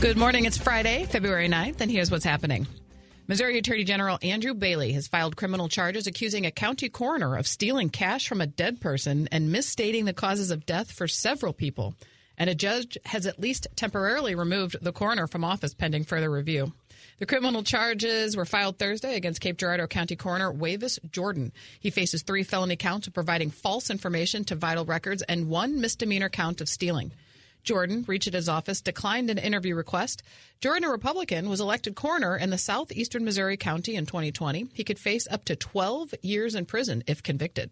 Good morning. It's Friday, February 9th, and here's what's happening. Missouri Attorney General Andrew Bailey has filed criminal charges accusing a county coroner of stealing cash from a dead person and misstating the causes of death for several people. And a judge has at least temporarily removed the coroner from office pending further review. The criminal charges were filed Thursday against Cape Girardeau County Coroner Wavis Jordan. He faces three felony counts of providing false information to vital records and one misdemeanor count of stealing. Jordan, reached his office, declined an interview request. Jordan, a Republican, was elected coroner in the southeastern Missouri county in 2020. He could face up to 12 years in prison if convicted.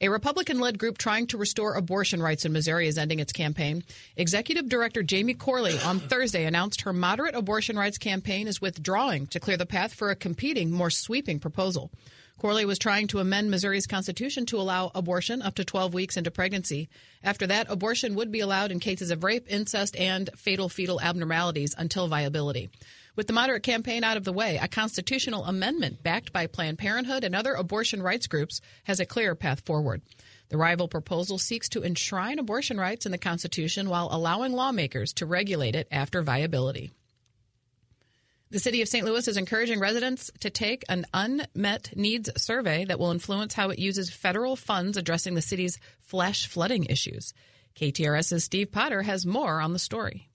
A Republican led group trying to restore abortion rights in Missouri is ending its campaign. Executive Director Jamie Corley on Thursday announced her moderate abortion rights campaign is withdrawing to clear the path for a competing, more sweeping proposal. Corley was trying to amend Missouri's constitution to allow abortion up to 12 weeks into pregnancy. After that, abortion would be allowed in cases of rape, incest, and fatal fetal abnormalities until viability. With the moderate campaign out of the way, a constitutional amendment backed by Planned Parenthood and other abortion rights groups has a clear path forward. The rival proposal seeks to enshrine abortion rights in the Constitution while allowing lawmakers to regulate it after viability. The city of St. Louis is encouraging residents to take an unmet needs survey that will influence how it uses federal funds addressing the city's flash flooding issues. KTRS's Steve Potter has more on the story.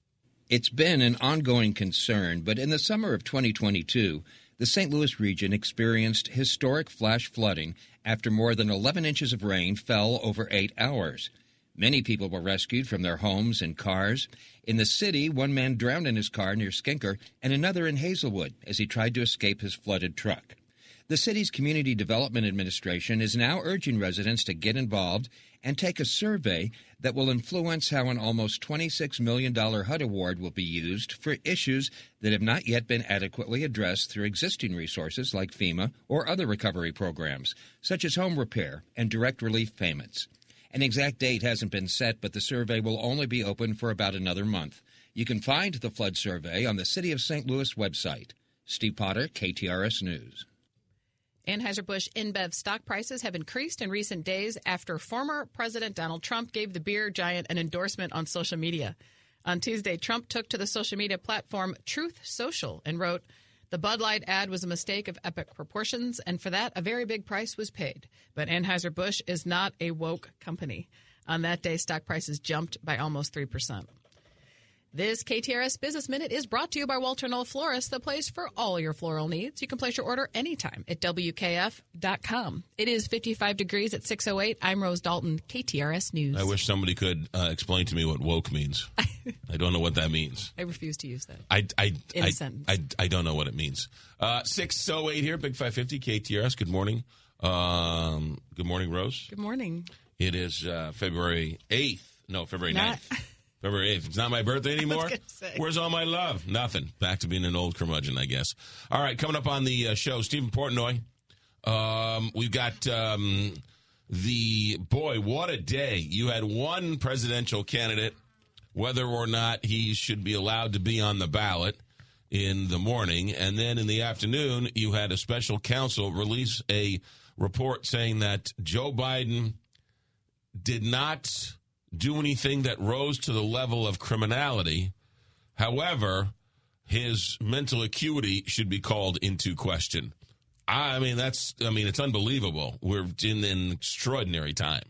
It's been an ongoing concern, but in the summer of 2022, the St. Louis region experienced historic flash flooding after more than 11 inches of rain fell over eight hours. Many people were rescued from their homes and cars. In the city, one man drowned in his car near Skinker and another in Hazelwood as he tried to escape his flooded truck. The city's Community Development Administration is now urging residents to get involved and take a survey that will influence how an almost $26 million HUD award will be used for issues that have not yet been adequately addressed through existing resources like FEMA or other recovery programs, such as home repair and direct relief payments. An exact date hasn't been set, but the survey will only be open for about another month. You can find the flood survey on the City of St. Louis website. Steve Potter, KTRS News. Anheuser-Busch InBev stock prices have increased in recent days after former President Donald Trump gave the beer giant an endorsement on social media. On Tuesday, Trump took to the social media platform Truth Social and wrote, the Bud Light ad was a mistake of epic proportions, and for that, a very big price was paid. But Anheuser-Busch is not a woke company. On that day, stock prices jumped by almost 3%. This KTRS Business Minute is brought to you by Walter Knoll Florist, the place for all your floral needs. You can place your order anytime at WKF.com. It is 55 degrees at 608. I'm Rose Dalton, KTRS News. I wish somebody could uh, explain to me what woke means. I don't know what that means. I refuse to use that. I, I, In I, a sentence. I, I don't know what it means. Uh, 608 here, Big 550, KTRS. Good morning. Um, good morning, Rose. Good morning. It is uh, February 8th. No, February Not- 9th. February 8th. It's not my birthday anymore. Where's all my love? Nothing. Back to being an old curmudgeon, I guess. All right, coming up on the uh, show, Stephen Portnoy. Um, we've got um, the boy. What a day! You had one presidential candidate, whether or not he should be allowed to be on the ballot in the morning, and then in the afternoon, you had a special counsel release a report saying that Joe Biden did not do anything that rose to the level of criminality. However, his mental acuity should be called into question. I mean, that's, I mean, it's unbelievable. We're in an extraordinary time.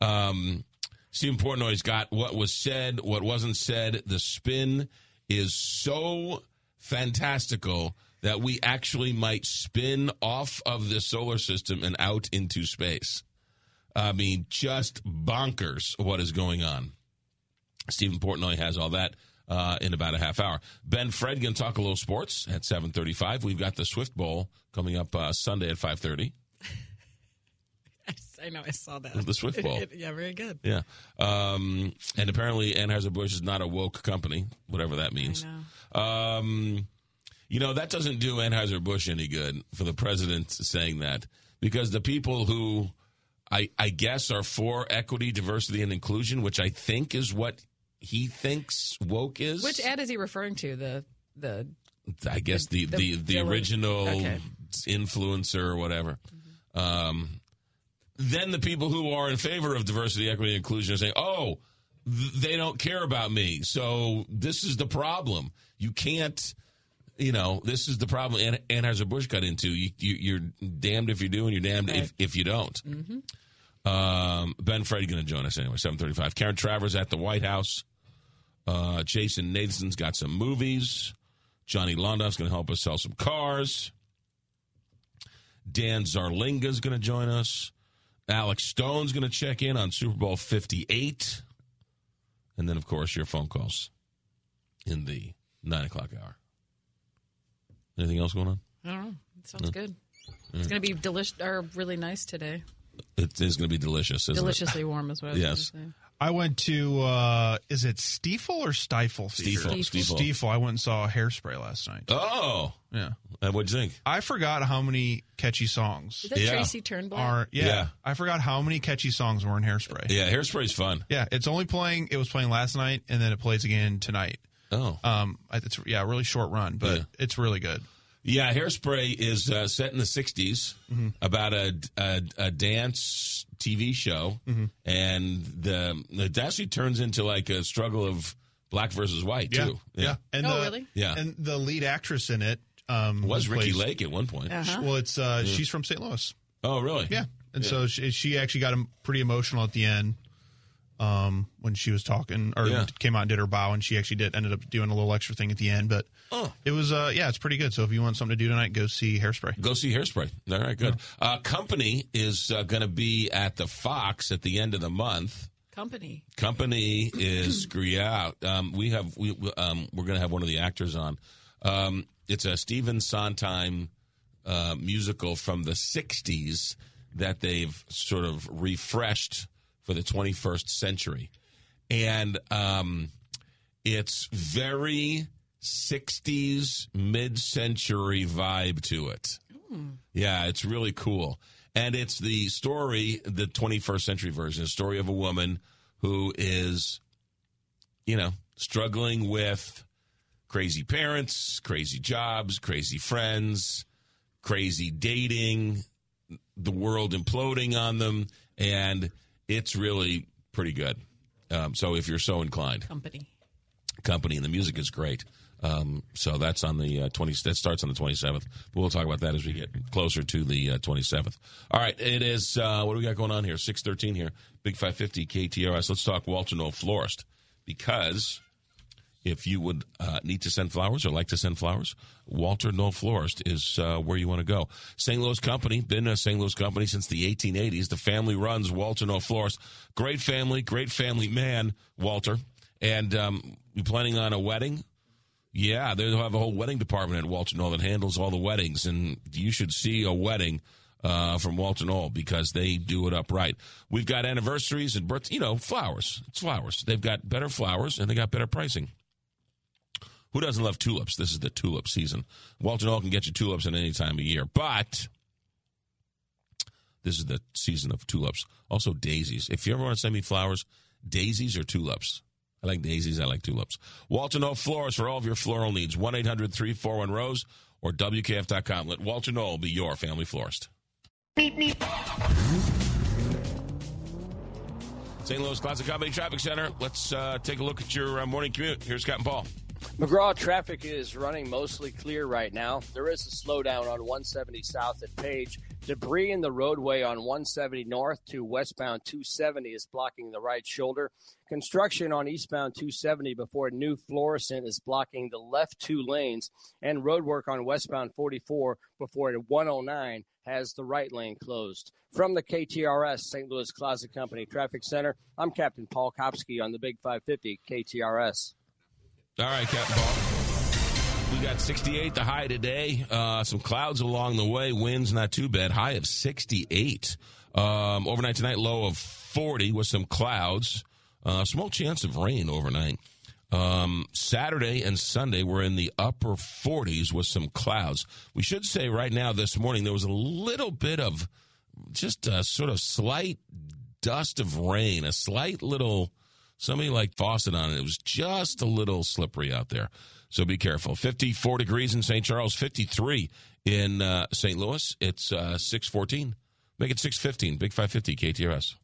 Um, Stephen Portnoy's got what was said, what wasn't said. The spin is so fantastical that we actually might spin off of the solar system and out into space. I mean, just bonkers what is going on. Stephen Portnoy has all that uh, in about a half hour. Ben Fred can talk a little sports at 7.35. We've got the Swift Bowl coming up uh, Sunday at 5.30. I know, I saw that. The Swift Bowl. yeah, very good. Yeah. Um, and apparently Anheuser-Busch is not a woke company, whatever that means. Um, you know, that doesn't do Anheuser-Busch any good for the president saying that because the people who I, I guess are for equity, diversity, and inclusion, which I think is what he thinks woke is. Which ad is he referring to? The the I guess the the the, the, villain? original Okay. influencer or whatever. Um, then the people who are in favor of diversity, equity, and inclusion are saying, "Oh, th- they don't care about me. So this is the problem. You can't, you know, this is the problem An- Anheuser-Busch got into. You, you, you're damned if you do and you're damned if, if you don't. Um, ben Freddy going to join us anyway, 735. Karen Travers at the White House. Uh, Jason Nathan's got some movies. Johnny Londoff's going to help us sell some cars. Dan Zarlinga's going to join us. Alex Stone's going to check in on Super Bowl 58. And then, of course, your phone calls in the 9 o'clock hour. Anything else going on? I don't know. It sounds good. It's going to be delicious or really nice today. It is going to be delicious, isn't Deliciously warm as well. Yes. I went to uh is it Stiefel or Stifle Theater? Stiefel, Stiefel. Stiefel. I went and saw Hairspray last night. Oh, Yeah. and what'd you think? I forgot how many catchy songs Is that Yeah. Tracy Turnblad? are yeah, Yeah. I forgot how many catchy songs were in Hairspray. Yeah, hairspray's fun. Yeah, it's only playing it was playing last night and then it plays again tonight. Oh. Um it's yeah, a really short run, but Yeah. it's really good. Yeah, Hairspray is uh, set in the 60s Mm-hmm. about a, a, a dance TV show, Mm-hmm. and the it actually turns into like a struggle of black versus white, Yeah. too. Yeah. And Oh, the, really? Yeah. And the lead actress in it um Was Ricki plays- Lake at one point. Uh-huh. Well, it's uh she's from St. Louis. Oh, really? Yeah, and so she, she actually got em- pretty emotional at the end um, when she was talking, or Yeah. came out and did her bow, and she actually did ended up doing a little extra thing at the end. But Oh. it was, uh, yeah, it's pretty good. So if you want something to do tonight, go see Hairspray. Go see Hairspray. All right, good. Uh, Company is uh, going to be at the Fox at the end of the month. Company. Company is yeah. Um, we have we um, we're going to have one of the actors on. Um, it's a Stephen Sondheim uh, musical from the '60s that they've sort of refreshed for the 21st century, and um, it's very 60s mid-century vibe to it. Yeah, it's really cool. And it's the story, the 21st century version, the story of a woman who is, you know, struggling with crazy parents, crazy jobs, crazy friends, crazy dating, the world imploding on them. And it's really pretty good. Um, so if you're so inclined, Company. company, and the music is great. Um, so that's on the uh, 20. That starts on the 27th. But we'll talk about that as we get closer to the uh, 27th. All right, it is. Uh, what do we got going on here? 613 here, Big 550 KTRS. Let's talk Walter Knoll Florist because if you would uh, need to send flowers or like to send flowers, Walter Knoll Florist is uh, where you want to go. St. Louis company, been a St. Louis company since the 1880s. The family runs Walter Knoll Florist. Great family, great family man, Walter. And um, you planning on a wedding? Yeah, they'll have a whole wedding department at Walter Knoll that handles all the weddings, and you should see a wedding uh, from Walter Knoll because they do it upright. We've got anniversaries and birth, you know, flowers. It's flowers. They've got better flowers and they got better pricing. Who doesn't love tulips? This is the tulip season. Walter Knoll can get you tulips at any time of year, but this is the season of tulips. Also daisies. If you ever want to send me flowers, daisies or tulips. I like daisies. I like tulips. Walter Knoll Florist for all of your floral needs. 1 800 341 Rose or WKF.com. Let Walter Knoll be your family florist. St. Louis Closet Company Traffic Center. Let's uh, take a look at your uh, morning commute. Here's Captain Paul. McGraw traffic is running mostly clear right now. There is a slowdown on 170 south at Page. Debris in the roadway on 170 north to westbound 270 is blocking the right shoulder. Construction on eastbound 270 before New Florissant is blocking the left two lanes. And roadwork on westbound 44 before 109 has the right lane closed. From the KTRS St. Louis Closet Company Traffic Center, I'm Captain Paul Kopsky on the Big 550 KTRS. All right, Captain Paul. We got 68, the high today. Uh, some clouds along the way. Winds not too bad. High of 68. Um, overnight tonight, low of 40 with some clouds. Uh, small chance of rain overnight. Um, Saturday and Sunday we're in the upper 40s with some clouds. We should say right now this morning there was a little bit of just a sort of slight dust of rain, a slight little somebody like faucet on it. It was just a little slippery out there. So be careful. 54 degrees in St. Charles, 53 in uh, St. Louis. It's uh, 614. Make it 615. Big 550 KTRS.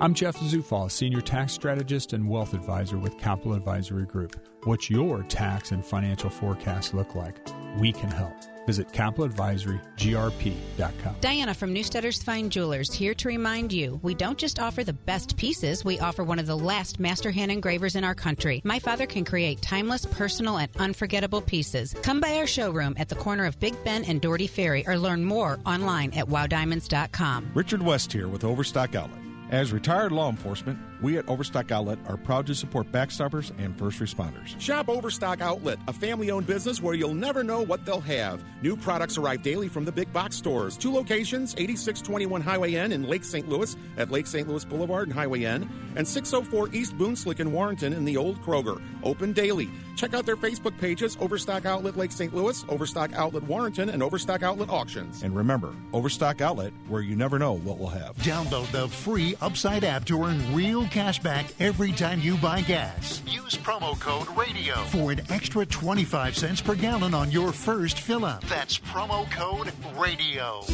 I'm Jeff Zufall, Senior Tax Strategist and Wealth Advisor with Capital Advisory Group. What's your tax and financial forecast look like? We can help. Visit capitaladvisorygrp.com. Diana from Newsteaders Fine Jewelers here to remind you we don't just offer the best pieces, we offer one of the last master hand engravers in our country. My father can create timeless, personal, and unforgettable pieces. Come by our showroom at the corner of Big Bend and Dougherty Ferry or learn more online at wowdiamonds.com. Richard West here with Overstock Outlet. As retired law enforcement, we at Overstock Outlet are proud to support backstoppers and first responders. Shop Overstock Outlet, a family owned business where you'll never know what they'll have. New products arrive daily from the big box stores. Two locations 8621 Highway N in Lake St. Louis at Lake St. Louis Boulevard and Highway N, and 604 East Boonslick in Warrenton in the Old Kroger. Open daily. Check out their Facebook pages Overstock Outlet Lake St. Louis, Overstock Outlet Warrenton, and Overstock Outlet Auctions. And remember, Overstock Outlet, where you never know what we'll have. Download the free Upside app to earn real cash back every time you buy gas. Use promo code RADIO for an extra 25 cents per gallon on your first fill up. That's promo code RADIO.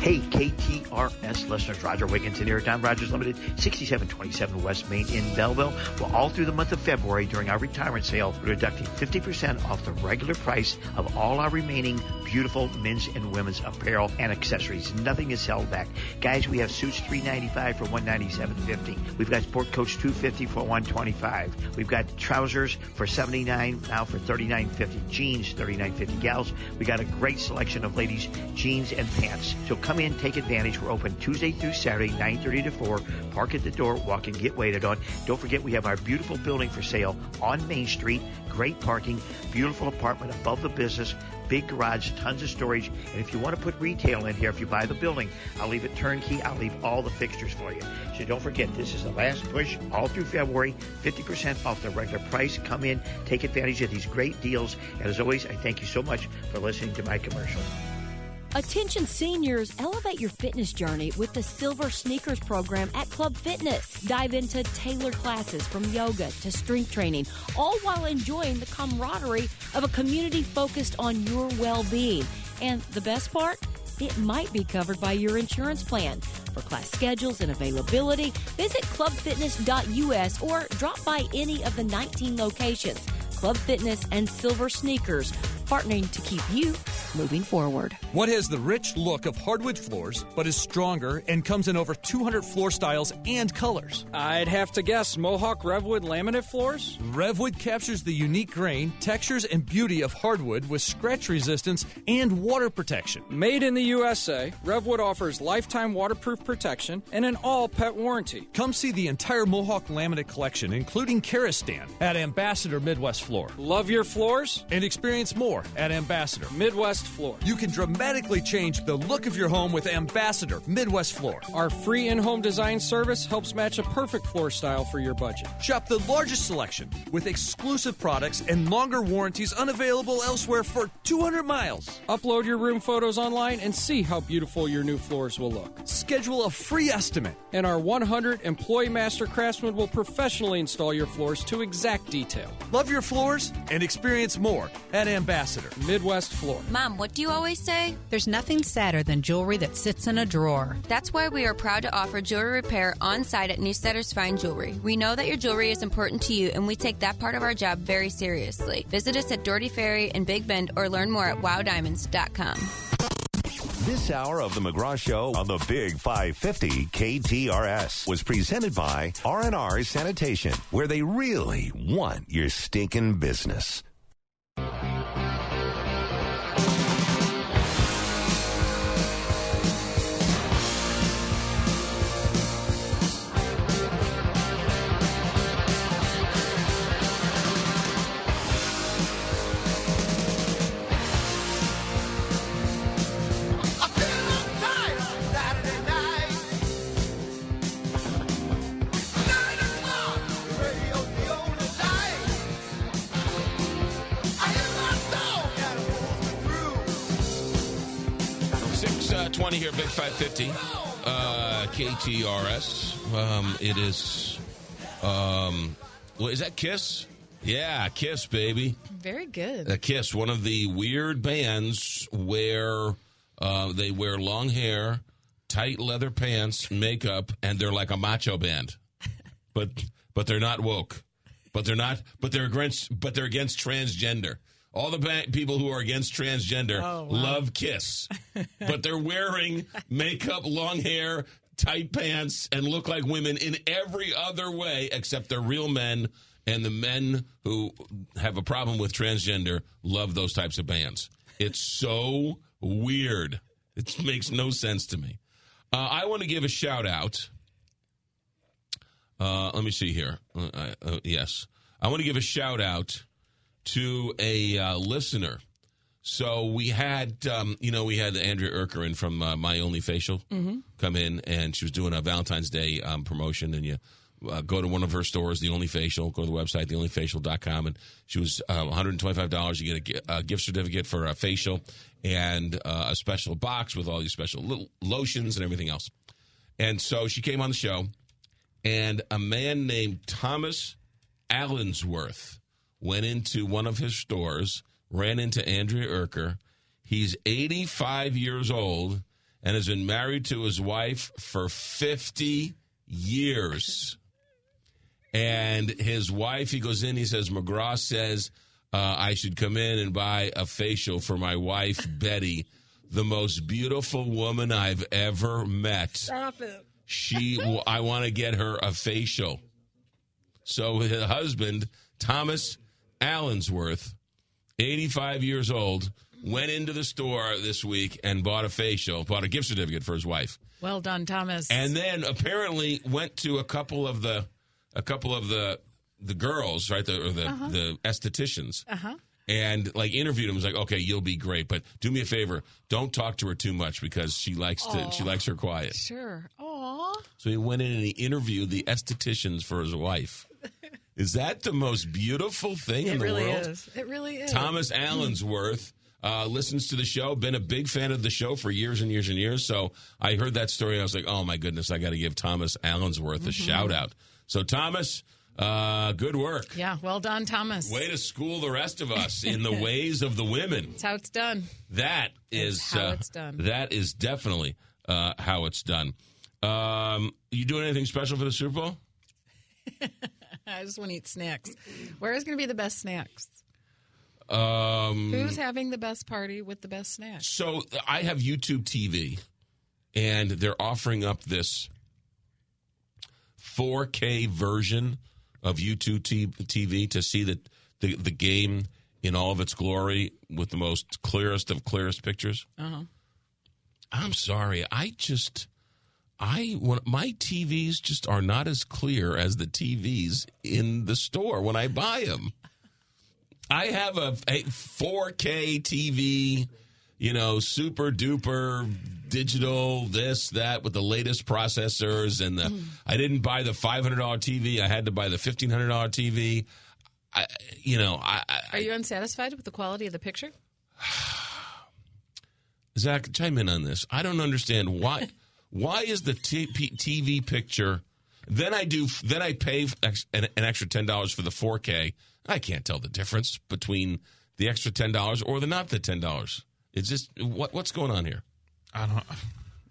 Hey, KTRS listeners, Roger Wigginton here, Don Rogers Limited, 6727 West Main in Belleville. Well, all through the month of February during our retirement sale, we're deducting 50% off the regular price of all our remaining beautiful men's and women's apparel and accessories. Nothing is held back. Guys, we have suits 395 for 197.50. We've got sport coats 250 for 125. We've got trousers for 79 now for 39.50. Jeans 39.50. Gals, we got a great selection of ladies jeans and pants. So come in, take advantage. We're open Tuesday through Saturday, 9.30 to 4. Park at the door, walk and get waited on. Don't forget we have our beautiful building for sale on Main Street. Great parking, beautiful apartment above the business, big garage, tons of storage. And if you want to put retail in here, if you buy the building, I'll leave it turnkey. I'll leave all the fixtures for you. So don't forget, this is the last push all through February. 50% off the regular price. Come in, take advantage of these great deals. And as always, I thank you so much for listening to my commercial. Attention seniors, elevate your fitness journey with the Silver Sneakers program at Club Fitness. Dive into tailored classes from yoga to strength training, all while enjoying the camaraderie of a community focused on your well being. And the best part? It might be covered by your insurance plan. For class schedules and availability, visit clubfitness.us or drop by any of the 19 locations. Club Fitness and Silver Sneakers, partnering to keep you moving forward. What has the rich look of hardwood floors, but is stronger and comes in over 200 floor styles and colors? I'd have to guess Mohawk Revwood laminate floors? Revwood captures the unique grain, textures, and beauty of hardwood with scratch resistance and water protection. Made in the USA, Revwood offers lifetime waterproof protection and an all pet warranty. Come see the entire Mohawk laminate collection, including Karastan, at Ambassador Midwest Floor. Love your floors? And experience more at Ambassador Midwest Floor. You can dramatically change the look of your home with Ambassador Midwest Floor. Our free in home design service helps match a perfect floor style for your budget. Shop the largest selection with exclusive products and longer warranties unavailable elsewhere for 200 miles. Upload your room photos online and see how beautiful your new floors will look. Schedule a free estimate. And our 100 employee master craftsmen will professionally install your floors to exact detail. Love your floors and experience more at Ambassador Midwest Floor. Mom, what do you always say? There's nothing sadder than jewelry that sits in a drawer. That's why we are proud to offer jewelry repair on site at Newsteaders Fine Jewelry. We know that your jewelry is important to you, and we take that part of our job very seriously. Visit us at Dougherty Ferry in Big Bend or learn more at wowdiamonds.com. This hour of the McGraw Show on the Big 550 KTRS was presented by R&R Sanitation, where they really want your stinking business. Twenty here, Big Five Fifty, uh, KTRS. Um, it is. Um, well, is that Kiss? Yeah, Kiss, baby. Very good. Uh, Kiss, one of the weird bands where uh, they wear long hair tight leather pants, makeup, and they're like a macho band. But but they're not woke. But they're not. But they're against. But they're against transgender. All the ba- people who are against transgender Oh, wow. love Kiss, but they're wearing makeup, long hair, tight pants, and look like women in every other way except they're real men. And the men who have a problem with transgender love those types of bands. It's so weird. It makes no sense to me. Uh, I want to give a shout out. Uh, let me see here. Uh, uh, yes, I want to give a shout out to a uh, listener. So we had, um, you know, we had Andrea Erker in from uh, My Only Facial Mhm. come in, and she was doing a Valentine's Day um, promotion, and you uh, go to one of her stores, The Only Facial, go to the website, theonlyfacial.com, and she was uh, $125. You get a, a gift certificate for a facial and uh, a special box with all these special little lotions and everything else. And so she came on the show, and a man named Thomas Allensworth went into one of his stores, ran into Andrea Erker. He's 85 years old and has been married to his wife for 50 years. And his wife, he goes in, he says, McGraw says, uh, I should come in and buy a facial for my wife, Betty, the most beautiful woman I've ever met. Stop it. She, I want to get her a facial. So his husband, Thomas Allensworth, 85 years old, went into the store this week and bought a facial, bought a gift certificate for his wife. Well done, Thomas. And then apparently went to a couple of the a couple of the the girls, right? The or the Uh-huh. the estheticians. Uh huh. And like interviewed him was like, okay, you'll be great, but do me a favor, don't talk to her too much because she likes to she likes her quiet. Sure. Aw. So he went in and he interviewed the estheticians for his wife. Is that the most beautiful thing in It the really world? is. It really is. Thomas Allensworth uh, listens to the show, been a big fan of the show for years and years and years. So I heard that story. I was like, oh my goodness, I got to give Thomas Allensworth a Mhm. shout out. So, Thomas, uh, good work. Yeah. Well done, Thomas. Way to school the rest of us in the ways of the women. That's how it's done. That is how uh, it's done. That is definitely uh, how it's done. Um, you doing anything special for the Super Bowl? I just want to eat snacks. Where is going to be the best snacks? Um, Who's having the best party with the best snacks? So I have YouTube TV, and they're offering up this 4K version of YouTube TV to see the, the the game in all of its glory with the most clearest of clearest pictures. Uh huh. I'm sorry, I just I when my TVs just are not as clear as the TVs in the store when I buy them. I have a, a 4K TV, you know, super duper digital, this, that, with the latest processors. And the, I didn't buy the $500 TV. I had to buy the $1,500 TV. I, you know, I, I, Are you unsatisfied with the quality of the picture? Zach, chime in on this. I don't understand why. Why is the t- P- TV picture? Then I do. Then I pay ex- an, an extra ten dollars for the 4K. I can't tell the difference between the extra ten dollars or the not the ten dollars. It's just what what's going on here. I don't.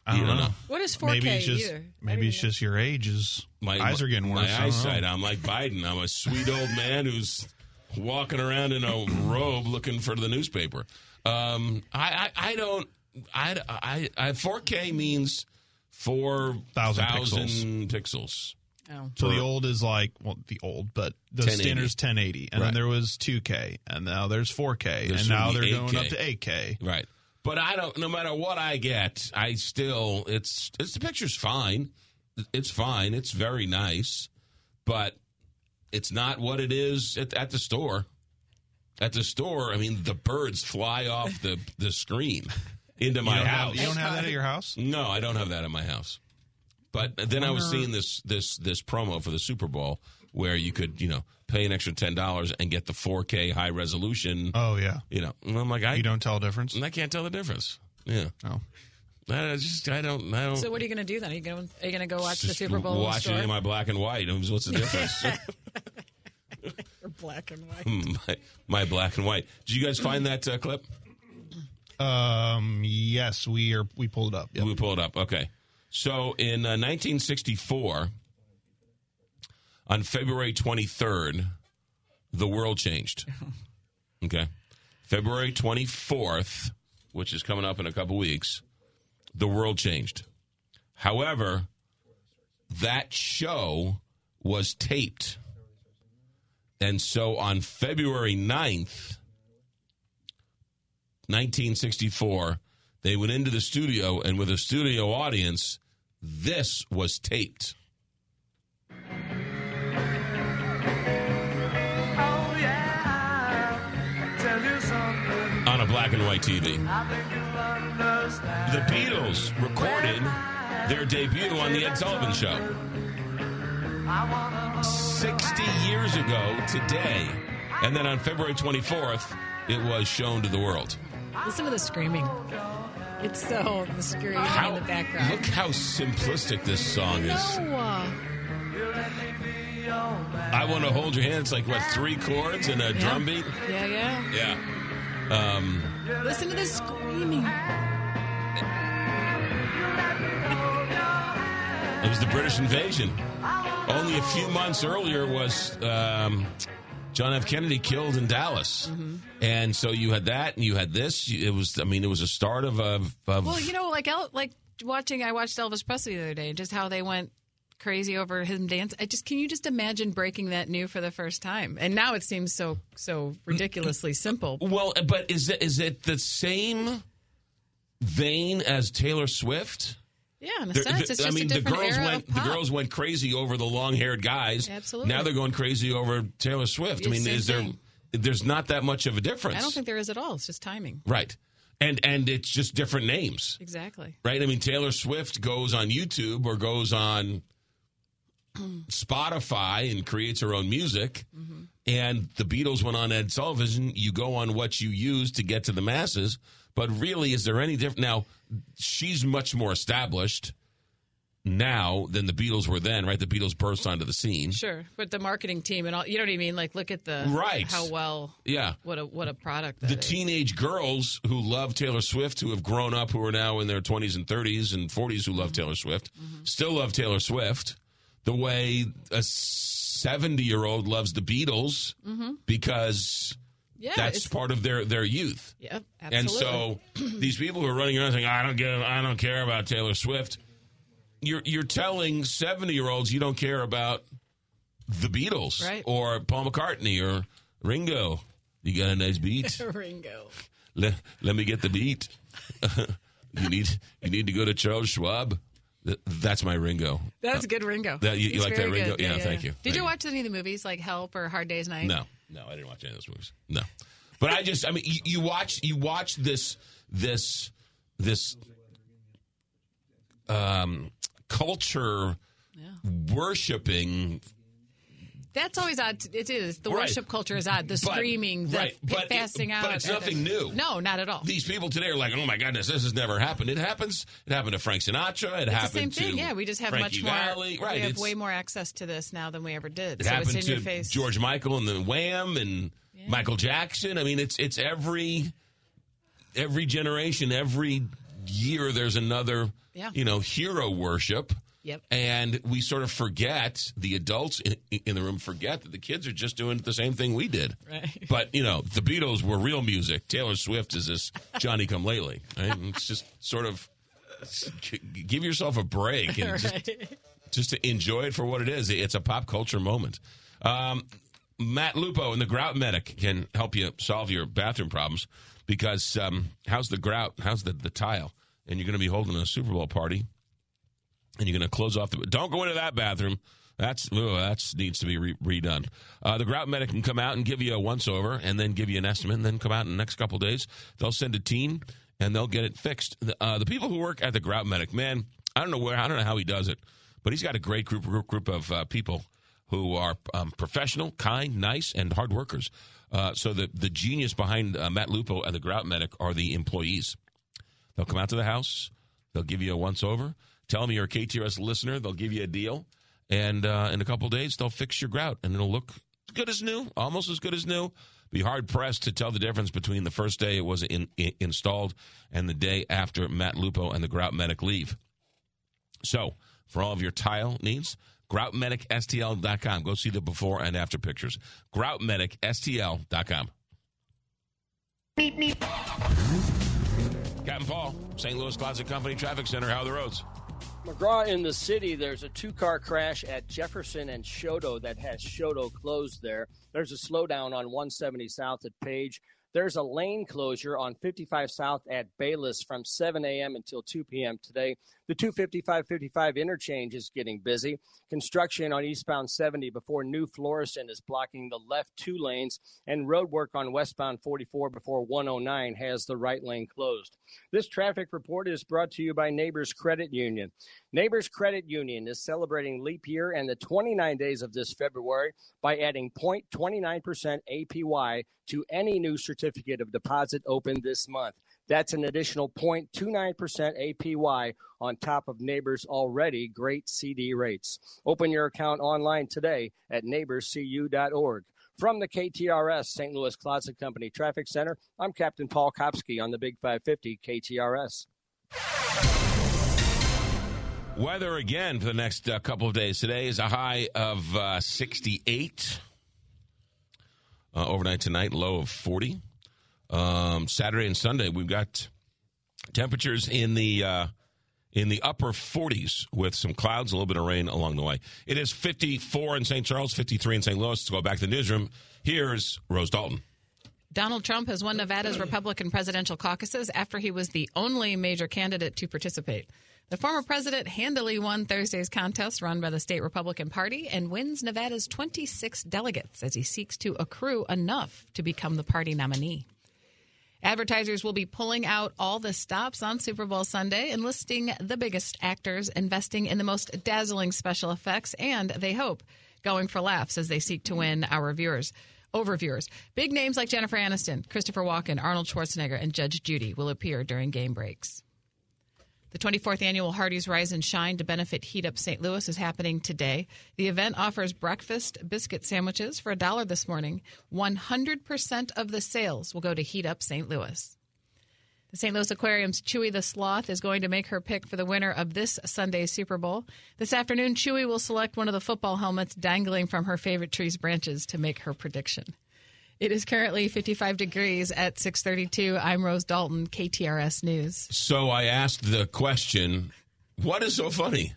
I don't, don't know. know. What is 4K Maybe it's just either? maybe it's just your age. Is My eyes are getting worse. My eyesight. I'm like Biden. I'm a sweet old man who's walking around in a robe looking for the newspaper. Um, I, I, I don't. I, I, I 4K means four Thousand thousand pixels. Oh. So the old is like well, the old, but the 1080. standard's 1080, and Right. then there was 2K, and now there's 4K, There and now they're going 8K. up to 8K. Right. But I don't. No matter what I get, I still. It's. It's the picture's fine. It's fine. It's very nice, but it's not what it is at, at the store. At the store, I mean, the birds fly off the the screen into my you house. Have, you don't have that at your house? No, I don't have that at my house. But then I was seeing this this this promo for the Super Bowl where you could you know pay an extra ten dollars and get the 4K high resolution. Oh yeah. You know, and I'm like, I You don't tell a difference. I can't tell the difference. Yeah. Oh. I just I don't I don't. So what are you going to do then? Are you going to are you going to go watch the Super Bowl? in Watch it in my black and white. What's the difference? Or black and white. my, my black and white. Did you guys find that uh, clip? Um. Yes, we are. We pulled it up. Yep. We pulled it up. Okay. So in uh, 1964, on February 23rd, the world changed. Okay. February 24th, which is coming up in a couple weeks, the world changed. However, that show was taped. And so on February 9th, 1964, they went into the studio, and with a studio audience, this was taped. On a black and white TV. The Beatles recorded their debut on The Ed Sullivan Show. 60 years ago today. And then on February 24th, it was shown to the world. Listen to the screaming. It's so the screaming in the background. Look how simplistic this song is. I want to hold your hand. It's like what three chords and a drum beat. Yeah, yeah. Yeah. Um, Listen to the screaming. it was the British invasion. Only a few months earlier was um, John F. Kennedy killed in Dallas, Mm-hmm. and so you had that, and you had this. It was, I mean, it was a start of a. of Well, you know, like El- like watching. I watched Elvis Presley the other day, and just how they went crazy over him dance. I just can you just imagine breaking that new for the first time? And now it seems so so ridiculously simple. Well, but is it is it the same vein as Taylor Swift? Yeah, in a There- sense, the- it's I mean, a the girls era went of the girls went crazy over the long haired guys. Absolutely. Now they're going crazy over Taylor Swift. I mean, is there? thing. There's not that much of a difference. I don't think there is at all. It's just timing. right, and and it's just different names. Exactly. Right. I mean, Taylor Swift goes on YouTube or goes on Spotify and creates her own music. Mm-hmm. And the Beatles went on Ed Sullivan. You go on what you use to get to the masses. But really, is there any different? Now, she's much more established now than the Beatles were then, right? The Beatles burst onto the scene. Sure, but the marketing team and all. You know what I mean? Like, look at the Right. how well. Yeah. What a what a product. the is. teenage girls who love Taylor Swift, who have grown up, who are now in their 20s and 30s and 40s, who love Taylor Swift, still love Taylor Swift the way a 70 year old loves the Beatles Mhm. because Yeah, that's part of their, their youth. Yep, And so these people who are running around saying, I don't get I don't care about Taylor Swift, you're you're telling 70 year olds you don't care about the Beatles Right. or Paul McCartney or Ringo. You got a nice beat. Ringo. let, let me get the beat. you need you need to go to Charles Schwab. That's my Ringo. That's good, Ringo. That- you- you like that, Ringo? good. Yeah, thank you. Did Thank you. watch any of the movies like Help or Hard Day's Night? No, no, I didn't watch any of those movies. No, but I just I mean you, you watch you watch this this this um culture worshiping That's always odd. It is. The Right. worship culture is odd. The But- screaming, the right, but it- out. but it's the- nothing new. No, not at all. these people today are like, oh my goodness, this has never happened. It happens. It happened to Frank Sinatra. It it's the happened same thing. to Yeah, we just have Frankie much more. Valli. Right. We have way more access to this now than we ever did. It so happened it's in to your face. George Michael and the Wham and Michael Jackson. I mean, it's it's every every generation, every year. There's another, Yeah. you know, hero worship. Yep. And we sort of forget the adults in, in the room forget that the kids are just doing the same thing we did. Right. But you know, the Beatles were real music. Taylor Swift is this Johnny Come Lately. Right? It's just sort of give yourself a break and just just to enjoy it for what it is. It's a pop culture moment. Um, Matt Lupo and the Grout Medic can help you solve your bathroom problems because um, how's the grout? How's the, the tile? And you're going to be holding a Super Bowl party and you're going to close off the. Don't go into that bathroom. That's that's needs to be re- redone. Uh, the grout medic can come out and give you a once over, and then give you an estimate, and then come out in the next couple days. They'll send a team, and they'll get it fixed. The, uh, the people who work at the grout medic, man, I don't know where, I don't know how he does it, but he's got a great group group, group of uh, people who are um, professional, kind, nice, and hard workers. Uh, so the the genius behind uh, Matt Lupo and the grout medic are the employees. They'll come out to the house. They'll give you a once over. Tell them you're a KTRS listener. They'll give you a deal. And uh, in a couple days, they'll fix your grout and it'll look good as new, almost as good as new. Be hard pressed to tell the difference between the first day it was in, in- installed and the day after Matt Lupo and the grout medic leave. So, for all of your tile needs, GroutMedicSTL.com. Go see the before and after pictures. GroutMedicSTL.com. Captain Paul, St. Louis Closet Company Traffic Center. How are the roads? McGraw in the city, there's a two car crash at Jefferson and Chouteau that has Chouteau closed there. There's a slowdown on 170 South at Page. There's a lane closure on 55 South at Bayless from 7 a.m. until 2 p.m. today. The 255-55 interchange is getting busy. Construction on eastbound 70 before New Florissant is blocking the left two lanes, and road work on westbound 44 before 109 has the right lane closed. This traffic report is brought to you by Neighbors Credit Union. Neighbors Credit Union is celebrating leap year and the 29 days of this February by adding 0.29% APY to any new certificate of deposit opened this month. That's an additional 0.29% APY on top of Neighbors' already great CD rates. Open your account online today at neighborscu.org. From the KTRS St. Louis Closet Company Traffic Center, I'm Captain Paul Kopsky on the Big 550 KTRS. Weather again for the next uh, couple of days. Today is a high of uh, 68. Uh, overnight tonight, low of 40. Um, Saturday and Sunday, we've got temperatures in the uh, in the upper 40s with some clouds, a little bit of rain along the way. It is 54 in St. Charles, 53 in St. Louis. Let's go back to the newsroom. Here's Rose Dalton. Donald Trump has won Nevada's Republican presidential caucuses after he was the only major candidate to participate. The former president handily won Thursday's contest run by the state Republican Party and wins Nevada's 26 delegates as he seeks to accrue enough to become the party nominee. Advertisers will be pulling out all the stops on Super Bowl Sunday, enlisting the biggest actors, investing in the most dazzling special effects, and they hope going for laughs as they seek to win our viewers. Over viewers. Big names like Jennifer Aniston, Christopher Walken, Arnold Schwarzenegger, and Judge Judy will appear during game breaks. The 24th annual Hardee's Rise and Shine to benefit Heat Up St. Louis is happening today. The event offers breakfast biscuit sandwiches for a dollar this morning. 100% of the sales will go to Heat Up St. Louis. The St. Louis Aquarium's Chewy the Sloth is going to make her pick for the winner of this Sunday's Super Bowl. This afternoon, Chewy will select one of the football helmets dangling from her favorite tree's branches to make her prediction. It is currently 55 degrees at 632. I'm Rose Dalton, KTRS News. So I asked the question, what is so funny?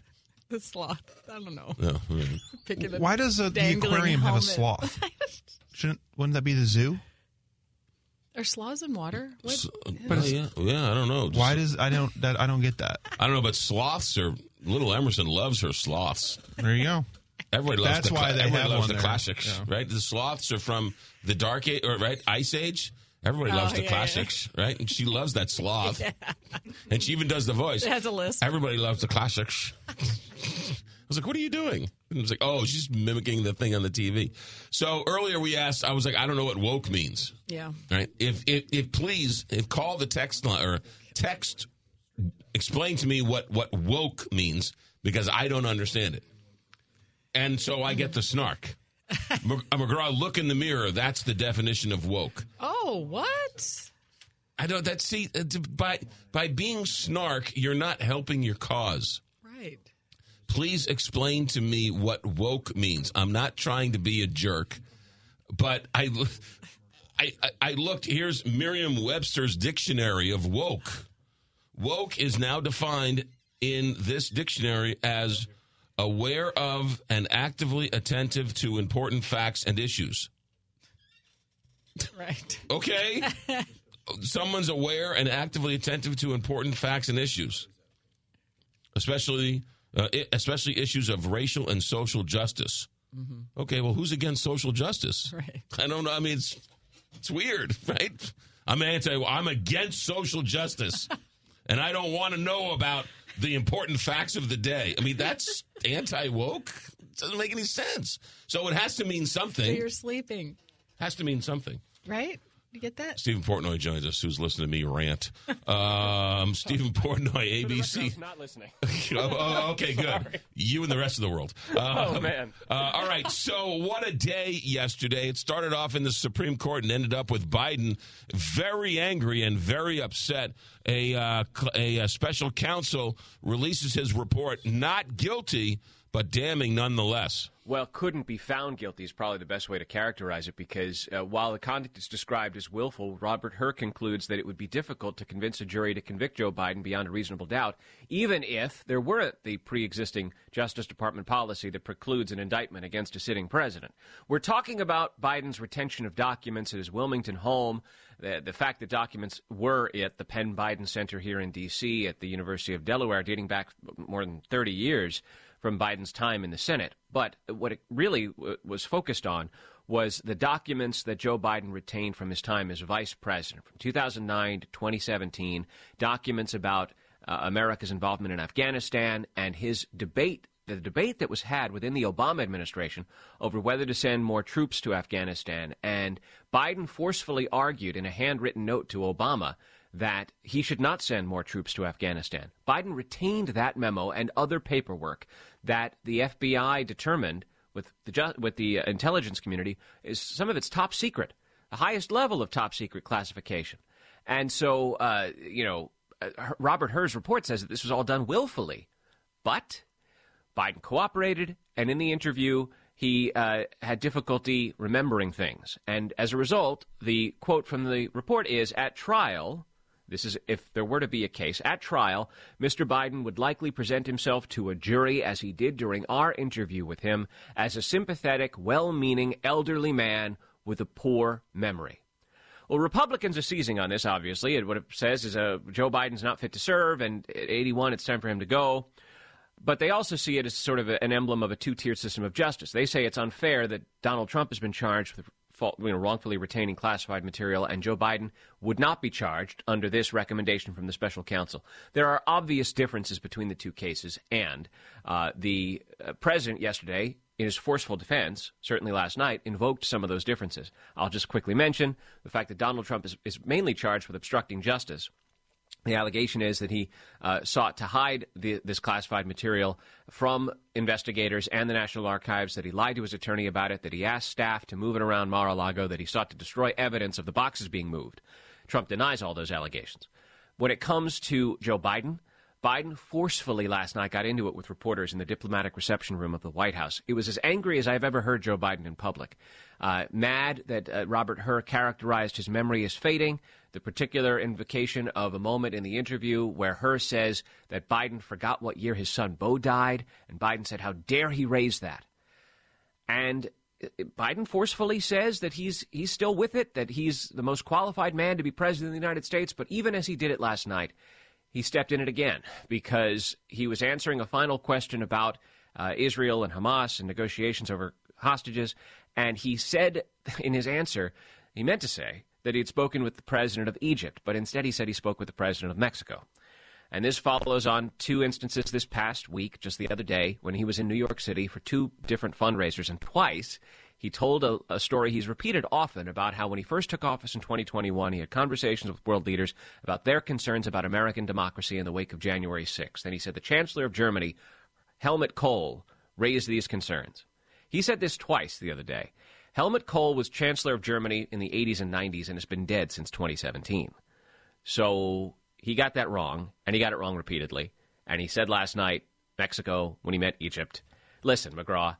The sloth. I don't know. No, mm. Picking Why does uh, the dangling aquarium have a sloth? Shouldn't wouldn't that be the zoo? Are sloths in water? What? But yeah, yeah, I don't know. Why does I don't that I don't get that? I don't know, but sloths are little Emerson loves her sloths. There you go. Everybody loves That's the, why they everybody have loves the there. classics, Yeah. right? The sloths are from the dark age, or right ice age. Everybody oh, loves Oh, the yeah, classics, right? And she loves that sloth, and she even does the voice. It has a list. Everybody loves the classics. I was like, "What are you doing?" And I was like, "Oh, she's mimicking the thing on the TV." So earlier we asked, I was like, "I don't know what woke means." Yeah. Right? If if, if please, if call the text line or text, explain to me what what woke means because I don't understand it. And so I get the snark. McGraw, look in the mirror. That's the definition of woke. Oh, what? I don't. That see uh, by by being snark, you're not helping your cause. Right. Please explain to me what woke means. I'm not trying to be a jerk, but I, I, I- I looked. Here's Merriam-Webster's dictionary of woke. Woke is now defined in this dictionary as aware of and actively attentive to important facts and issues. Right. Okay. Someone's aware and actively attentive to important facts and issues, especially uh, especially issues of racial and social justice. Okay, well, who's against social justice? Right. I don't know. I mean, it's it's weird, right? I'm anti. I'm against social justice, and I don't want to know about the important facts of the day. I mean, that's anti woke. Doesn't make any sense. So it has to mean So something. you're sleeping, Has to mean something. right? You get that? Stephen Portnoy joins us, who's listening to me rant. Um, Stephen Portnoy, ABC. not listening. oh, oh, okay, good. You and the rest of the world. Oh, Um, man. Uh, all right. So, what a day yesterday. It started off in the Supreme Court and ended up with Biden very angry and very upset. A, uh, cl- a, uh special counsel releases his report, not guilty, but damning nonetheless. Well, couldn't be found guilty is probably the best way to characterize it because uh, while the conduct is described as willful, Robert Hur concludes that it would be difficult to convince a jury to convict Joe Biden beyond a reasonable doubt, even if there were the pre existing Justice Department policy that precludes an indictment against a sitting president. We're talking about Biden's retention of documents at his Wilmington home, the, the fact that documents were at the Penn Biden Center here in D.C., at the University of Delaware, dating back more than 30 years from Biden's time in the Senate. But what it really was focused on was the documents that Joe Biden retained from his time as vice president from 2009 to 2017, documents about uh, America's involvement in Afghanistan and his debate. The debate that was had within the Obama administration over whether to send more troops to Afghanistan. And Biden forcefully argued in a handwritten note to Obama that he should not send more troops to Afghanistan. Biden retained that memo and other paperwork that the FBI determined with the with the uh, intelligence community is some of its top secret, the highest level of top secret classification. And so, uh, you know, uh, Robert Hur's report says that this was all done willfully, but Biden cooperated, and in the interview, he uh, had difficulty remembering things. And as a result, the quote from the report is At trial, this is if there were to be a case, at trial, Mr. Biden would likely present himself to a jury, as he did during our interview with him, as a sympathetic, well meaning, elderly man with a poor memory. Well, Republicans are seizing on this, obviously. And what it says is uh, Joe Biden's not fit to serve, and at 81, it's time for him to go. But they also see it as sort of a, an emblem of a two tiered system of justice. They say it's unfair that Donald Trump has been charged with you know, wrongfully retaining classified material, and Joe Biden would not be charged under this recommendation from the special counsel. There are obvious differences between the two cases, and uh, the uh, president yesterday in his forceful defense, certainly last night, invoked some of those differences. I'll just quickly mention the fact that Donald Trump is, is mainly charged with obstructing justice. The allegation is that he uh, sought to hide the, this classified material from investigators and the National Archives, that he lied to his attorney about it, that he asked staff to move it around Mar a Lago, that he sought to destroy evidence of the boxes being moved. Trump denies all those allegations. When it comes to Joe Biden, Biden forcefully last night got into it with reporters in the diplomatic reception room of the White House. It was as angry as I've ever heard Joe Biden in public. Uh, mad that uh, Robert Hur characterized his memory as fading. The particular invocation of a moment in the interview where Hur says that Biden forgot what year his son Bo died, and Biden said, How dare he raise that? And uh, Biden forcefully says that he's he's still with it, that he's the most qualified man to be president of the United States. But even as he did it last night, he stepped in it again because he was answering a final question about uh, Israel and Hamas and negotiations over hostages, and he said in his answer, he meant to say that he had spoken with the president of Egypt, but instead he said he spoke with the president of Mexico. And this follows on two instances this past week, just the other day, when he was in New York City for two different fundraisers. And twice he told a, a, story he's repeated often about how when he first took office in 2021, he had conversations with world leaders about their concerns about American democracy in the wake of January 6th. And he said the Chancellor of Germany, Helmut Kohl, raised these concerns. He said this twice the other day. Helmut Kohl was Chancellor of Germany in the 80s and 90s and has been dead since 2017. So he got that wrong, and he got it wrong repeatedly. And he said last night, Mexico, when he met Egypt, listen, McGraw,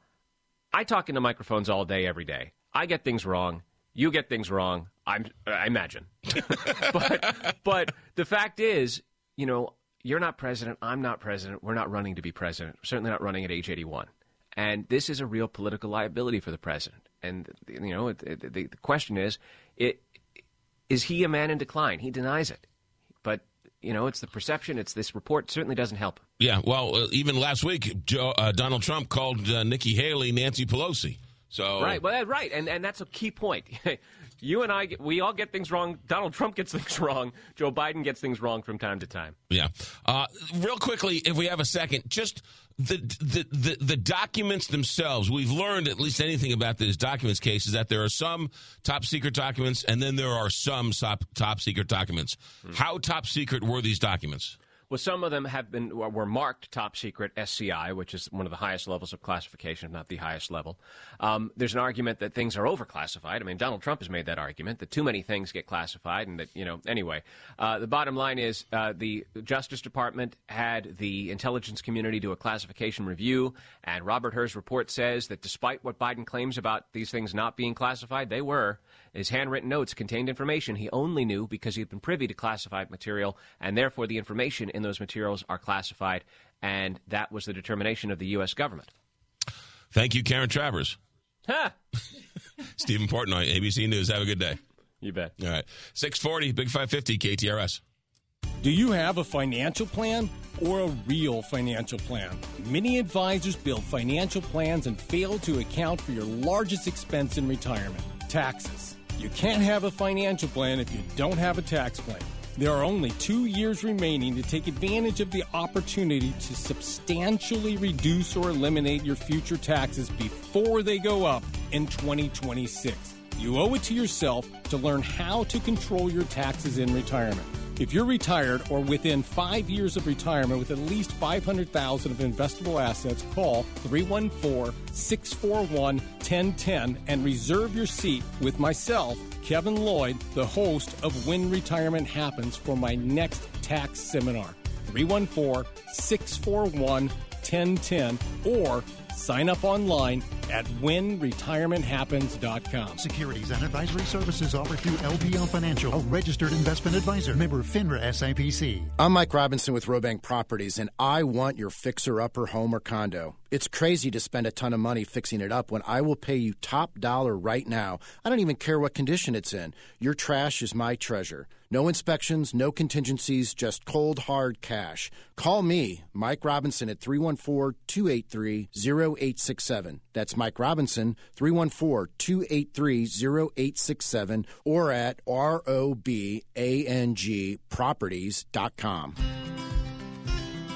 I talk into microphones all day, every day. I get things wrong. You get things wrong. I'm, I imagine. but, but the fact is, you know, you're not president. I'm not president. We're not running to be president. We're certainly not running at age 81. And this is a real political liability for the president. And, you know, it, it, the, the question is, it, is he a man in decline? He denies it. But you know, it's the perception. It's this report certainly doesn't help. Yeah, well, uh, even last week, Joe, uh, Donald Trump called uh, Nikki Haley Nancy Pelosi. So right, well, right, and and that's a key point. You and I, get- we all get things wrong. Donald Trump gets things wrong. Joe Biden gets things wrong from time to time. Yeah. Uh, real quickly, if we have a second, just the, the the the documents themselves. We've learned at least anything about this documents case is that there are some top secret documents, and then there are some top top secret documents. How top secret were these documents? Well, some of them have been were marked top secret SCI, which is one of the highest levels of classification, if not the highest level. Um, there's an argument that things are overclassified. I mean, Donald Trump has made that argument that too many things get classified, and that you know. Anyway, uh, the bottom line is uh, the Justice Department had the intelligence community do a classification review, and Robert Hur's report says that despite what Biden claims about these things not being classified, they were. His handwritten notes contained information he only knew because he had been privy to classified material, and therefore the information in those materials are classified, and that was the determination of the U.S. government. Thank you, Karen Travers. Ha! Stephen Portnoy, ABC News. Have a good day. You bet. All right. 640, Big 550, KTRS. Do you have a financial plan or a real financial plan? Many advisors build financial plans and fail to account for your largest expense in retirement taxes. You can't have a financial plan if you don't have a tax plan. There are only two years remaining to take advantage of the opportunity to substantially reduce or eliminate your future taxes before they go up in 2026. You owe it to yourself to learn how to control your taxes in retirement. If you're retired or within five years of retirement with at least 500000 of investable assets, call 314 641 1010 and reserve your seat with myself, Kevin Lloyd, the host of When Retirement Happens, for my next tax seminar. 314 641 1010 or sign up online at whenretirementhappens.com. Securities and advisory services offered through LPL Financial, a registered investment advisor, member FINRA SIPC. I'm Mike Robinson with Robank Properties, and I want your fixer upper home or condo. It's crazy to spend a ton of money fixing it up when I will pay you top dollar right now. I don't even care what condition it's in. Your trash is my treasure. No inspections, no contingencies, just cold, hard cash. Call me, Mike Robinson, at 314 283 0867. That's Mike Robinson, 314 283 0867, or at robangproperties.com.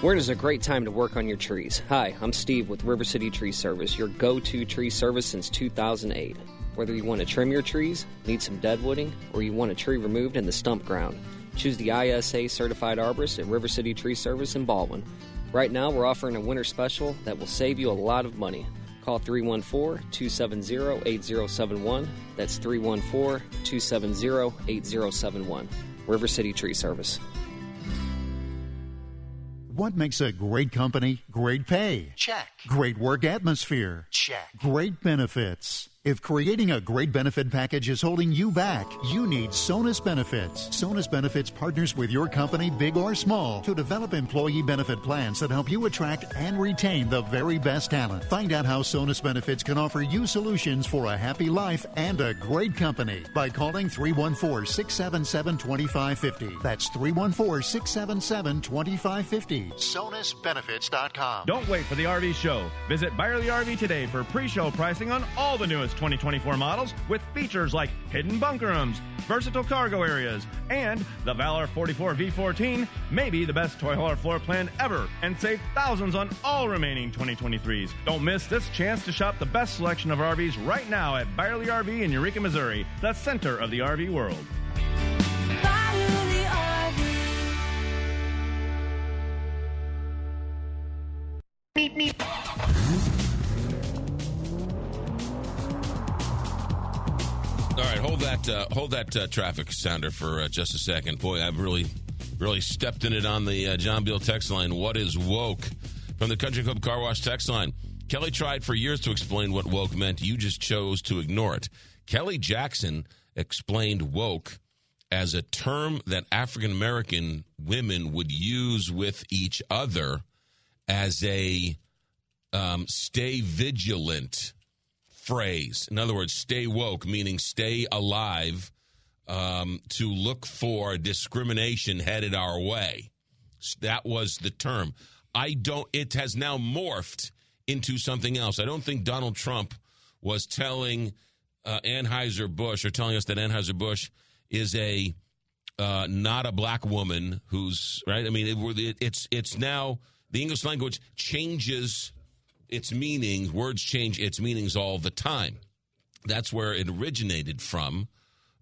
Winter is a great time to work on your trees. Hi, I'm Steve with River City Tree Service, your go to tree service since 2008. Whether you want to trim your trees, need some deadwooding, or you want a tree removed in the stump ground, choose the ISA certified arborist at River City Tree Service in Baldwin. Right now, we're offering a winter special that will save you a lot of money. Call 314 270 8071. That's 314 270 8071. River City Tree Service. What makes a great company great pay? Check. Great work atmosphere? Check. Great benefits. If creating a great benefit package is holding you back, you need Sonus Benefits. Sonus Benefits partners with your company, big or small, to develop employee benefit plans that help you attract and retain the very best talent. Find out how Sonus Benefits can offer you solutions for a happy life and a great company by calling 314 677 2550. That's 314 677 2550. SonusBenefits.com. Don't wait for the RV show. Visit Byerly RV today for pre-show pricing on all the newest 2024 models with features like hidden bunker rooms, versatile cargo areas, and the Valor 44 V14 may be the best toy hauler floor plan ever and save thousands on all remaining 2023s. Don't miss this chance to shop the best selection of RVs right now at Byerly RV in Eureka, Missouri, the center of the RV world. All right, hold that uh, hold that uh, traffic sounder for uh, just a second. Boy, I've really really stepped in it on the uh, John Beal text line. What is woke? From the Country Club Car Wash text line. Kelly tried for years to explain what woke meant. You just chose to ignore it. Kelly Jackson explained woke as a term that African American women would use with each other as a um, stay vigilant phrase. In other words, stay woke, meaning stay alive um, to look for discrimination headed our way. That was the term. I don't, it has now morphed into something else. I don't think Donald Trump was telling uh, Anheuser Busch are telling us that Anheuser Busch is a uh, not a black woman who's right. I mean, it, it's it's now the English language changes its meanings. Words change its meanings all the time. That's where it originated from,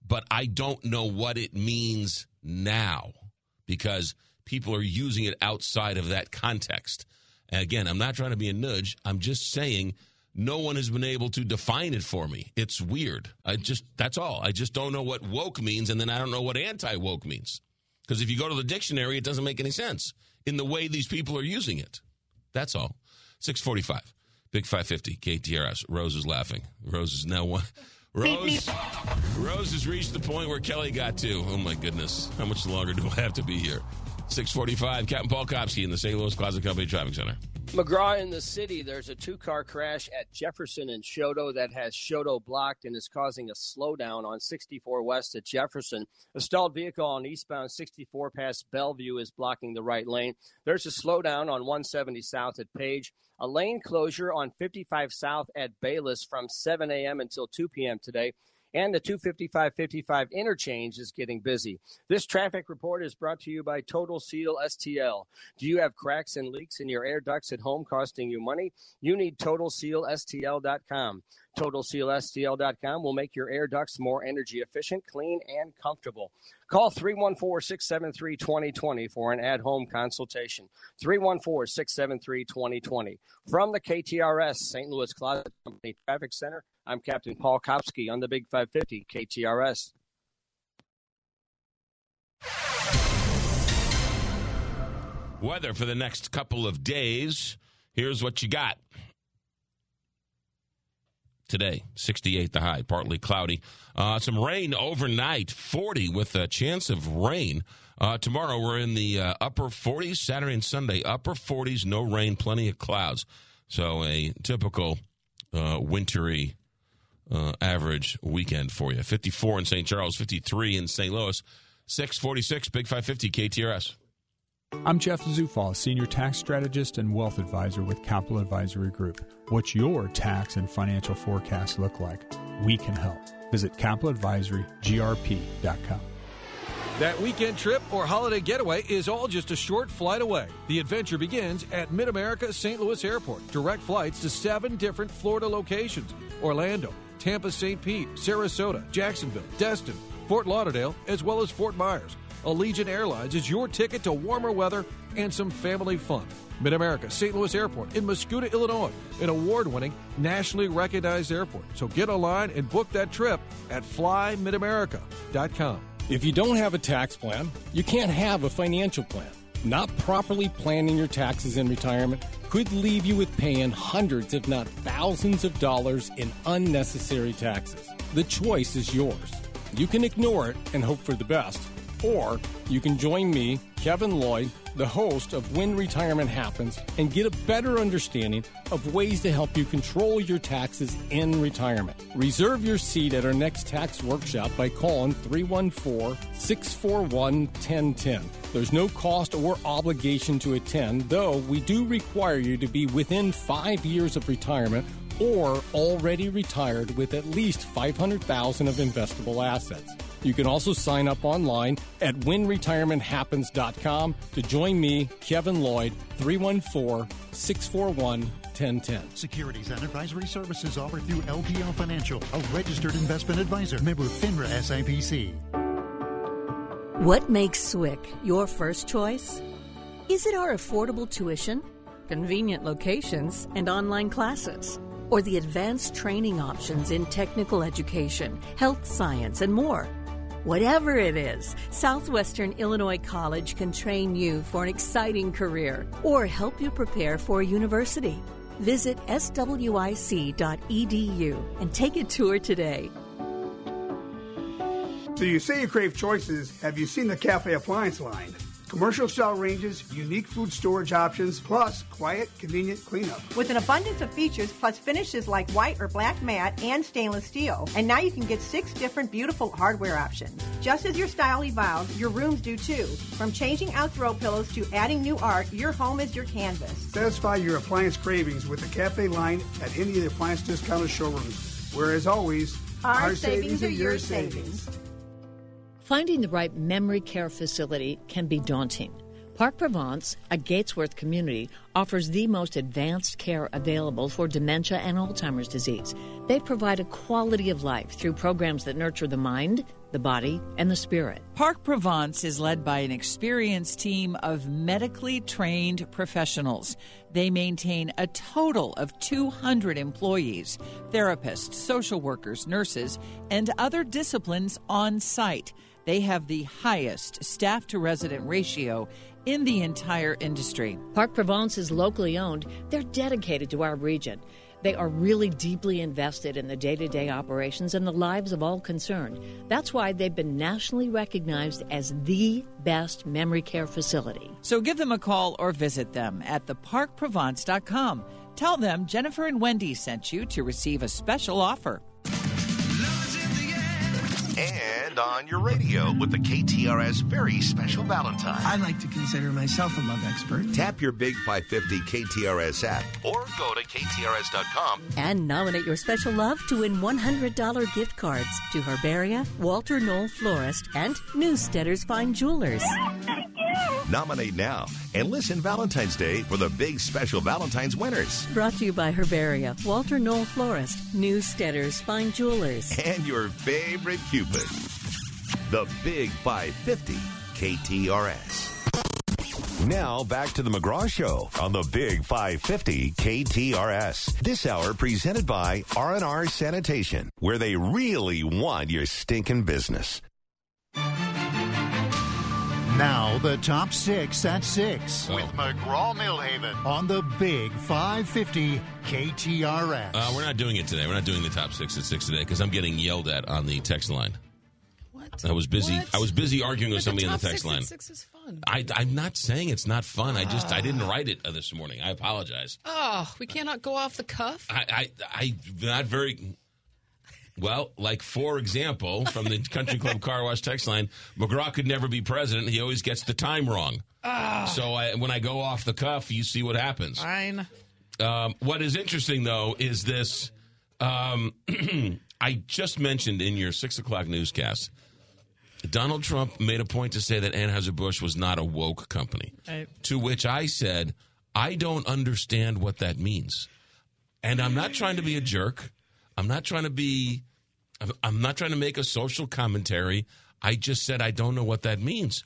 but I don't know what it means now because people are using it outside of that context. Again, I'm not trying to be a nudge. I'm just saying no one has been able to define it for me. It's weird. I just that's all. I just don't know what woke means and then I don't know what anti-woke means. Because if you go to the dictionary it doesn't make any sense in the way these people are using it. That's all. 645. Big 550 KTRS. Rose is laughing. Rose is now one Rose, Rose has reached the point where Kelly got to. Oh my goodness. How much longer do I have to be here? 645, Captain Paul Kopsky in the St. Louis Closet Company Traffic Center. McGraw in the city, there's a two car crash at Jefferson and Chouteau that has Chouteau blocked and is causing a slowdown on 64 West at Jefferson. A stalled vehicle on eastbound 64 past Bellevue is blocking the right lane. There's a slowdown on 170 South at Page. A lane closure on 55 South at Bayless from 7 a.m. until 2 p.m. today and the 255-55 interchange is getting busy. This traffic report is brought to you by Total Seal STL. Do you have cracks and leaks in your air ducts at home costing you money? You need TotalSealSTL.com. TotalSealSTL.com will make your air ducts more energy efficient, clean, and comfortable. Call 314 673 2020 for an at home consultation. 314 673 2020. From the KTRS St. Louis Closet Company Traffic Center, I'm Captain Paul Kopsky on the Big 550 KTRS. Weather for the next couple of days. Here's what you got. Today, 68 the high, partly cloudy. Uh, some rain overnight, 40 with a chance of rain. Uh, tomorrow, we're in the uh, upper 40s, Saturday and Sunday, upper 40s, no rain, plenty of clouds. So, a typical uh, wintry uh, average weekend for you. 54 in St. Charles, 53 in St. Louis, 646, Big 550 KTRS. I'm Jeff Zufall, Senior Tax Strategist and Wealth Advisor with Capital Advisory Group. What's your tax and financial forecast look like? We can help. Visit capitaladvisorygrp.com. That weekend trip or holiday getaway is all just a short flight away. The adventure begins at Mid America St. Louis Airport. Direct flights to seven different Florida locations Orlando, Tampa, St. Pete, Sarasota, Jacksonville, Destin, Fort Lauderdale, as well as Fort Myers. Allegiant Airlines is your ticket to warmer weather and some family fun. Mid America St. Louis Airport in Mascoutah, Illinois, an award winning, nationally recognized airport. So get online and book that trip at flymidamerica.com. If you don't have a tax plan, you can't have a financial plan. Not properly planning your taxes in retirement could leave you with paying hundreds, if not thousands, of dollars in unnecessary taxes. The choice is yours. You can ignore it and hope for the best, or you can join me, Kevin Lloyd, the host of When Retirement Happens, and get a better understanding of ways to help you control your taxes in retirement. Reserve your seat at our next tax workshop by calling 314 641 1010. There's no cost or obligation to attend, though we do require you to be within five years of retirement or already retired with at least 500,000 of investable assets. You can also sign up online at whenretirementhappens.com to join me, Kevin Lloyd, 314 641 1010. Securities and advisory services offered through LPL Financial, a registered investment advisor, member FINRA SIPC. What makes SWIC your first choice? Is it our affordable tuition, convenient locations, and online classes? Or the advanced training options in technical education, health science, and more? Whatever it is, Southwestern Illinois College can train you for an exciting career or help you prepare for a university. Visit swic.edu and take a tour today. So you say you crave choices. Have you seen the Cafe Appliance line? Commercial style ranges, unique food storage options, plus quiet, convenient cleanup. With an abundance of features plus finishes like white or black matte and stainless steel. And now you can get six different beautiful hardware options. Just as your style evolves, your rooms do too. From changing out throw pillows to adding new art, your home is your canvas. Satisfy your appliance cravings with the Cafe line at any of the appliance discounter showrooms. where as always, Our savings are your savings. Finding the right memory care facility can be daunting. Park Provence, a Gatesworth community, offers the most advanced care available for dementia and Alzheimer's disease. They provide a quality of life through programs that nurture the mind, the body, and the spirit. Park Provence is led by an experienced team of medically trained professionals. They maintain a total of 200 employees, therapists, social workers, nurses, and other disciplines on site. They have the highest staff to resident ratio in the entire industry. Park Provence is locally owned. They're dedicated to our region. They are really deeply invested in the day to day operations and the lives of all concerned. That's why they've been nationally recognized as the best memory care facility. So give them a call or visit them at theparkprovence.com. Tell them Jennifer and Wendy sent you to receive a special offer. And on your radio with the KTRS very special Valentine. I like to consider myself a love expert. Tap your Big 550 KTRS app or go to KTRS.com. And nominate your special love to win $100 gift cards to Herbaria, Walter Knoll Florist, and Newsteaders Fine Jewelers. Nominate now and listen Valentine's Day for the big special Valentine's winners. Brought to you by Herbaria, Walter Knoll Florist, Newsteaders Fine Jewelers. And your favorite The Big 550 KTRS. Now back to the McGraw Show on the Big 550 KTRS. This hour presented by R&R Sanitation, where they really want your stinking business. Now the top six at six Oh. with McGraw Millhaven on the Big 550 KTRS. Uh, we're not doing it today. We're not doing the top six at six today because I'm getting yelled at on the text line. What? I was busy. What? I was busy arguing with somebody the on the text six line. Six is fun. I, I'm not saying it's not fun. I just I didn't write it uh, this morning. I apologize. Oh, we cannot go off the cuff. I I I not very well. Like for example, from the Country Club Car Wash text line, McGraw could never be president. He always gets the time wrong. Ah. So I, when I go off the cuff, you see what happens. Fine. Um, what is interesting, though, is this. Um, I just mentioned in your six o'clock newscast, Donald Trump made a point to say that Anheuser-Busch was not a woke company. Right. To which I said, I don't understand what that means. And I'm not trying to be a jerk. I'm not trying to be, I'm not trying to make a social commentary. I just said, I don't know what that means.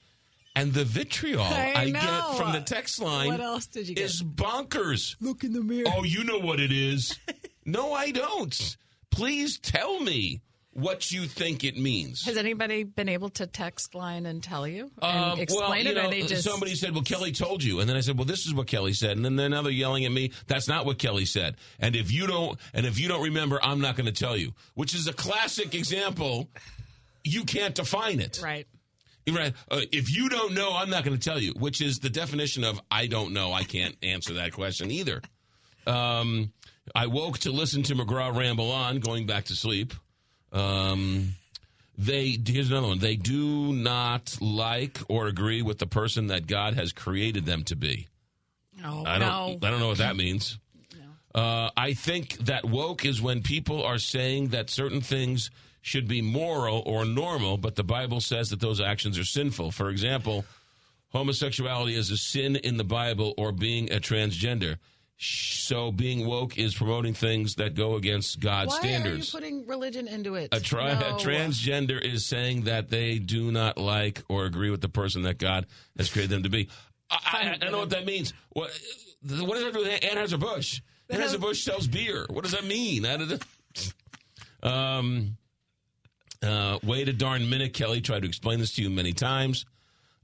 And the vitriol I I, get from the text line What else did you get? is bonkers. Look in the mirror. Oh, you know what it is. no, I don't. Please tell me what you think it means. Has anybody been able to text line and tell you and Um, explain well, you it, know, or they just somebody said, "Well, Kelly told you," and then I said, "Well, this is what Kelly said," and then they're now they're yelling at me. That's not what Kelly said. And if you don't, and if you don't remember, I'm not going to tell you. Which is a classic example. You can't define it, right? Right. Uh, if you don't know, I'm not going to tell you. Which is the definition of I don't know. I can't answer that question either. Um, I woke to listen to McGraw ramble on, going back to sleep. Um, they here's another one. They do not like or agree with the person that God has created them to be. Oh, I don't. no. I don't know what that means. Uh, I think that woke is when people are saying that certain things should be moral or normal, but the Bible says that those actions are sinful. For example, homosexuality is a sin in the Bible, or being a transgender. So being woke is promoting things that go against God's Why standards. are you putting religion into it? A, tri- No. a transgender is saying that they do not like or agree with the person that God has created them to be. I, I, I don't know what that means. What, what does that do with Anheuser Busch? Anheuser Busch sells beer. What does that mean? I don't- um, uh, wait a darn minute, Kelly tried to explain this to you many times.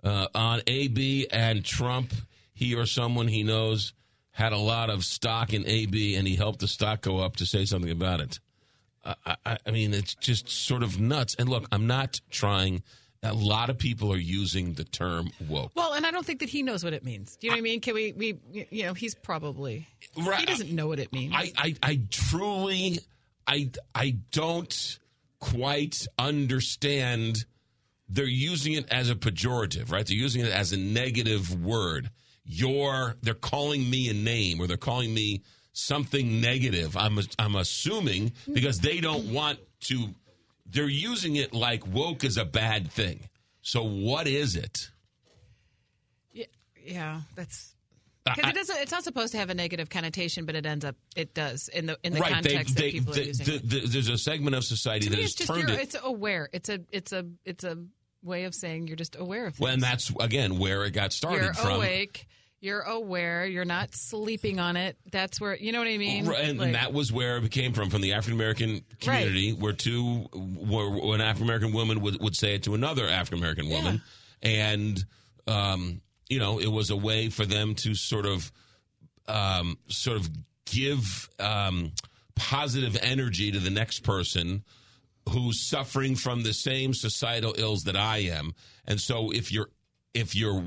Uh, on AB and Trump, he or someone he knows had a lot of stock in AB, and he helped the stock go up to say something about it. I, I, I mean, it's just sort of nuts. And look, I'm not trying. A lot of people are using the term woke. Well, and I don't think that he knows what it means. Do you know what I mean? Can we? We, you know, he's probably right, he doesn't know what it means. I, I, I truly, I, I don't quite understand. They're using it as a pejorative, right? They're using it as a negative word. You're, they're calling me a name, or they're calling me something negative. I'm I'm assuming because they don't want to. They're using it like woke is a bad thing. So what is it? Yeah, yeah that's because it doesn't. It's not supposed to have a negative connotation, but it ends up. It does in the in the right, context they, that people they, are using. the- the- there's a segment of society To that me, has just turned it. it's aware. It's a it's a it's a way of saying you're just aware of things. Well, and that's again where it got started you're from. awake. You're aware. You're not sleeping on it. That's where you know what I mean. Right, and, Like- and that was where it came from, from the African American community, where two, where, an African American woman would, would say it to another African American woman, and um, you know, it was a way for them to sort of, um, sort of give um, positive energy to the next person who's suffering from the same societal ills that I am, and so if you're if you're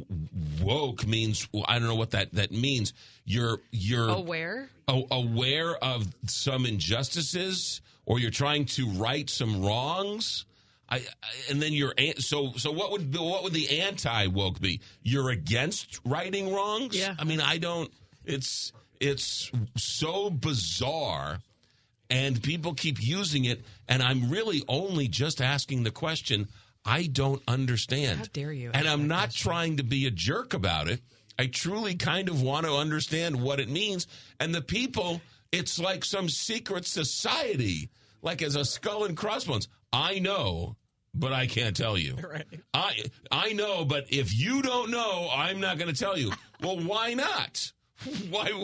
woke means well, I don't know what that that means. You're you're aware. a- aware of some injustices or you're trying to right some wrongs I, I and then you're so so what would the, what would the anti woke be you're against righting wrongs Yeah. i mean i don't it's it's so bizarre and people keep using it and i'm really only just asking the question i don't understand. How dare you and i'm not trying to be a jerk about it. I truly kind of want to understand what it means. And the people it's like some secret society like as a skull and crossbones. I know but i can't tell you. Right. i i know but if you don't know i'm not going to tell you. Well why not? Why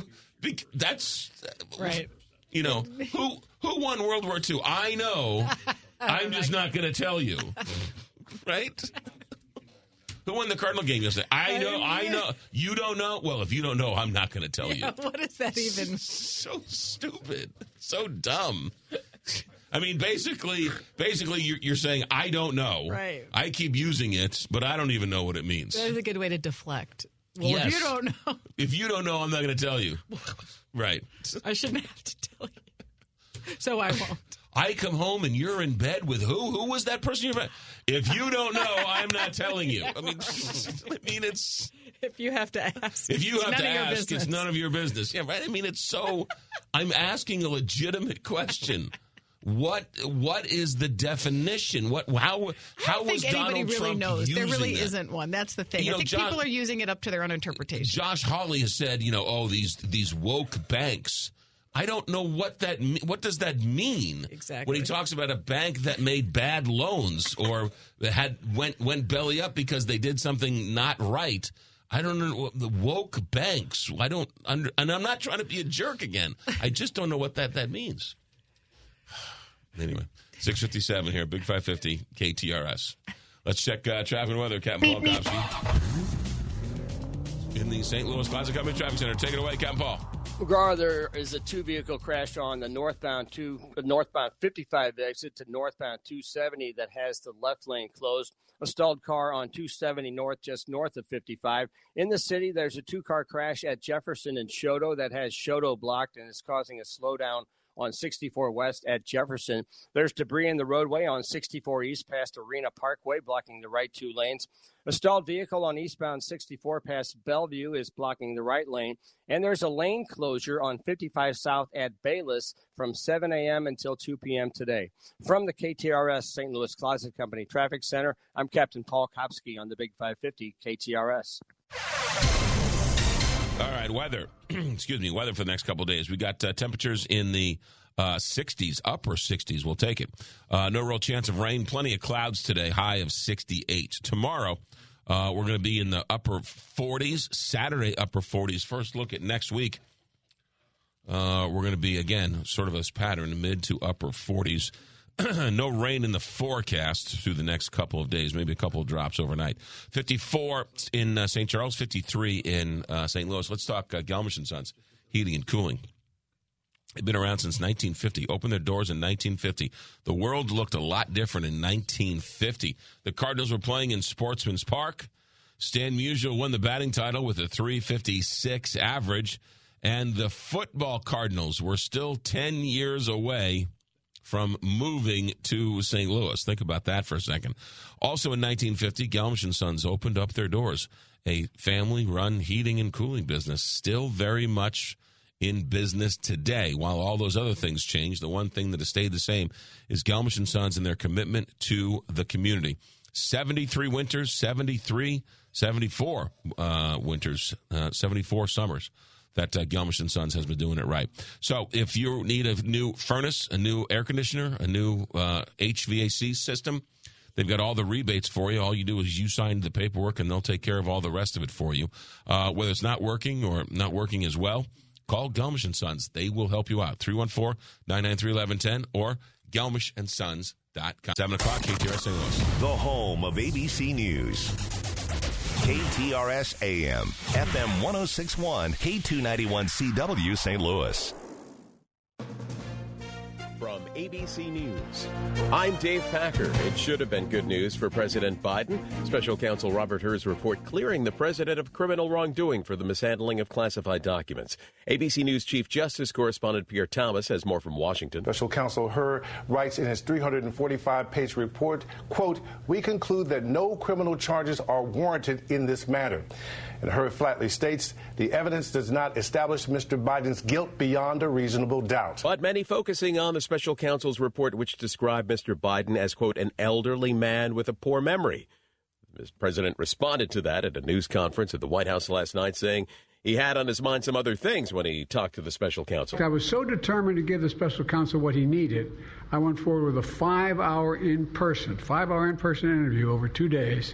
that's Right. You know who who won world war ii i know i'm just not going to tell you right who won the cardinal game yesterday i know i know you don't know well if you don't know i'm not going to tell you what is that even? so stupid so dumb I mean, basically, basically, you're, you're saying I don't know. Right. I keep using it, but I don't even know what it means. That is a good way to deflect. Well, if you don't know, If you don't know, I'm not going to tell you. Right. I shouldn't have to tell you. So I won't. I come home and you're in bed with who? Who was that person you're bed? If you don't know, I'm not telling you. I mean, I mean, it's If you have to ask, if you have to ask, it's none of your business. Yeah, right. I mean, it's so. I'm asking a legitimate question. What what is the definition? What how how I don't was think anybody Donald really Trump knows. There really isn't one. That's the thing. You I know, think John- people are using it up to their own interpretation. Josh Hawley has said, you know, oh these these woke banks. I don't know what that what does that mean Exactly. when he talks about a bank that made bad loans or had went went belly up because they did something not right. I don't know what the woke banks. I don't under, and I'm not trying to be a jerk again. I just don't know what that that means. Anyway, six fifty seven here, Big Five Fifty KTRS. Let's check uh, traffic and weather. Captain Paul Kopsky in the St. Louis Plaza Company Traffic Center. Take it away, Captain Paul. McGraw, there is a two vehicle crash on the northbound two uh, northbound 55 exit to northbound 270 that has the left lane closed. A stalled car on 270 north, just north of 55. In the city, there's a two car crash at Jefferson and Chouteau that has Chouteau blocked and is causing a slowdown on 64 West at Jefferson. There's debris in the roadway on 64 East past Arena Parkway, blocking the right two lanes. A stalled vehicle on eastbound 64 past Bellevue is blocking the right lane. And there's a lane closure on 55 South at Bayless from 7 a.m. until 2 p.m. today. From the KTRS St. Louis Closet Company Traffic Center, I'm Captain Paul Kopsky on the Big 550 KTRS. All right, weather. Excuse me, weather for the next couple days. We got uh, temperatures in the uh, 60s, upper 60s. We'll take it. Uh, no real chance of rain. Plenty of clouds today. High of 68. Tomorrow, uh, we're going to be in the upper 40s. Saturday, upper 40s. First look at next week. Uh, we're going to be again sort of this pattern, mid to upper 40s. no rain in the forecast through the next couple of days, maybe a couple of drops overnight. 54 in uh, St. Charles, 53 in uh, St. Louis. Let's talk uh, Gelmish Sons Heating and Cooling. They've been around since 1950. Opened their doors in 1950. The world looked a lot different in 1950. The Cardinals were playing in Sportsman's Park. Stan Musial won the batting title with a 356 average. And the football Cardinals were still 10 years away from moving to St. Louis. Think about that for a second. Also in 1950, Gelmish and Sons opened up their doors. A family-run heating and cooling business, still very much in business today. While all those other things change, the one thing that has stayed the same is Gelmish and Sons and their commitment to the community. 73 winters, 73, 74 uh, winters, uh, 74 summers that uh, Gelmish and Sons has been doing it right. So if you need a new furnace, a new air conditioner, a new uh, HVAC system, they've got all the rebates for you. All you do is you sign the paperwork, and they'll take care of all the rest of it for you. Uh, whether it's not working or not working as well, call Gelmish and Sons. They will help you out. 314-993-1110 or gelmishandsons.com. 7 o'clock, KTRS St. Louis. The home of ABC News. KTRS AM, FM 1061, K291CW St. Louis. ABC News, I'm Dave Packer. It should have been good news for President Biden. Special counsel Robert Hur's report clearing the president of criminal wrongdoing for the mishandling of classified documents. ABC News Chief Justice correspondent Pierre Thomas has more from Washington. Special counsel Hur writes in his 345-page report, quote, we conclude that no criminal charges are warranted in this matter. And Hur flatly states the evidence does not establish Mr. Biden's guilt beyond a reasonable doubt. But many focusing on the special counsel's report, which described Mr. Biden as, quote, an elderly man with a poor memory. The president responded to that at a news conference at the White House last night, saying he had on his mind some other things when he talked to the special counsel. I was so determined to give the special counsel what he needed, I went forward with a five hour in person, five hour in person interview over two days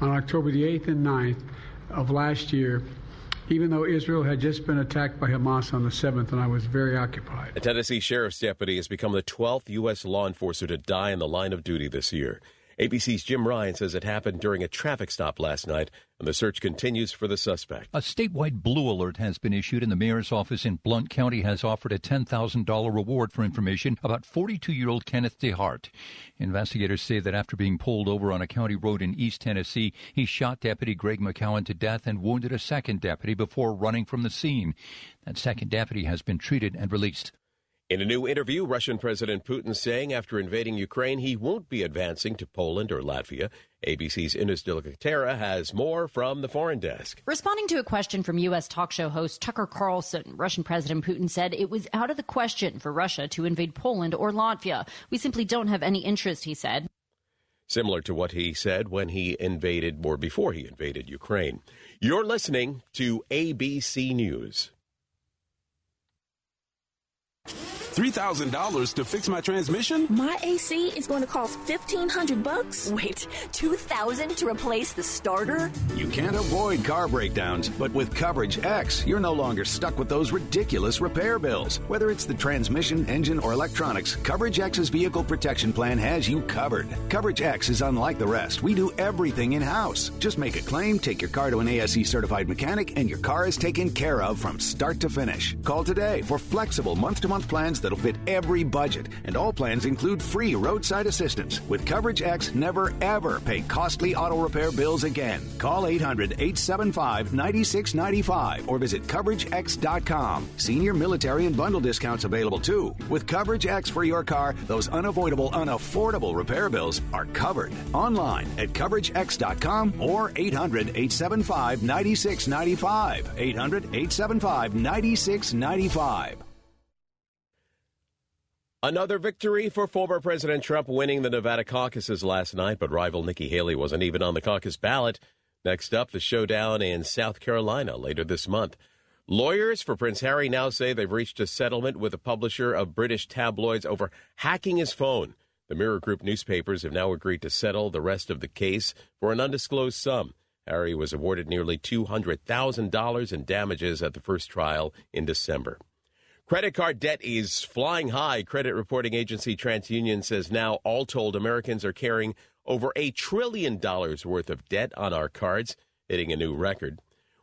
on October the 8th and 9th of last year, even though Israel had just been attacked by Hamas on the 7th, and I was very occupied. A Tennessee sheriff's deputy has become the 12th U.S. law enforcer to die in the line of duty this year. ABC's Jim Ryan says it happened during a traffic stop last night, and the search continues for the suspect. A statewide blue alert has been issued, and the mayor's office in Blount County has offered a $10,000 reward for information about 42 year old Kenneth DeHart. Investigators say that after being pulled over on a county road in East Tennessee, he shot Deputy Greg McCowan to death and wounded a second deputy before running from the scene. That second deputy has been treated and released. In a new interview, Russian President Putin saying after invading Ukraine he won't be advancing to Poland or Latvia. ABC's Ines de la Cuetara has more from the foreign desk. Responding to a question from U.S. talk show host Tucker Carlson, Russian President Putin said it was out of the question for Russia to invade Poland or Latvia. We simply don't have any interest, he said. Similar to what he said when he invaded, or before he invaded Ukraine. You're listening to ABC News you $3,000 to fix my transmission? My AC is going to cost 1500 bucks? Wait, 2000 to replace the starter? You can't avoid car breakdowns, but with Coverage X, you're no longer stuck with those ridiculous repair bills. Whether it's the transmission, engine, or electronics, Coverage X's vehicle protection plan has you covered. Coverage X is unlike the rest. We do everything in-house. Just make a claim, take your car to an ASE certified mechanic, and your car is taken care of from start to finish. Call today for flexible month-to-month plans that'll fit every budget, and all plans include free roadside assistance. With Coverage X, never ever pay costly auto repair bills again. Call 800 875 9695 or visit CoverageX.com. Senior, military, and bundle discounts available too. With Coverage X for your car, those unavoidable, unaffordable repair bills are covered. Online at CoverageX.com or 800 875 9695. 800 875 9695. Another victory for former President Trump winning the Nevada caucuses last night, but rival Nikki Haley wasn't even on the caucus ballot. Next up, the showdown in South Carolina later this month. Lawyers for Prince Harry now say they've reached a settlement with a publisher of British tabloids over hacking his phone. The Mirror Group newspapers have now agreed to settle the rest of the case for an undisclosed sum. Harry was awarded nearly $200,000 in damages at the first trial in December. Credit card debt is flying high. Credit reporting agency TransUnion says now, all told, Americans are carrying over a trillion dollars worth of debt on our cards, hitting a new record.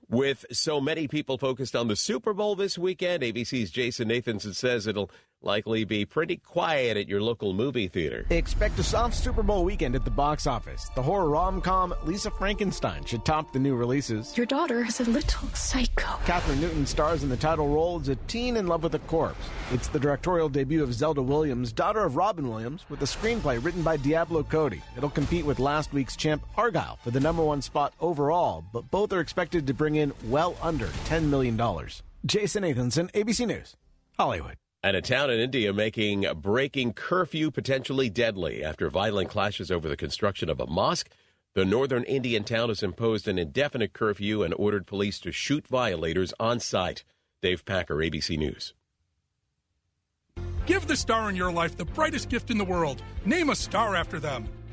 With so many people focused on the Super Bowl this weekend, ABC's Jason Nathanson says it'll likely be pretty quiet at your local movie theater. Expect a soft Super Bowl weekend at the box office. The horror rom com Lisa Frankenstein should top the new releases. Your daughter is a little psycho. Kathryn Newton stars in the title role as a teen in love with a corpse. It's the directorial debut of Zelda Williams, daughter of Robin Williams, with a screenplay written by Diablo Cody. It'll compete with last week's champ Argylle for the number one spot overall, but both are expected to bring in well under $10 million. Jason Nathanson, ABC News, Hollywood. And a town in India making breaking curfew potentially deadly after violent clashes over the construction of a mosque. The northern Indian town has imposed an indefinite curfew and ordered police to shoot violators on site. Dave Packer, ABC News. Give the star in your life the brightest gift in the world. Name a star after them.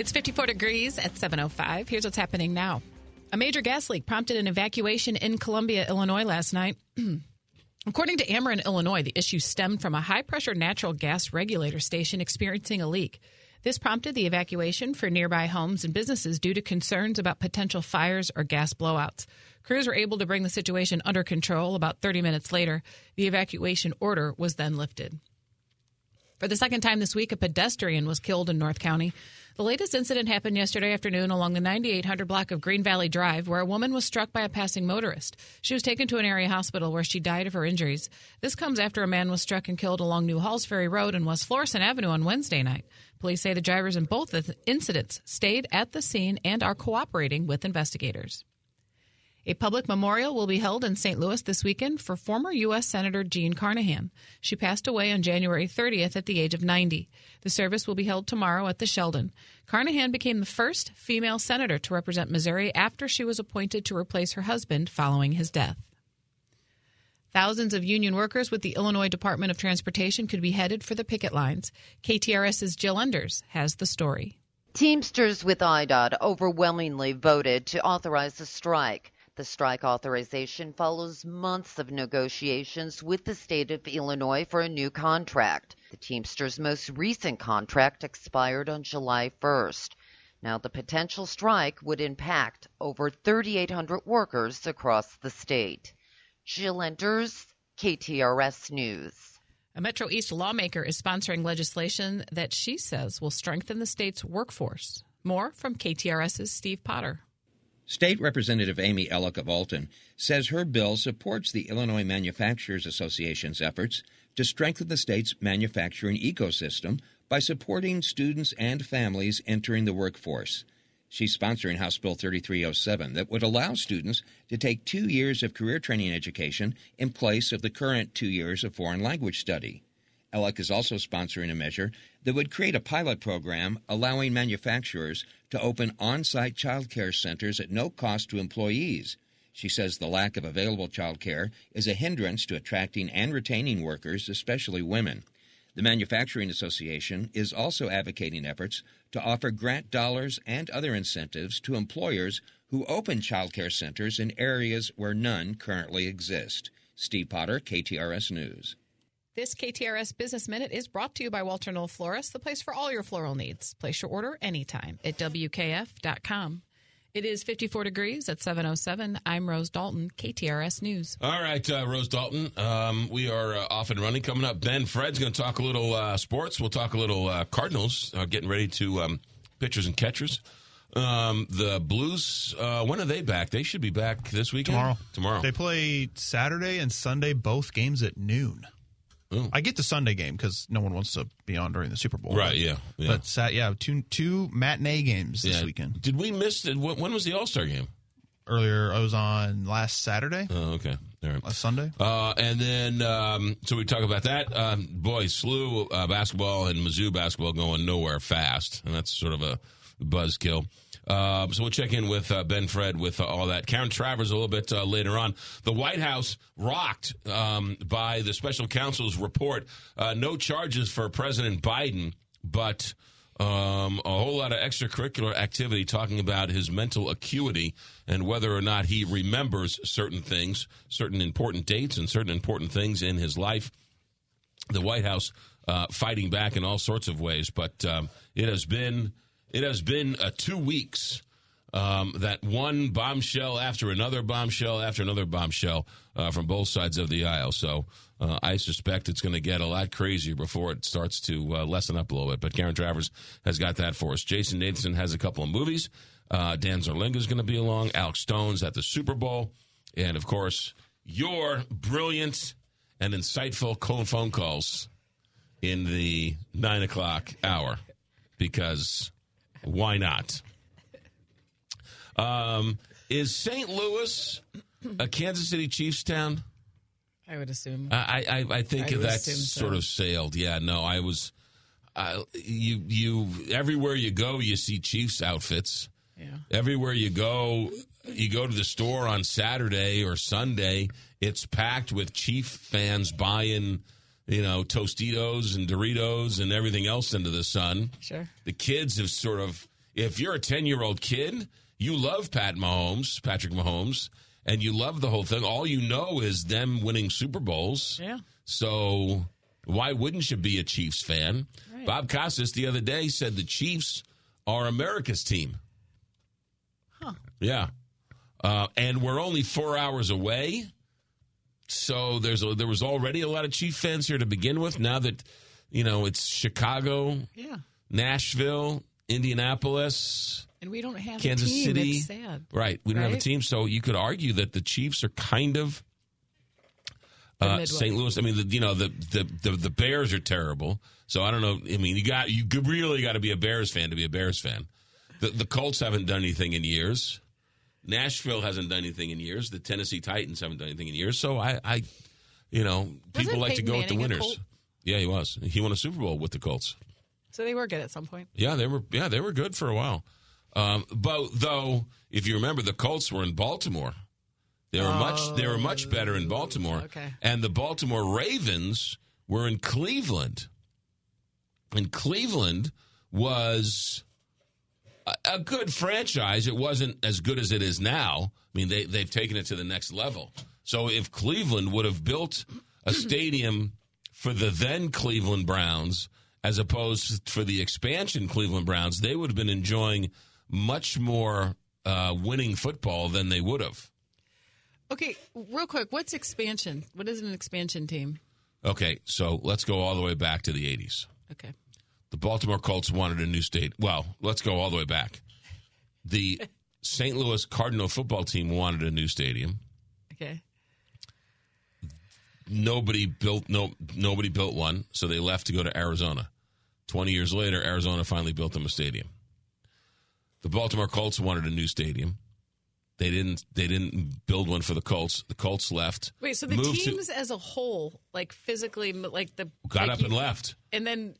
It's 54 degrees at 7:05. Here's what's happening now. A major gas leak prompted an evacuation in Columbia, Illinois last night. According to Ameren, Illinois, the issue stemmed from a high pressure natural gas regulator station experiencing a leak. This prompted the evacuation for nearby homes and businesses due to concerns about potential fires or gas blowouts. Crews were able to bring the situation under control about 30 minutes later. The evacuation order was then lifted. For the second time this week, a pedestrian was killed in North County. The latest incident happened yesterday afternoon along the 9800 block of Green Valley Drive, where a woman was struck by a passing motorist. She was taken to an area hospital where she died of her injuries. This comes after a man was struck and killed along New Halls Ferry Road and West Florissant Avenue on Wednesday night. Police say the drivers in both incidents stayed at the scene and are cooperating with investigators. A public memorial will be held in St. Louis this weekend for former U.S. Senator Jean Carnahan. She passed away on January 30th at the age of 90. The service will be held tomorrow at the Sheldon. Carnahan became the first female senator to represent Missouri after she was appointed to replace her husband following his death. Thousands of union workers with the Illinois Department of Transportation could be headed for the picket lines. KTRS's Jill Enders has the story. Teamsters with IDOT overwhelmingly voted to authorize the strike. The strike authorization follows months of negotiations with the state of Illinois for a new contract. The Teamsters' most recent contract expired on July 1st. Now, the potential strike would impact over 3,800 workers across the state. Jill Enders, KTRS News. A Metro East lawmaker is sponsoring legislation that she says will strengthen the state's workforce. More from KTRS's Steve Potter. State Representative Amy Elik of Alton says her bill supports the Illinois Manufacturers Association's efforts to strengthen the state's manufacturing ecosystem by supporting students and families entering the workforce. She's sponsoring House Bill 3307 that would allow students to take two years of career training education in place of the current two years of foreign language study. Elik is also sponsoring a measure that would create a pilot program allowing manufacturers to open on site child care centers at no cost to employees. She says the lack of available child care is a hindrance to attracting and retaining workers, especially women. The Manufacturing Association is also advocating efforts to offer grant dollars and other incentives to employers who open child care centers in areas where none currently exist. Steve Potter, KTRS News. This KTRS Business Minute is brought to you by Walter Knoll Florist, the place for all your floral needs. Place your order anytime at WKF.com. It is 54 degrees at 707. I'm Rose Dalton, KTRS News. All right, uh, Rose Dalton. Um, we are uh, off and running. Coming up, Ben Fred's going to talk a little uh, sports. We'll talk a little uh, Cardinals, uh, getting ready to um, pitchers and catchers. Um, the Blues, uh, when are they back? They should be back this weekend. Tomorrow. Tomorrow. They play Saturday and Sunday, both games at noon. Ooh. I get the Sunday game because no one wants to be on during the Super Bowl. Right, yeah, yeah. But sat, yeah, two two matinee games this Yeah. weekend. Did we miss it? When when was the All Star game? Earlier, I was on last Saturday. Oh, okay. All right. Last Sunday. Uh, and then, um, so we talk about that. Um, boy, SLU uh, basketball and Mizzou basketball going nowhere fast, and that's sort of a buzzkill. Um, so we'll check in with uh, Ben Fred with uh, all that. Karen Travers a little bit uh, later on. The White House rocked um, by the special counsel's report. Uh, no charges for President Biden, but um, a whole lot of extracurricular activity talking about his mental acuity and whether or not he remembers certain things, certain important dates, and certain important things in his life. The White House uh, fighting back in all sorts of ways, but um, it has been it has been uh, two weeks Um, that one bombshell after another bombshell after another bombshell uh, from both sides of the aisle. So uh, I suspect it's going to get a lot crazier before it starts to uh, lessen up a little bit. But Karen Travers has got that for us. Jason Nathan has a couple of movies. Uh, Dan Zerlinga is going to be along. Alex Stone's at the Super Bowl. And of course, your brilliant and insightful phone calls in the nine o'clock hour because why not? Um, is St. Louis a Kansas City Chiefs town? I would assume. I I, I think I that's so. sort of sailed. Yeah, no, I was. Uh, you you everywhere you go, you see Chiefs outfits. Yeah. Everywhere you go, you go to the store on Saturday or Sunday, it's packed with Chief fans buying, you know, Tostitos and Doritos and everything else into the sun. Sure. The kids have sort of, if you're a 10 year old kid, you love Pat Mahomes, Patrick Mahomes, and you love the whole thing. All you know is them winning Super Bowls. Yeah. So why wouldn't you be a Chiefs fan? Right. Bob Costas the other day said the Chiefs are America's team. Huh. Yeah. Uh, and we're only four hours away. So there's a, there was already a lot of Chief fans here to begin with. Now that, you know, it's Chicago, Yeah. Nashville, Indianapolis, And we don't have Kansas a team. City. Right. We don't have a team. So you could argue that the Chiefs are kind of uh, St. Louis. I mean, the, you know, the, the the the Bears are terrible. So I don't know. I mean, you got you really got to be a Bears fan to be a Bears fan. The the Colts haven't done anything in years. Nashville hasn't done anything in years. The Tennessee Titans haven't done anything in years. So I, I you know, people Wasn't like to Peyton go with the winners. Yeah, he was. He won a Super Bowl with the Colts. So they were good at some point. Yeah, they were. Yeah, they were good for a while. Um, but though, if you remember, the Colts were in Baltimore. They were much. They were much better in Baltimore. okay. And the Baltimore Ravens were in Cleveland. And Cleveland was a, good franchise. It wasn't as good as it is now. I mean, they they've taken it to the next level. So if Cleveland would have built a stadium for the then Cleveland Browns as opposed for the expansion Cleveland Browns, they would have been enjoying much more uh, winning football than they would have. Okay, real quick, what's expansion? What is an expansion team? Okay, so let's go all the way back to the 80s. Okay. The Baltimore Colts wanted a new state. Well, let's go all the way back. The St. Louis Cardinal football team wanted a new stadium. Okay. Nobody built no nobody built one, so they left to go to Arizona. 20 years later, Arizona finally built them a stadium. The Baltimore Colts wanted a new stadium. They didn't they didn't build one for the Colts. The Colts left. Wait, so the moved to- teams as a whole, like physically, like the got like up you- and left. and then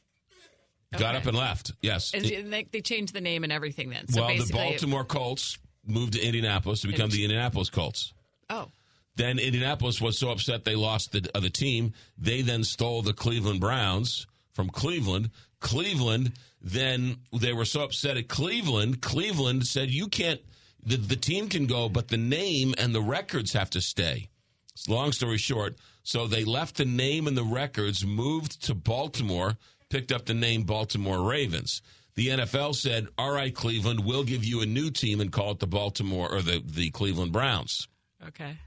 Got up and left. Yes. and, they, they changed the name and everything. Then, so well, the Baltimore Colts moved to Indianapolis to become the Indianapolis Colts. Oh, Then Indianapolis was so upset they lost the uh, other team. They then stole the Cleveland Browns from Cleveland. Cleveland then they were so upset at Cleveland. Cleveland said, "You can't. The, the team can go, but the name and the records have to stay." Long story short, so they left the name and the records, moved to Baltimore, picked up the name Baltimore Ravens. The NFL said, "All right, Cleveland, we'll give you a new team and call it the Baltimore or the the Cleveland Browns." okay.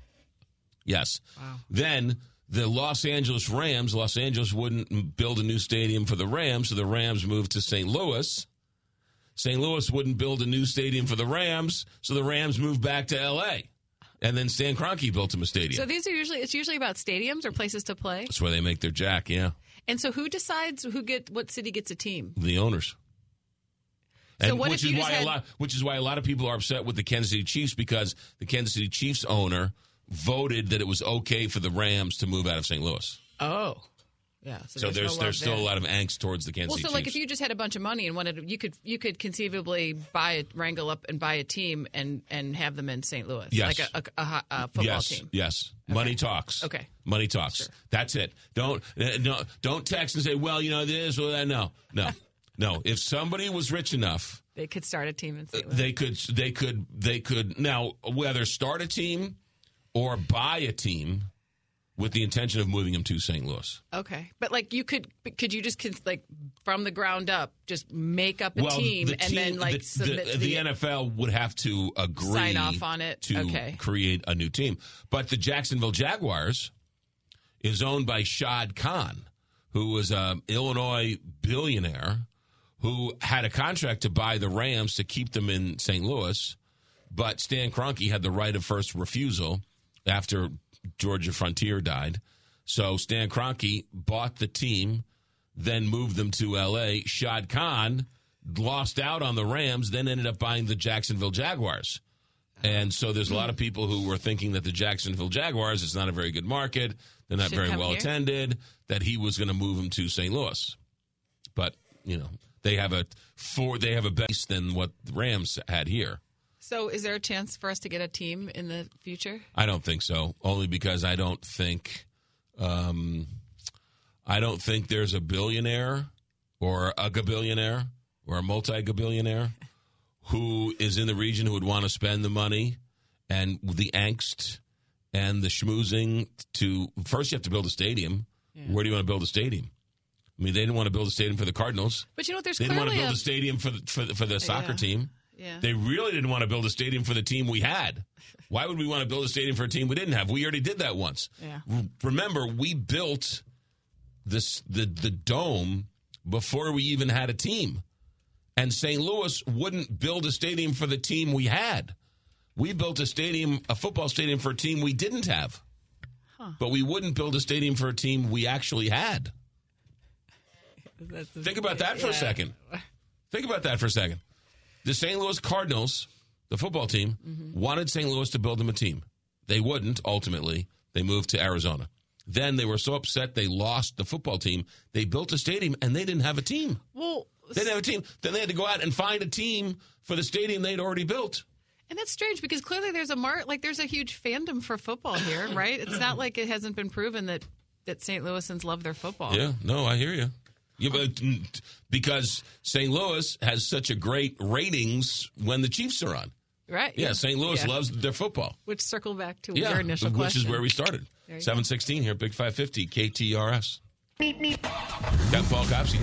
Yes. Wow. Then the Los Angeles Rams, Los Angeles wouldn't build a new stadium for the Rams, so the Rams moved to St. Louis. St. Louis wouldn't build a new stadium for the Rams, so the Rams moved back to L.A. And then Stan Kroenke built them a stadium. So these are usually it's usually about stadiums or places to play. That's where they make their jack. Yeah, And so who decides who get what city gets a team? the owners. So what which if you is why had- a lot, which is why a lot of people are upset with the Kansas City Chiefs because the Kansas City Chiefs owner voted that it was okay for the Rams to move out of St. Louis. Oh, yeah. So, there's no there's still there. a lot of angst towards the Kansas Well, City so like Chiefs. if you just had a bunch of money and wanted, you could you could conceivably buy it, wrangle up and buy a team and and have them in St. Louis, Yes. like a, a, a, a football yes, team. Yes, money talks. Okay. money talks. That's it. Don't uh, no, don't text and say, "Well, you know this or that." No, no, no. If somebody was rich enough, They could start a team in St. Louis. they could they could they could now whether start a team or buy a team. With the intention of moving him to St. Louis. Okay, but like you could, could you just like from the ground up just make up a well, team the and then like the, submit the, to the NFL would have to agree Sign off on it? to Okay. create a new team. But the Jacksonville Jaguars is owned by Shad Khan, who was an Illinois billionaire who had a contract to buy the Rams to keep them in St. Louis, but Stan Kroenke had the right of first refusal after Georgia Frontiere died. So Stan Kroenke bought the team, then moved them to L.A. Shad Khan lost out on the Rams, then ended up buying the Jacksonville Jaguars. And so there's a lot of people who were thinking that the Jacksonville Jaguars, it's not a very good market. They're not Should very well here. attended, that he was going to move them to St. Louis. But, you know, they have a four, they have a base than what the Rams had here. So, is there a chance for us to get a team in the future? I don't think so. Only because I don't think, um, I don't think there's a billionaire or a gabillionaire or a multi-gabillionaire who is in the region who would want to spend the money and the angst and the schmoozing to first you have to build a stadium. Where do you want to build a stadium? I mean, they didn't want to build a stadium for the Cardinals. But you know what? There's They didn't want to build a, a stadium for the, for the, for the soccer Yeah. team. Yeah. They really didn't want to build a stadium for the team we had. Why would we want to build a stadium for a team we didn't have? We already did that once. Yeah. Remember, we built this the the dome before we even had a team. And St. Louis wouldn't build a stadium for the team we had. We built a stadium, a football stadium for a team we didn't have. But we wouldn't build a stadium for a team we actually had. Think about that for a second. Think about that for a second. The St. Louis Cardinals, the football team, Mm-hmm. wanted St. Louis to build them a team. They wouldn't, ultimately. They moved to Arizona. Then they were so upset they lost the football team. They built a stadium and they didn't have a team. well, They didn't have a team. Then they had to go out and find a team for the stadium they'd already built. and that's strange because clearly there's a mar like there's a huge fandom for football here, right? It's not like it hasn't been proven that that St. Louisans love their football. Yeah, no, I hear you. Yeah, but because St. Louis has such a great ratings when the Chiefs are on. Right. Yeah, St. Louis Yeah. loves their football. Which circle back to Yeah, your initial which question. is where we started. There you go. 716 here, Big 550, KTRS. Got Paul Kopsky.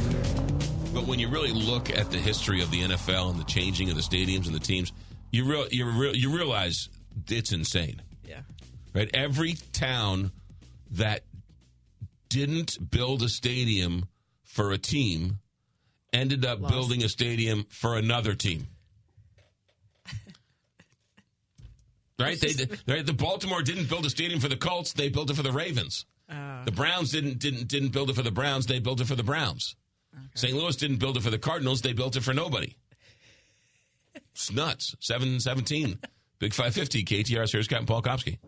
But when you really look at the history of the NFL and the changing of the stadiums and the teams, you real you real you realize it's insane. Yeah. Right? Every town that didn't build a stadium for a team ended up Lost. building a stadium for another team. Right? They did, right? The Baltimore didn't build a stadium for the Colts; they built it for the Ravens. Uh, The Browns didn't didn't didn't build it for the Browns; they built it for the Browns. St. Louis didn't build it for the Cardinals; they built it for nobody. It's nuts. Seven seventeen, Big Five Fifty, KTRS. Here's Captain Paul Kopsky.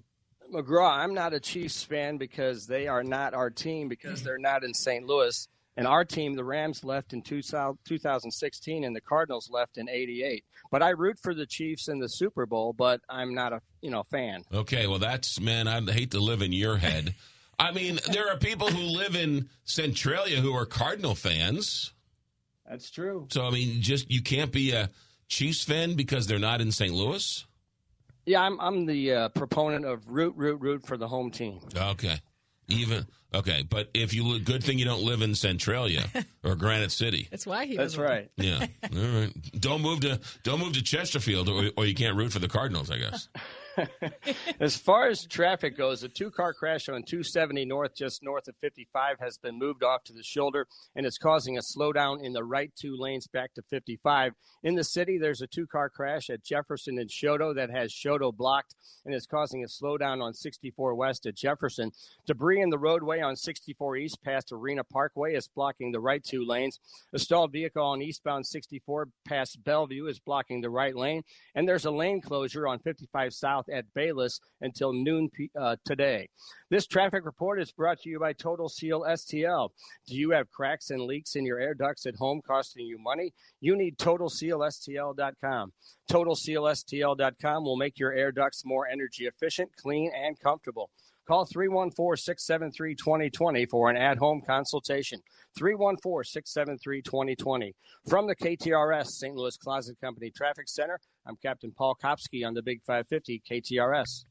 McGraw, I'm not a Chiefs fan because they are not our team because they're not in St. Louis. And our team, the Rams, left in 2016, and the Cardinals left in '88. But I root for the Chiefs in the Super Bowl, but I'm not a you know fan. Okay, well, that's man. I hate to live in your head. I mean, there are people who live in Centralia who are Cardinal fans. That's true. So I mean, just you can't be a Chiefs fan because they're not in St. Louis. Yeah, I'm I'm the uh, proponent of root, root, root for the home team. Okay, even okay, but if you li- good thing you don't live in Centralia or Granite City. That's why he. That's doesn't- right. Yeah, all right. Don't move to don't move to Chesterfield, or, or you can't root for the Cardinals. I guess. As far as traffic goes, a two car crash on 270 North, just north of 55, has been moved off to the shoulder and it's causing a slowdown in the right two lanes back to 55. In the city, there's a two car crash at Jefferson and Chouteau that has Chouteau blocked and is causing a slowdown on 64 West at Jefferson. Debris in the roadway on 64 East past Arena Parkway is blocking the right two lanes. A stalled vehicle on eastbound 64 past Bellevue is blocking the right lane. And there's a lane closure on 55 South at Bayless until noon uh, today. This traffic report is brought to you by Total Seal STL. Do you have cracks and leaks in your air ducts at home costing you money? You need TotalSealSTL.com. TotalSealSTL.com will make your air ducts more energy efficient, clean, and comfortable. Call 314 673 2020 for an at home consultation. 314 673 2020. From the KTRS St. Louis Closet Company Traffic Center, I'm Captain Paul Kopsky on the Big 550 KTRS.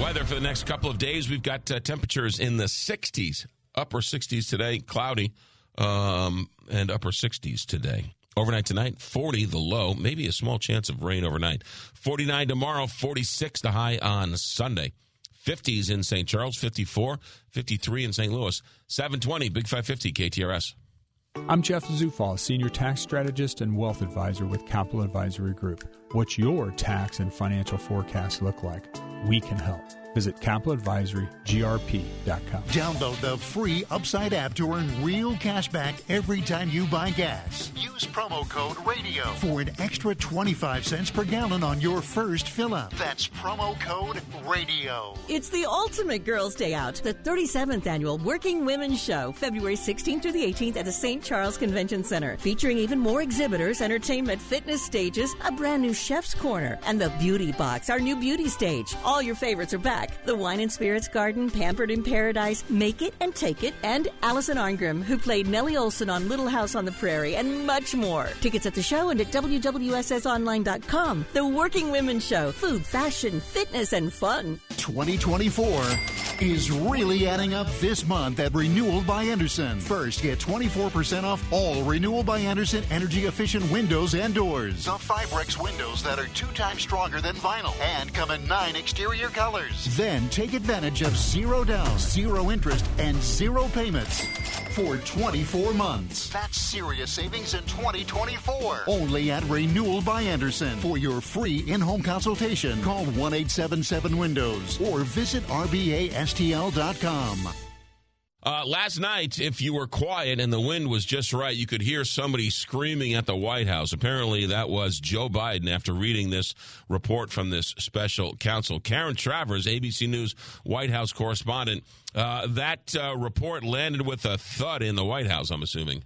Weather for the next couple of days. We've got uh, temperatures in the 60s, upper 60s today, cloudy, um, and upper 60s today. Overnight tonight, 40 the low, maybe a small chance of rain overnight. 49 tomorrow, 46 the high on Sunday. 50s in St. Charles, 54, 53 in St. Louis, 720, Big 550 KTRS. I'm Jeff Zufall, Senior Tax Strategist and Wealth Advisor with Capital Advisory Group. What's your tax and financial forecast look like? We can help. Visit capitaladvisorygrp.com. Download the free Upside app to earn real cash back every time you buy gas. Use promo code RADIO for an extra 25 cents per gallon on your first fill up. That's promo code RADIO. It's the ultimate Girls' Day Out, the 37th annual Working Women's Show, February 16th through the 18th at the St. Charles Convention Center, featuring even more exhibitors, entertainment, fitness stages, a brand new chef's corner, and the Beauty Box, our new beauty stage. All your favorites are back. The Wine and Spirits Garden, Pampered in Paradise, Make It and Take It, and Allison Arngrim, who played Nellie Oleson on Little House on the Prairie, and much more. Tickets at the show and at WWSSonline.com. The Working Women's Show. Food, fashion, fitness, and fun. 2024 is really adding up this month at Renewal by Andersen. First, get 24% off all Renewal by Andersen energy efficient windows and doors. The Fibrex windows that are two times stronger than vinyl and come in nine exterior colors. Then take advantage of zero down, zero interest, and zero payments for 24 months. That's serious savings in 2024. Only at Renewal by Andersen. For your free in home consultation, call 1 877 Windows or visit RBASTL.com. Uh, last night, if you were quiet and the wind was just right, you could hear somebody screaming at the White House. Apparently, that was Joe Biden after reading this report from this special counsel. Karen Travers, ABC News White House correspondent, uh, that uh, report landed with a thud in the White House, I'm assuming.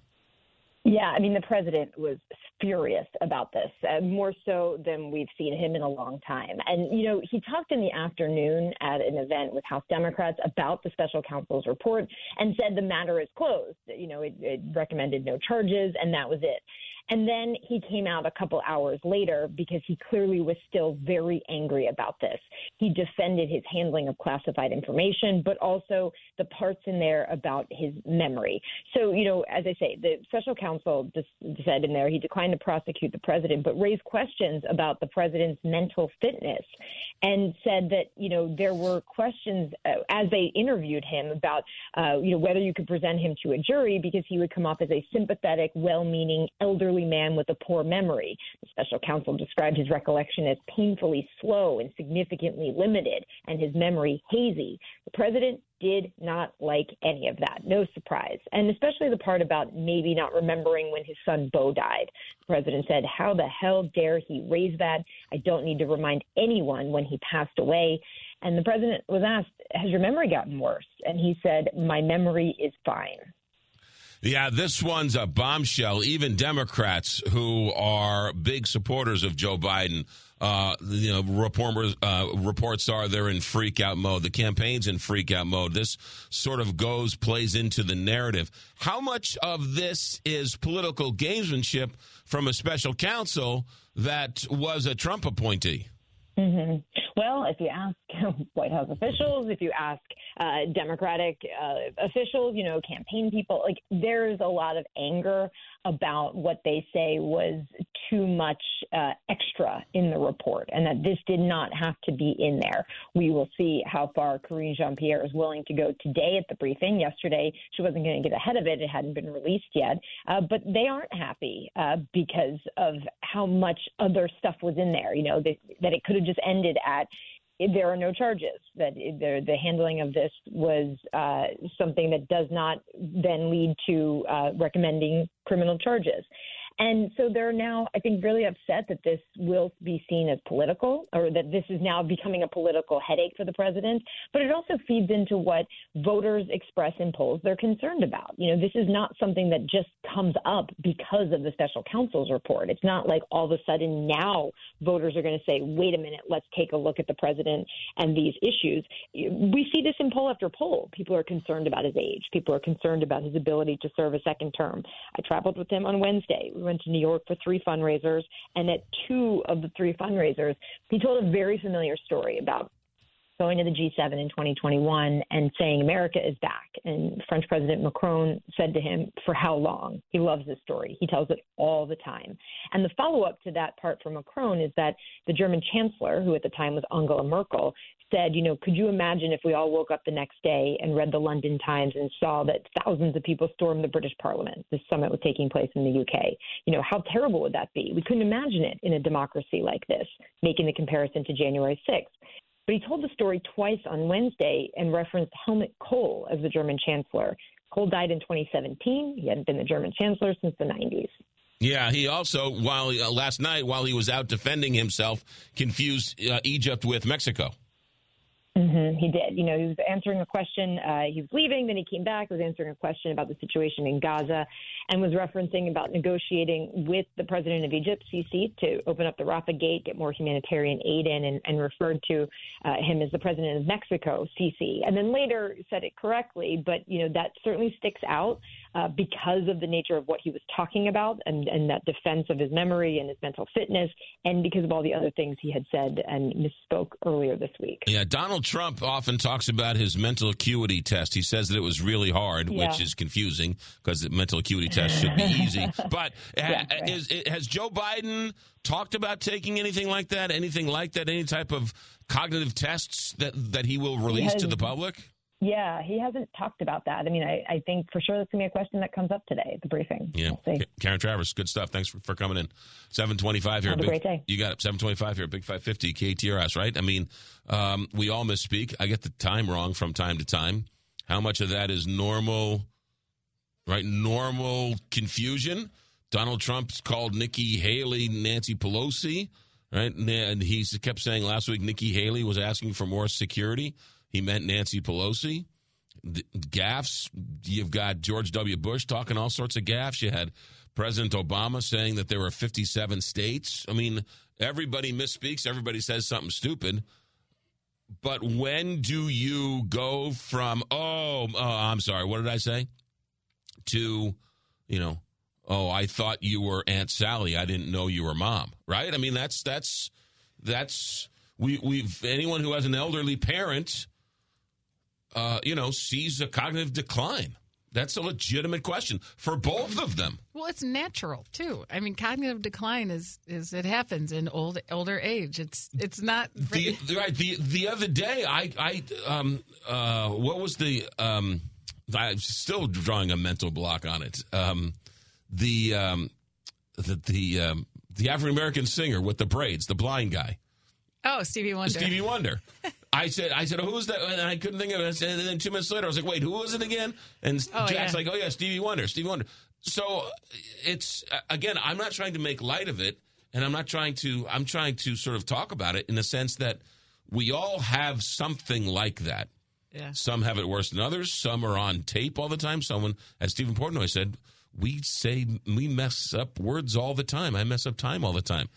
Yeah, I mean, the president was furious about this, uh, more so than we've seen him in a long time. And, you know, he talked in the afternoon at an event with House Democrats about the special counsel's report and said the matter is closed. You know, it, it recommended no charges, and that was it. And then he came out a couple hours later because he clearly was still very angry about this. He defended his handling of classified information, but also the parts in there about his memory. So, you know, as I say, the special counsel said in there he declined to prosecute the president, but raised questions about the president's mental fitness and said that, you know, there were questions uh, as they interviewed him about, uh, you know, whether you could present him to a jury because he would come off as a sympathetic, well meaning, elderly man with a poor memory. The special counsel described his recollection as painfully slow and significantly limited, and his memory hazy. The president did not like any of that. No surprise. And especially the part about maybe not remembering when his son Beau died. The president said, How the hell dare he raise that? I don't need to remind anyone when he passed away. And the president was asked, Has your memory gotten worse? And he said, My memory is fine. Yeah, this one's a bombshell. Even Democrats who are big supporters of Joe Biden, uh, you know, reporters, uh, reports are they're in freak out mode. The campaign's in freak out mode. This sort of goes, plays into the narrative. How much of this is political gamesmanship from a special counsel that was a Trump appointee? Mm-hmm. Well, if you ask White House officials, if you ask uh, Democratic uh, officials, you know, campaign people, like there's a lot of anger about what they say was too much uh, extra in the report and that this did not have to be in there. We will see how far Karine Jean Pierre is willing to go today at the briefing. Yesterday, she wasn't going to get ahead of it, it hadn't been released yet. Uh, but they aren't happy uh, because of how much other stuff was in there, you know, that, that it could have just ended at there are no charges. That the handling of this was uh, something that does not then lead to uh, recommending criminal charges. And so they're now, I think, really upset that this will be seen as political or that this is now becoming a political headache for the president. But it also feeds into what voters express in polls they're concerned about. You know, this is not something that just comes up because of the special counsel's report. It's not like all of a sudden now voters are going to say, wait a minute, let's take a look at the president and these issues. We see this in poll after poll. People are concerned about his age. People are concerned about his ability to serve a second term. I traveled with him on Wednesday. We went to New York for three fundraisers, and at two of the three fundraisers, he told a very familiar story about going to the G7 in 2021 and saying America is back. And French President Macron said to him, For how long? He loves this story. He tells it all the time. And the follow up to that part for Macron is that the German chancellor, who at the time was Angela Merkel, said, you know, could you imagine if we all woke up the next day and read the London Times and saw that thousands of people stormed the British Parliament? This summit was taking place in the UK. You know, how terrible would that be? We couldn't imagine it in a democracy like this, making the comparison to January 6th. But he told the story twice on Wednesday and referenced Helmut Kohl as the German chancellor. Kohl died in 2017. He hadn't been the German chancellor since the 90s. Yeah, he also, while uh, last night, while he was out defending himself, confused uh, Egypt with Mexico. Mm-hmm, he did. You know, he was answering a question. Uh, he was leaving, then he came back, was answering a question about the situation in Gaza, and was referencing about negotiating with the president of Egypt, Sisi, to open up the Rafah Gate, get more humanitarian aid in, and, and referred to uh, him as the president of Mexico, Sisi, and then later said it correctly. But you know, that certainly sticks out uh, because of the nature of what he was talking about and, and that defense of his memory and his mental fitness, and because of all the other things he had said and misspoke earlier this week. Yeah, Donald Trump often talks about his mental acuity test. He says that it was really hard, Yeah. which is confusing because the mental acuity test should be easy. But ha- Yeah, right. is, has Joe Biden talked about taking anything like that? Anything like that? Any type of cognitive tests that, that he will release to has- the public? Yeah, he hasn't talked about that. I mean, I, I think for sure that's going to be a question that comes up today at the briefing. Yeah. We'll Karen Travers, good stuff. Thanks for, for coming in. 725 here. Have a Big- great day. You got it. 725 here, Big 550, KTRS, right? I mean, um, we all misspeak. I get the time wrong from time to time. How much of that is normal, right? Normal confusion. Donald Trump's called Nikki Haley Nancy Pelosi, right? And he kept saying last week Nikki Haley was asking for more security. He meant Nancy Pelosi the gaffes. You've got George W. Bush talking all sorts of gaffes. You had President Obama saying that there were 57 states. I mean, everybody misspeaks. Everybody says something stupid. But when do you go from, oh, oh, I'm sorry, what did I say? To, you know, oh, I thought you were Aunt Sally. I didn't know you were mom, right? I mean, that's, that's, that's, we, we've, anyone who has an elderly parent, uh, you know, sees a cognitive decline. That's a legitimate question for both of them. Well, it's natural too. I mean, cognitive decline is is it happens in old older age. It's it's not The, the- right. The the other day, I I um uh what was the um I'm still drawing a mental block on it. Um, the um the the um the African American singer with the braids, the blind guy. Oh, Stevie Wonder. Stevie Wonder. I said, I said, who was that? And I couldn't think of it. And then two minutes later, I was like, wait, who was it again? And Oh, Jack's yeah. like, oh yeah, Stevie Wonder, Stevie Wonder. So it's again, I'm not trying to make light of it, and I'm not trying to. I'm trying to sort of talk about it in the sense that we all have something like that. Yeah. Some have it worse than others. Some are on tape all the time. Someone, as Stephen Portnoy said, we say we mess up words all the time. I mess up time all the time.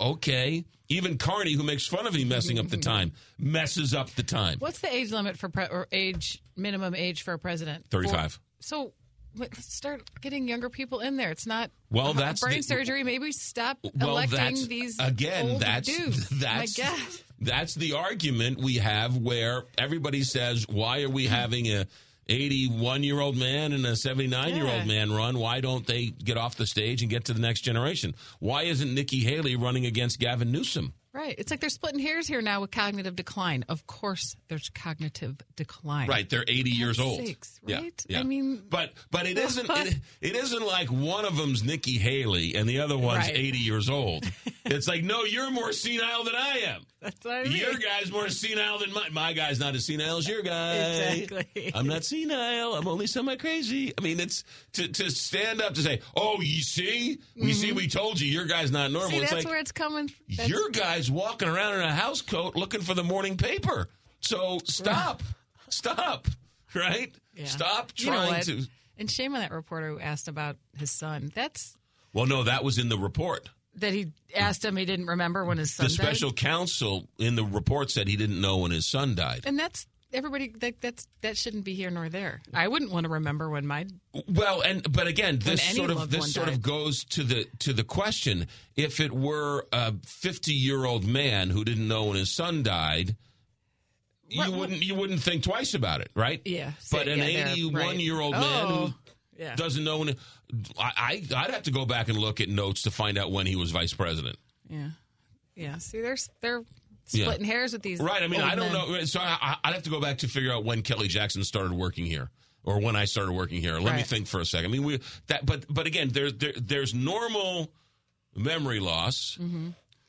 Okay. Even Carney, who makes fun of me messing up the time, messes up the time. What's the age limit for pre- or age minimum age for a president? 35. For- so let's start getting younger people in there. It's not Well, that's brain the- surgery. Maybe stop Well, electing these again. That's dudes. that's My God. that's the argument we have where everybody says, "Why are we having a 81 year old man and a 79 year old man run? Why don't they get off the stage and get to the next generation? Why isn't Nikki Haley running against Gavin Newsom?" Right. It's like they're splitting hairs here now with cognitive decline. Of course, there's cognitive decline. Right, they're 80 years old. sakes, Yeah, right? yeah. I mean, but but it isn't it, it isn't like one of them's Nikki Haley and the other one's Right. 80 years old. it's like no, you're more senile than I am. That's what I mean. Your guy's more senile than my my guy's not as senile as your guy. Exactly. I'm not senile. I'm only semi crazy. I mean, it's to to stand up to say, "Oh, you see, we see, we told you, your guy's not normal." Mm-hmm. See, it's that's like where it's coming. That's, your guy's walking around in a house coat looking for the morning paper. So stop, stop, right? Yeah. Stop You know trying to. And shame on that reporter who asked about his son. That's Well, no, that was in the report. That he asked him. He didn't remember when his son The special died. counsel in the report said he didn't know when his son died. And that's everybody. That, that's that shouldn't be here nor there. I wouldn't want to remember when my Well, and but again, this sort of this one sort of goes to the to the question: if it were a fifty year old man who didn't know when his son died, you wouldn't you wouldn't think twice about it, right? Yeah. But an Yeah, 81 right. year old man Oh, who yeah. doesn't know. When, I, I I'd have to go back and look at notes to find out when he was vice president. Yeah. Yeah. See, they're they're Yeah. splitting hairs with these. Right. I mean, I don't men. know. So I, I'd have to go back to figure out when Kelly Jackson started working here, or when I started working here. Let me think for a second. I mean, we that, but but again, there's there, there's normal memory loss. Mm-hmm.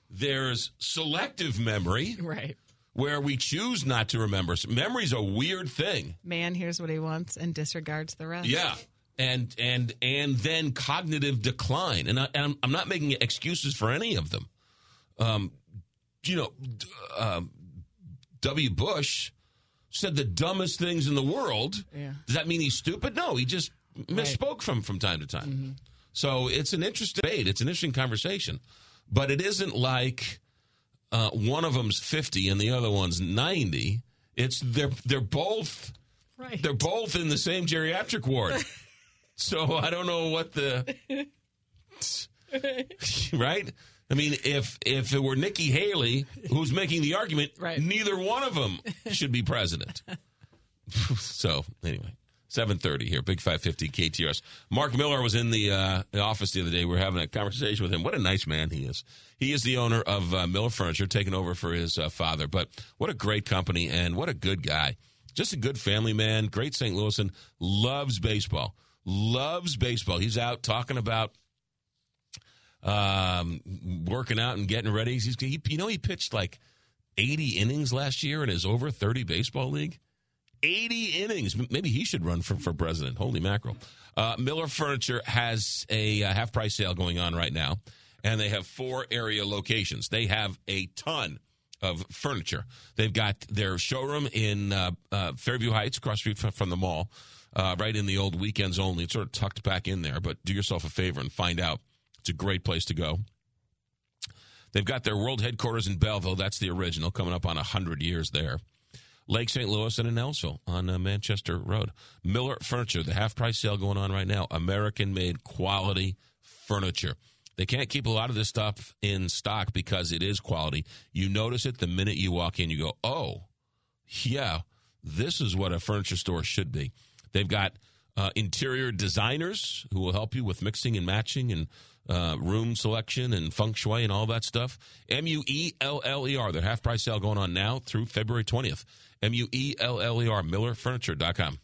There's selective memory, Right. where we choose not to remember. Memory's a weird thing. Man hears what he wants and disregards the rest. Yeah. And and and then cognitive decline, and, I, and I'm, I'm not making excuses for any of them. Um, you know, d- um, W. Bush said the dumbest things in the world. Yeah. Does that mean he's stupid? No, he just misspoke from from time to time. So it's an interesting debate. It's an interesting conversation, but it isn't like uh, one of them's 50 and the other one's 90. It's they're they're both Right. they're both in the same geriatric ward. so I don't know what the right. I mean, if if it were Nikki Haley who's making the argument, Right. neither one of them should be president. so anyway, seven thirty here, Big Five Fifty KTRS. Mark Mueller was in the, uh, the office the other day. We were having a conversation with him. What a nice man he is. He is the owner of uh, Mueller Furniture, taking over for his uh, father. But what a great company and what a good guy. Just a good family man. Great St. Louisan. Loves baseball. Loves baseball. He's out talking about um, working out and getting ready. He's, he, you know, he pitched like 80 innings last year in his over 30 baseball league. 80 innings. Maybe he should run for, for president. Holy mackerel. Uh, Mueller Furniture has a uh, half price sale going on right now, and they have four area locations. They have a ton of furniture. They've got their showroom in uh, uh, Fairview Heights, across street from the mall, uh, right in the old weekends only. It's sort of tucked back in there, but do yourself a favor and find out. It's a great place to go. They've got their world headquarters in Belleville. That's the original, coming up on 100 years there. Lake St. Louis and in Ellisville on uh, Manchester Road. Mueller Furniture, the half price sale going on right now. American made quality furniture. They can't keep a lot of this stuff in stock because it is quality. You notice it the minute you walk in. You go, oh, yeah, this is what a furniture store should be. They've got uh, interior designers who will help you with mixing and matching and uh, room selection and feng shui and all that stuff. M U E L L E R. Their half price sale going on now through February 20th. M U E L L E R. MuellerFurniture.com.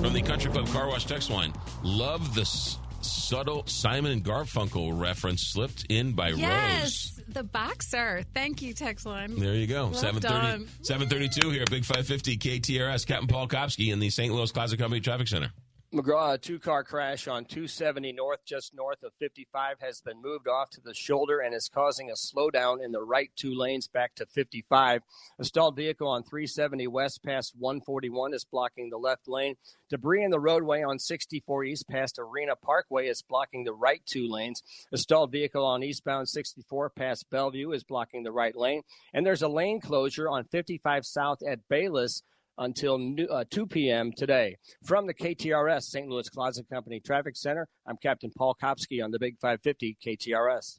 From the Country Club Car Wash text line, love the s- subtle Simon and Garfunkel reference slipped in by Rose. Yes, the boxer. Thank you, text line. There you go. Well 730, done. 732 here, Big 550 KTRS. Captain Paul Kopsky in the St. Louis Closet Company Traffic Center. McGraw, a two car crash on 270 North, just north of 55, has been moved off to the shoulder and is causing a slowdown in the right two lanes back to 55. A stalled vehicle on 370 West past 141 is blocking the left lane. Debris in the roadway on 64 East past Arena Parkway is blocking the right two lanes. A stalled vehicle on eastbound 64 past Bellevue is blocking the right lane. And there's a lane closure on 55 South at Bayless until new, uh, 2 p.m. today. From the KTRS St. Louis Closet Company Traffic Center, I'm Captain Paul Kopsky on the Big 550 KTRS.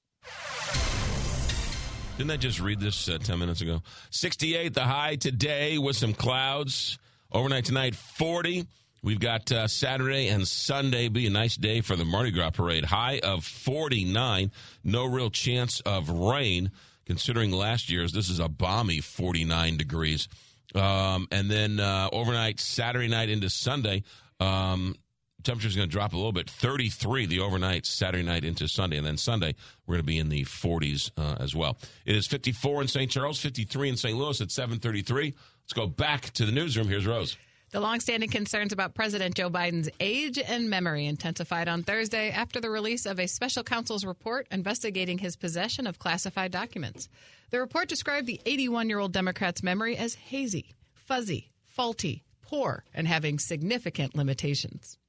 Didn't I just read this uh, 10 minutes ago? 68 the high today with some clouds. Overnight tonight, 40. We've got uh, Saturday and Sunday be a nice day for the Mardi Gras parade. High of 49. No real chance of rain, considering last year's. This is a balmy 49 degrees. Um, and then uh, overnight, Saturday night into Sunday, um, temperature's going to drop a little bit. 33 the overnight, Saturday night into Sunday. And then Sunday, we're going to be in the 40s uh, as well. It is 54 in St. Charles, 53 in St. Louis at 733. Let's go back to the newsroom. Here's Rose. The longstanding concerns about President Joe Biden's age and memory intensified on Thursday after the release of a special counsel's report investigating his possession of classified documents. The report described the 81 year old Democrat's memory as hazy, fuzzy, faulty, poor, and having significant limitations.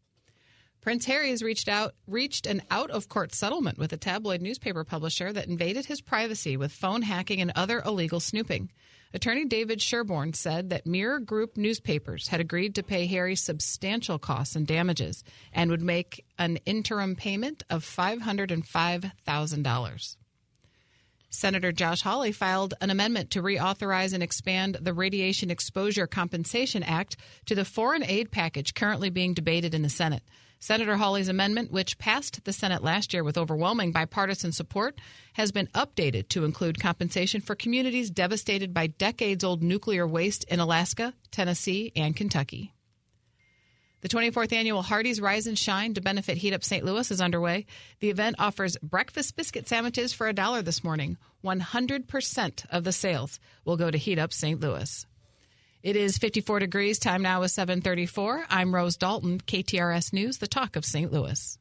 Prince Harry has reached out reached an out of court settlement with a tabloid newspaper publisher that invaded his privacy with phone hacking and other illegal snooping. Attorney David Sherborne said that Mirror Group newspapers had agreed to pay Harry substantial costs and damages and would make an interim payment of $505,000. Senator Josh Hawley filed an amendment to reauthorize and expand the Radiation Exposure Compensation Act to the foreign aid package currently being debated in the Senate. Senator Hawley's amendment, which passed the Senate last year with overwhelming bipartisan support, has been updated to include compensation for communities devastated by decades old nuclear waste in Alaska, Tennessee, and Kentucky. The 24th annual Hardee's Rise and Shine to benefit Heat Up St. Louis is underway. The event offers breakfast biscuit sandwiches for a dollar this morning. 100% of the sales will go to Heat Up St. Louis. It is 54 degrees. Time now is 734. I'm Rose Dalton, KTRS News, the talk of St. Louis.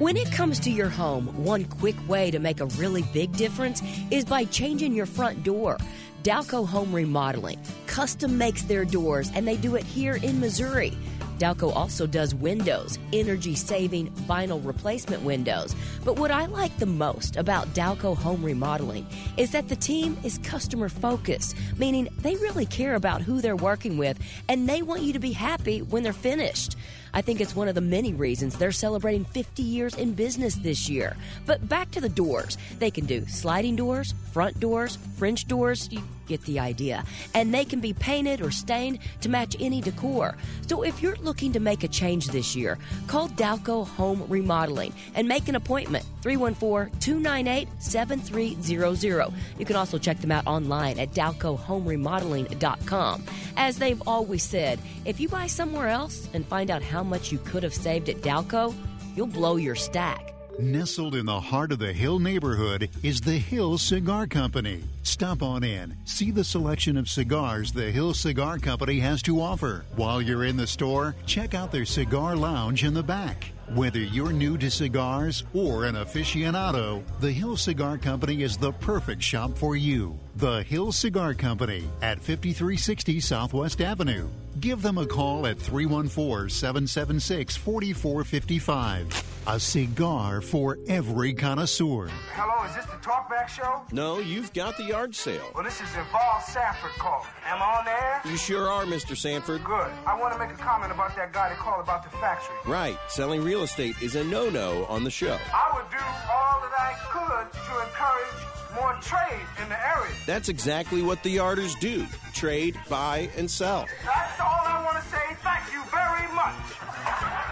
When it comes to your home, one quick way to make a really big difference is by changing your front door. Dalco Home Remodeling custom makes their doors, and they do it here in Missouri. Dalco also does windows, energy saving vinyl replacement windows. But what I like the most about Dalco Home Remodeling is that the team is customer focused, meaning they really care about who they're working with and they want you to be happy when they're finished. I think it's one of the many reasons they're celebrating 50 years in business this year. But back to the doors. They can do sliding doors, front doors, French doors, you get the idea. And they can be painted or stained to match any decor. So if you're looking to make a change this year, call Dalco Home Remodeling and make an appointment 314 298 7300. You can also check them out online at dalcohomeremodeling.com. As they've always said, if you buy somewhere else and find out how much you could have saved at Dalco, you'll blow your stack. Nestled in the heart of the Hill neighborhood is the Hill Cigar Company. Stop on in, see the selection of cigars the Hill Cigar Company has to offer. While you're in the store, check out their cigar lounge in the back. Whether you're new to cigars or an aficionado, the Hill Cigar Company is the perfect shop for you. The Hill Cigar Company at 5360 Southwest Avenue. Give them a call at 314 776 4455. A cigar for every connoisseur. Hello, is this the Talkback Show? No, you've got the yard sale. Well, this is Eval Sanford calling. Am I on the air? You sure are, Mr. Sanford. Good. I want to make a comment about that guy that called about the factory. Right. Selling real estate is a no no on the show. I would do all that I could to encourage more trade in the area. That's exactly what the yarders do trade, buy, and sell. That's all I want to say. Thank you very much.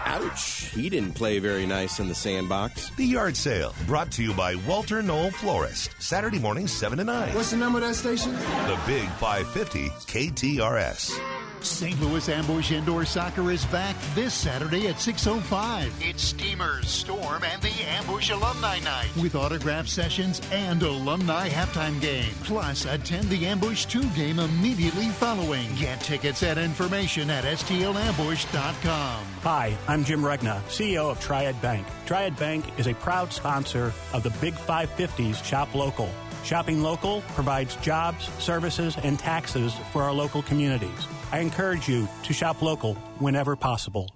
Ouch. He didn't play very nice in the sandbox. The yard sale, brought to you by Walter Knoll Florist. Saturday morning, 7 to 9. What's the number of that station? The Big 550 KTRS. St. Louis Ambush Indoor Soccer is back this Saturday at 6.05. It's Steamers, Storm, and the Ambush Alumni Night with autograph sessions and alumni halftime game. Plus, attend the Ambush 2 game immediately following. Get tickets and information at stlambush.com. Hi, I'm Jim Regna, CEO of Triad Bank. Triad Bank is a proud sponsor of the Big 550s Shop Local. Shopping local provides jobs, services, and taxes for our local communities. I encourage you to shop local whenever possible.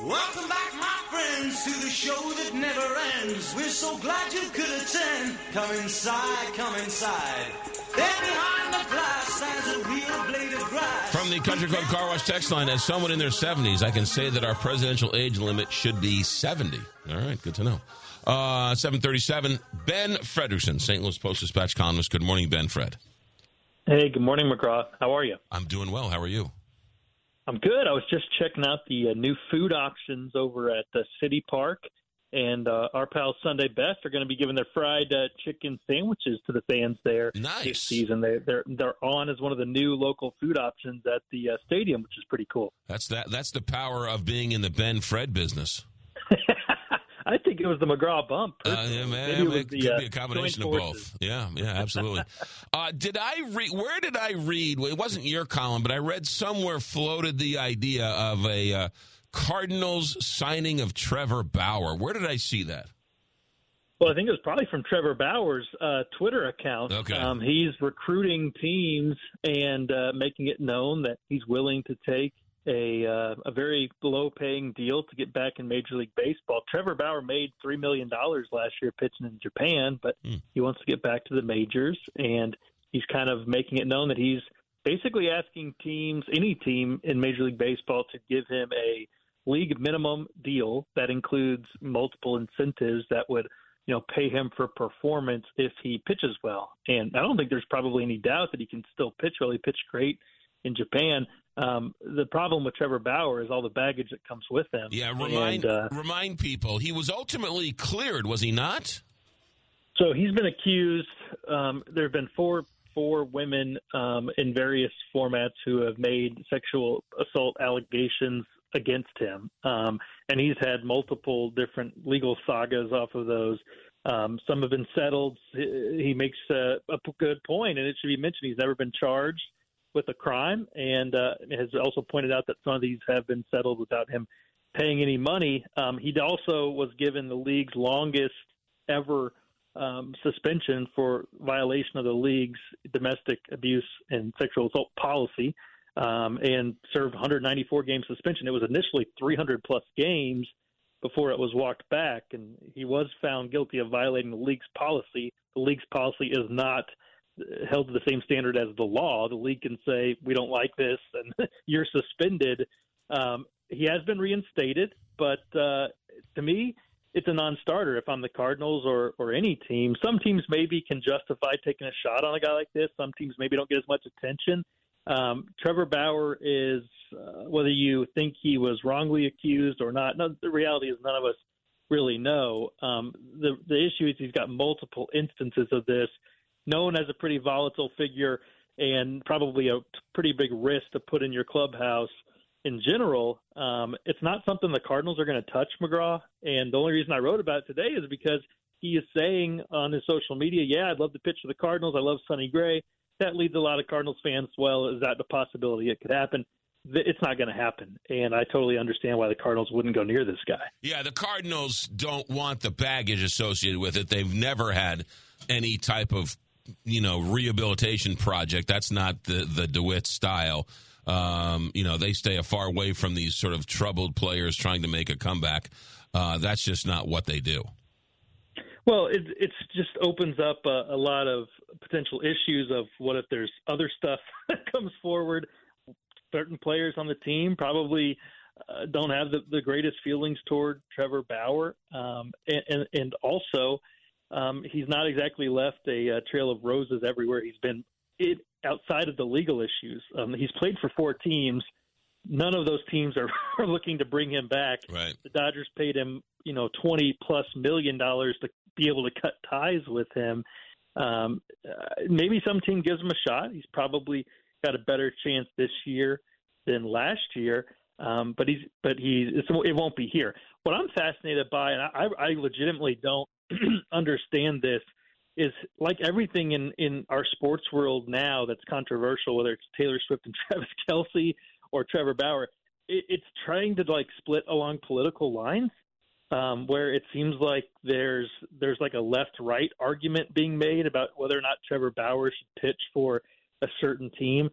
Welcome back, my friends, to the show that never ends. We're so glad you could attend. Come inside, come inside. There behind the glass stands a real blade of grass. From the Country Club Car Wash text line, as someone in their 70s, I can say that our presidential age limit should be 70. All right, good to know. Uh, 737, Ben Frederickson, St. Louis Post-Dispatch columnist. Good morning, Ben Fred. Hey, good morning, McGraw. How are you? I'm doing well. How are you? I'm good. I was just checking out the uh, new food options over at the City Park, and uh, our pals Sunday Best are going to be giving their fried uh, chicken sandwiches to the fans there nice. this season. They, they're they're on as one of the new local food options at the uh, stadium, which is pretty cool. That's that. That's the power of being in the Ben Fred business. I think it was the McGraw bump. Uh, yeah, man, it it the, could uh, be a combination of both. Yeah, yeah, absolutely. uh, did I read? Where did I read? Well, it wasn't your column, but I read somewhere floated the idea of a uh, Cardinals signing of Trevor Bauer. Where did I see that? Well, I think it was probably from Trevor Bauer's uh, Twitter account. Okay. Um, he's recruiting teams and uh, making it known that he's willing to take a uh, a very low paying deal to get back in Major League Baseball. Trevor Bauer made three million dollars last year pitching in Japan, but he wants to get back to the majors, and he's kind of making it known that he's basically asking teams, any team in Major League Baseball, to give him a league minimum deal that includes multiple incentives that would you know, pay him for performance if he pitches well. And I don't think there's probably any doubt that he can still pitch well. He pitched great in Japan. Um, the problem with Trevor Bauer is all the baggage that comes with him. Yeah, remind And, uh, remind people he was ultimately cleared, was he not? So he's been accused. Um, there have been four four women um, in various formats who have made sexual assault allegations against him, um, and he's had multiple different legal sagas off of those. Um, some have been settled. He he makes a, a good point, and it should be mentioned he's never been charged with a crime, and uh, has also pointed out that some of these have been settled without him paying any money. Um, he also was given the league's longest ever um, suspension for violation of the league's domestic abuse and sexual assault policy, um, and served 194 game suspension. It was initially 300 plus games before it was walked back, and he was found guilty of violating the league's policy. The league's policy is not held to the same standard as the law. The league can say we don't like this, and you're suspended. Um, he has been reinstated, but uh, to me, it's a non-starter if I'm the Cardinals or or any team. Some teams maybe can justify taking a shot on a guy like this. Some teams maybe don't get as much attention. Um, Trevor Bauer is uh, whether you think he was wrongly accused or not. No, the reality is none of us really know. Um, the the issue is he's got multiple instances of this. Known as a pretty volatile figure and probably a pretty big risk to put in your clubhouse in general, um, it's not something the Cardinals are going to touch, McGraw. And the only reason I wrote about it today is because he is saying on his social media, "Yeah, I'd love to pitch for the Cardinals. I love Sonny Gray." That leads a lot of Cardinals fans. Well, is that the possibility it could happen? It's not going to happen, and I totally understand why the Cardinals wouldn't go near this guy. Yeah, the Cardinals don't want the baggage associated with it. They've never had any type of, you know, rehabilitation project. That's not the the DeWitt style. Um, you know, they stay a far away from these sort of troubled players trying to make a comeback. Uh, that's just not what they do. Well, it it just opens up a, a lot of potential issues of what if there's other stuff that comes forward. Certain players on the team probably uh, don't have the, the greatest feelings toward Trevor Bauer, um, and, and and also um, he's not exactly left a, uh trail of roses everywhere he's been. It outside of the legal issues, um, he's played for four teams. None of those teams are, are looking to bring him back. Right. The Dodgers paid him, you know, twenty plus million dollars to be able to cut ties with him. Um, uh, maybe some team gives him a shot. He's probably got a better chance this year than last year. Um, but he's but he it's, it won't be here. What I'm fascinated by, and I, I legitimately don't understand this, is like everything in in our sports world now that's controversial, whether it's Taylor Swift and Travis Kelce or Trevor Bauer, it, it's trying to like split along political lines um, where it seems like there's there's like a left right argument being made about whether or not Trevor Bauer should pitch for a certain team.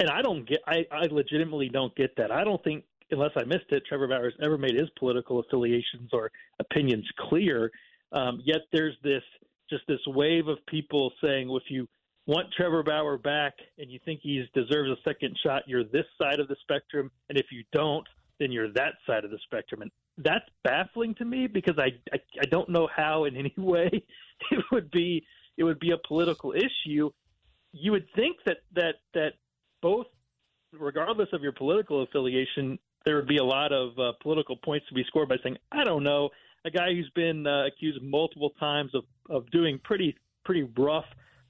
And I don't get I, I legitimately don't get that. I don't think unless I missed it, Trevor Bauer's ever made his political affiliations or opinions clear. Um, yet there's this just this wave of people saying, well, if you want Trevor Bauer back and you think he deserves a second shot, you're this side of the spectrum, and if you don't, then you're that side of the spectrum. And that's baffling to me because I, I I don't know how in any way it would be it would be a political issue. You would think that that that both, regardless of your political affiliation, there would be a lot of uh, political points to be scored by saying, I don't know, a guy who's been uh, accused multiple times of of doing pretty pretty rough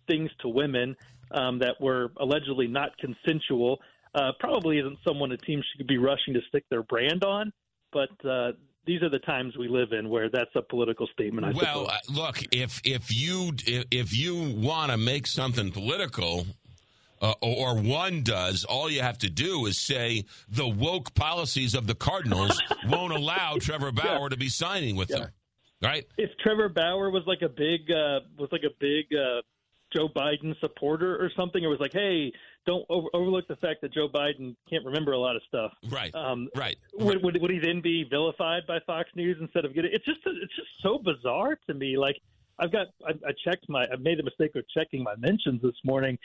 things to women um, that were allegedly not consensual. Uh, probably isn't someone a team should be rushing to stick their brand on, but uh, these are the times we live in where that's a political statement. I well, suppose. uh, look, if if you if you want to make something political, uh, or one does, all you have to do is say the woke policies of the Cardinals won't allow Trevor Bauer to be signing with them. Right? if Trevor Bauer was like a big uh, was like a big uh, Joe Biden supporter or something, it was like, hey, don't over- overlook the fact that Joe Biden can't remember a lot of stuff. Right. Um, right. Would, would would he then be vilified by Fox News instead of getting? It's just it's just so bizarre to me. Like I've got I, I checked my I made the mistake of checking my mentions this morning,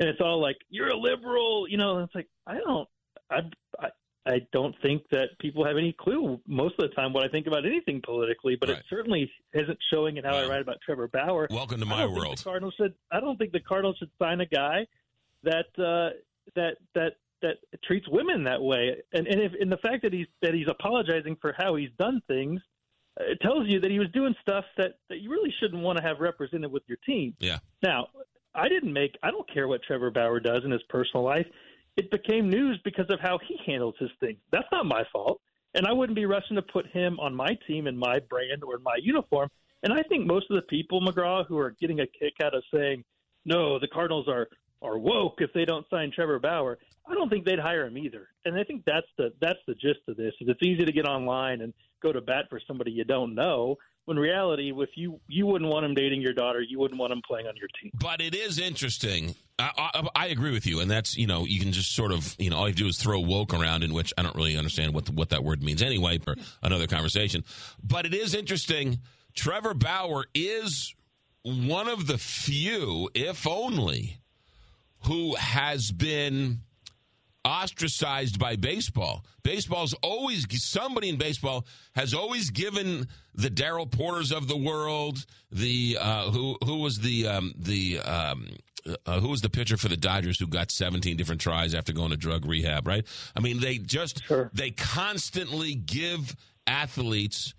and it's all like you're a liberal, you know. It's like I don't I, I I don't think that people have any clue most of the time what I think about anything politically, but Right. it certainly isn't showing in how I write about Trevor Bauer. Welcome to my world. The Cardinals should. I don't think the Cardinals should sign a guy that uh, that that that treats women that way. And and if and the fact that he's that he's apologizing for how he's done things, uh, it tells you that he was doing stuff that that you really shouldn't want to have represented with your team. Yeah. Now, I didn't make. I don't care what Trevor Bauer does in his personal life. It became news because of how he handles his thing. That's not my fault, and I wouldn't be rushing to put him on my team in my brand or in my uniform. And I think most of the people, McGraw, who are getting a kick out of saying, "No, the Cardinals are are woke if they don't sign Trevor Bauer," I don't think they'd hire him either. And I think that's the that's the gist of this. Is it's easy to get online and go to bat for somebody you don't know. When in reality, if you you wouldn't want him dating your daughter, you wouldn't want him playing on your team. But it is interesting. I, I, I agree with you, and that's you know you can just sort of you know all you do is throw woke around, in which I don't really understand what the, what that word means anyway for another conversation. But it is interesting. Trevor Bauer is one of the few, if only, who has been ostracized by baseball. Baseball's always somebody in baseball has always given the Darrell Porters of the world, the uh, who who was the um, the um, uh, who was the pitcher for the Dodgers who got 17 different tries after going to drug rehab, right? I mean, they just they constantly give athletes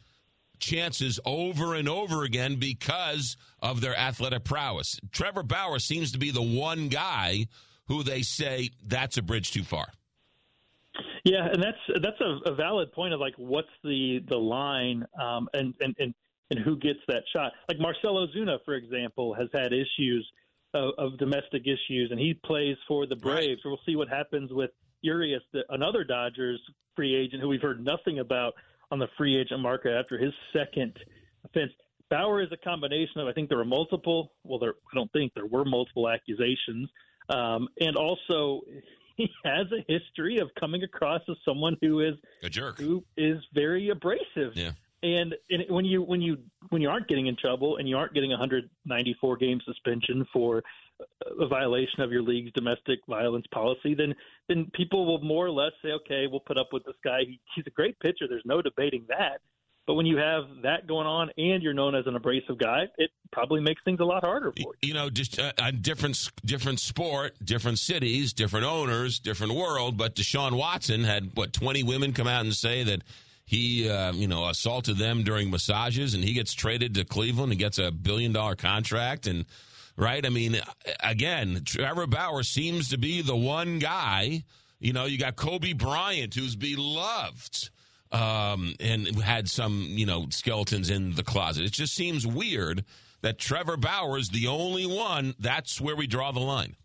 chances over and over again because of their athletic prowess. Trevor Bauer seems to be the one guy who they say that's a bridge too far. Yeah, and that's that's a, a valid point of like what's the the line um, and, and and and who gets that shot. Like Marcell Ozuna, for example, has had issues of, of domestic issues, and he plays for the Braves. So we'll see what happens with Urias, the, another Dodgers free agent who we've heard nothing about on the free agent market after his second offense. Bauer is a combination of I think there were multiple. Well, there I don't think there were multiple accusations, um, and also he has a history of coming across as someone who is a jerk, who is very abrasive. Yeah. And, and when you when you when you aren't getting in trouble and you aren't getting a 194 game suspension for a violation of your league's domestic violence policy, then then people will more or less say, okay, we'll put up with this guy. He, he's a great pitcher. There's no debating that. But when you have that going on and you're known as an abrasive guy, it probably makes things a lot harder for you. You know, just uh, different different sport, different cities, different owners, different world. But Deshaun Watson had what 20 women come out and say that he, uh, you know, assaulted them during massages, and he gets traded to Cleveland and gets a billion dollar contract. And right, I mean, again, Trevor Bauer seems to be the one guy. You know, you got Kobe Bryant, who's beloved um, and had some, you know, skeletons in the closet. It just seems weird that Trevor Bauer is the only one. That's where we draw the line.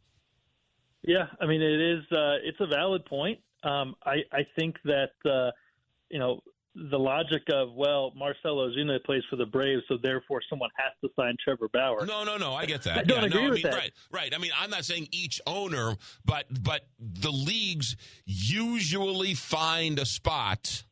Yeah, I mean it is. Uh, it's a valid point. Um, I I think that uh, you know the logic of well, Marcell Ozuna plays for the Braves, so therefore someone has to sign Trevor Bauer. No, no, no. I get that. I don't yeah, agree no, I with mean, that. Right, right. I mean, I'm not saying each owner, but but the leagues usually find a spot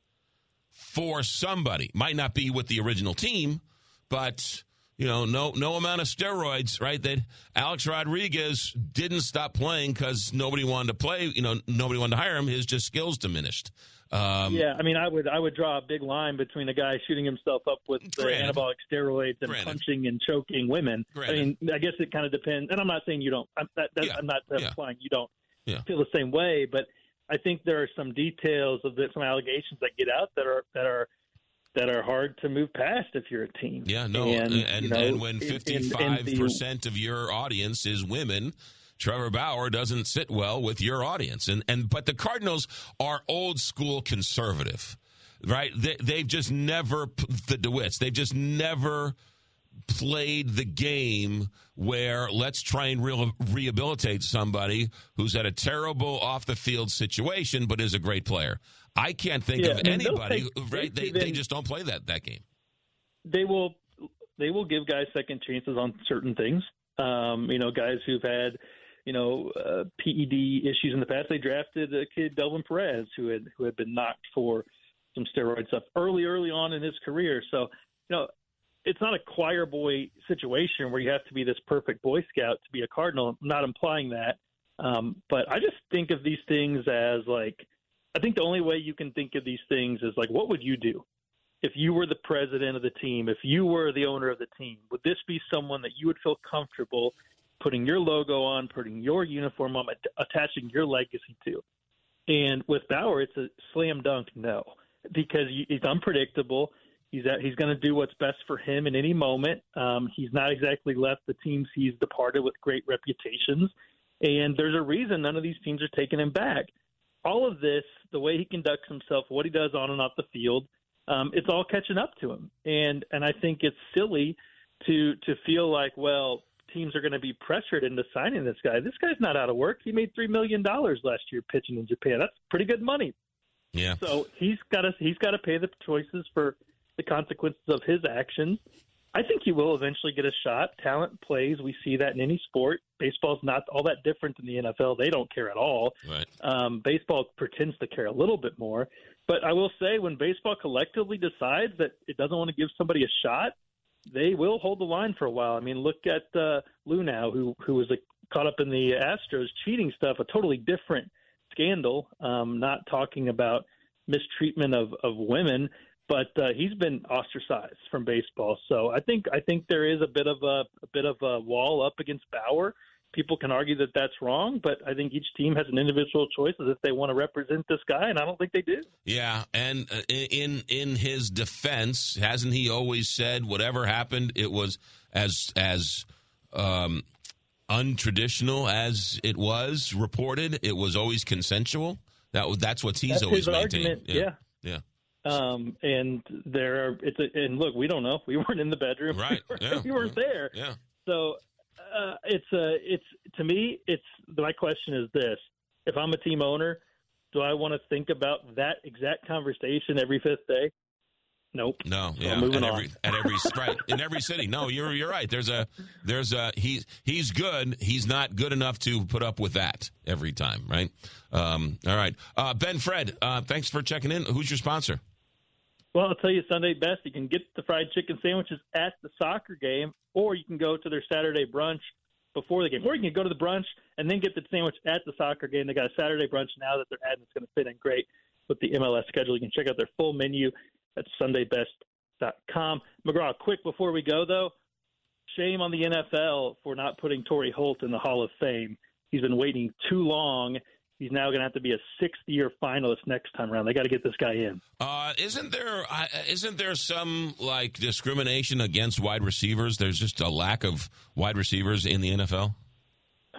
for somebody. Might not be with the original team, but you know, no no amount of steroids, right? That Alex Rodriguez didn't stop playing because nobody wanted to play. You know, nobody wanted to hire him. His just skills diminished. Um, yeah, I mean, I would I would draw a big line between a guy shooting himself up with uh, Granted. anabolic steroids and Granted. punching and choking women. Granted. I mean, I guess it kind of depends. And I'm not saying you don't. I'm, that, that, I'm not Yeah. implying you don't Yeah. feel the same way, but I think there are some details of the, some allegations that get out that are that are that are hard to move past if you're a team. Yeah, no, and and, and, you know, when fifty five the- percent of your audience is women, Trevor Bauer doesn't sit well with your audience, and and but the Cardinals are old school conservative, right? They, they've just never the Dewitts. They've just never played the game where let's try and re- rehabilitate somebody who's had a terrible off the field situation but is a great player. I can't think Yeah, of I mean, they'll anybody, take- right? they- They, they they- just don't play that that game. they will they will give guys second chances on certain things. Um, you know, guys who've had you know uh, PED issues in the past. They drafted a kid Delvin Perez who had who had been knocked for some steroid stuff early early on in his career. So you know. It's not a choir boy situation where you have to be this perfect Boy Scout to be a Cardinal. I'm not implying that, um, but I just think of these things as like I think the only way you can think of these things is like, what would you do if you were the president of the team? If you were the owner of the team, would this be someone that you would feel comfortable putting your logo on, putting your uniform on, attaching your legacy to? And with Bauer, it's a slam dunk no, because he's unpredictable. He's at, he's going to do what's best for him in any moment. Um, he's not exactly left the teams he's departed with great reputations, and there's a reason none of these teams are taking him back. All of this, the way he conducts himself, what he does on and off the field, um, it's all catching up to him. And and I think it's silly to to feel like, well, teams are going to be pressured into signing this guy. This guy's not out of work. He made three million dollars last year pitching in Japan. That's pretty good money. Yeah. So he's got to he's got to pay the choices for the consequences of his actions. I think he will eventually get a shot. Talent plays. We see that in any sport. Baseball's not all that different than the NFL. They don't care at all. Right. Um, baseball pretends to care a little bit more. But I will say, when baseball collectively decides that it doesn't want to give somebody a shot, they will hold the line for a while. I mean, look at uh, now, who who was caught up in the Astros cheating stuff, a totally different scandal. Um, not talking about mistreatment of of women, but uh, he's been ostracized from baseball. So I think I think there is a bit of a, a bit of a wall up against Bauer. People can argue that that's wrong, but I think each team has an individual choice as if they want to represent this guy, and I don't think they do. Yeah, and uh, in in his defense, hasn't he always said whatever happened, it was as as um, untraditional as it was reported. It was always consensual. That that's what he's That's always maintained. argument, yeah. yeah. Um, and there are it's a, and look, we don't know. We weren't in the bedroom. Right. We, Yeah. we weren't there. Yeah. So uh, it's a it's to me it's my question is this: If I'm a team owner, do I want to think about that exact conversation every fifth day? Nope. No, So yeah, moving at on. at every right in every city. No, you're you're right. There's a there's a he's he's good. He's not good enough to put up with that every time, right? Um, all right, uh, Ben Fred, uh, thanks for checking in. Who's your sponsor? Well, I'll tell you Sunday best. You can get the fried chicken sandwiches at the soccer game, or you can go to their Saturday brunch before the game, or you can go to the brunch and then get the sandwich at the soccer game. They got a Saturday brunch now that they're adding. It's going to fit in great with the MLS schedule. You can check out their full menu at sundaybest.com. McGraw, quick before we go though, shame on the NFL for not putting Torry Holt in the Hall of Fame. He's been waiting too long. He's now going to have to be a sixth-year finalist next time around. They got to get this guy in. Uh, isn't there uh, isn't there some like discrimination against wide receivers? There's just a lack of wide receivers in the NFL.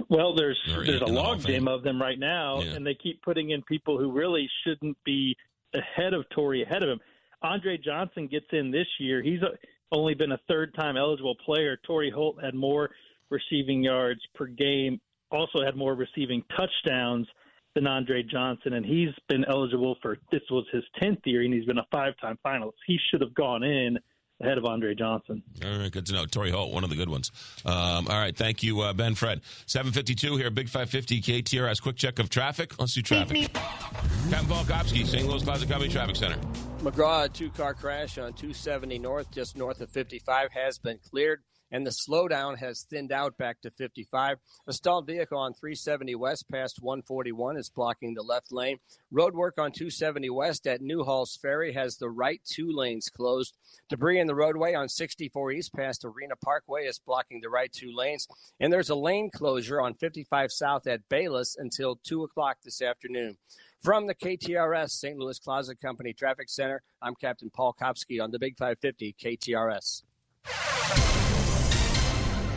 Well, there's Or there's a in the Hall log of game of them right now, Yeah. and they keep putting in people who really shouldn't be ahead of Torry, ahead of him. Andre Johnson gets in this year. He's uh only been a third time eligible player. Torry Holt had more receiving yards per game, also had more receiving touchdowns than Andre Johnson, and he's been eligible for this was his tenth year, and he's been a five time finalist. He should have gone in ahead of Andre Johnson. All right, good to know. Torry Holt, one of the good ones. Um, all right, thank you, uh, Ben Fred. 752 here, Big 550 KTRS. Quick check of traffic. Let's do traffic. Captain Paul Kopsky, St. Louis Closet Company Traffic Center. McGraw, a two car crash on 270 North, just north of 55, has been cleared, and the slowdown has thinned out back to 55. A stalled vehicle on 370 West past 141 is blocking the left lane. Road work on 270 West at New Halls Ferry has the right two lanes closed. Debris in the roadway on 64 East past Arena Parkway is blocking the right two lanes. And there's a lane closure on 55 South at Bayless until 2 o'clock this afternoon. From the KTRS St. Louis Closet Company Traffic Center, I'm Captain Paul Kopsky on the Big 550 KTRS.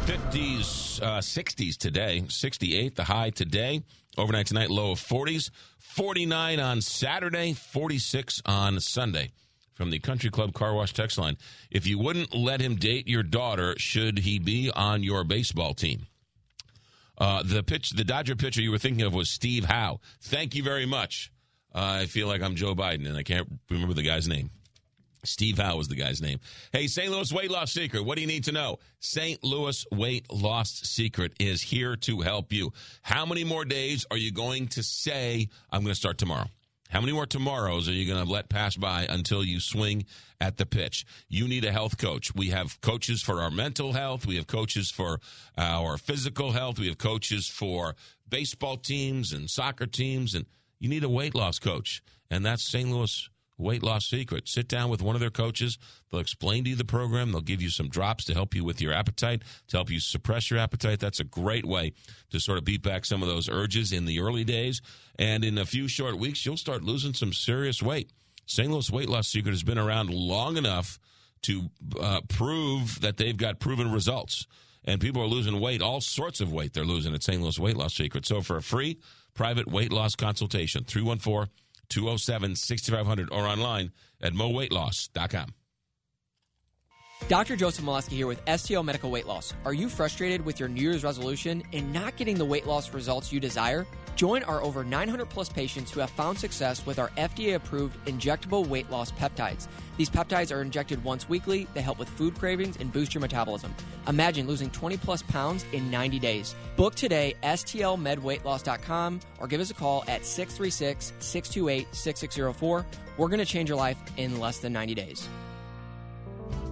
50s, uh, 60s today, 68 the high today. Overnight tonight, low of 40s. 49 on Saturday, 46 on Sunday. From the Country Club Car Wash text line. If you wouldn't let him date your daughter, should he be on your baseball team? Uh, the pitch, the Dodger pitcher you were thinking of was Steve Howe. Thank you very much. Uh, I feel like I'm Joe Biden and I can't remember the guy's name. Steve Howe was the guy's name. Hey, St. Louis Weight Loss Secret. What do you need to know? St. Louis Weight Loss Secret is here to help you. How many more days are you going to say, I'm going to start tomorrow? How many more tomorrows are you going to let pass by until you swing at the pitch? You need a health coach. We have coaches for our mental health. We have coaches for our physical health. We have coaches for baseball teams and soccer teams. And you need a weight loss coach, and that's St. Louis Weight Loss Secret. Sit down with one of their coaches. They'll explain to you the program. They'll give you some drops to help you with your appetite, to help you suppress your appetite. That's a great way to sort of beat back some of those urges in the early days. And in a few short weeks, you'll start losing some serious weight. St. Louis Weight Loss Secret has been around long enough to uh, prove that they've got proven results. And people are losing weight, all sorts of weight they're losing at St. Louis Weight Loss Secret. So for a free private weight loss consultation, 314 207 6500 or online at moweightloss.com. Dr. Joseph Molesky here with STL Medical Weight Loss. Are you frustrated with your New Year's resolution and not getting the weight loss results you desire? Join our over 900 plus patients who have found success with our FDA approved injectable weight loss peptides. These peptides are injected once weekly. They help with food cravings and boost your metabolism. Imagine losing 20 plus pounds in 90 days. Book today, stlmedweightloss.com, or give us a call at 636 628 6604. We're going to change your life in less than 90 days.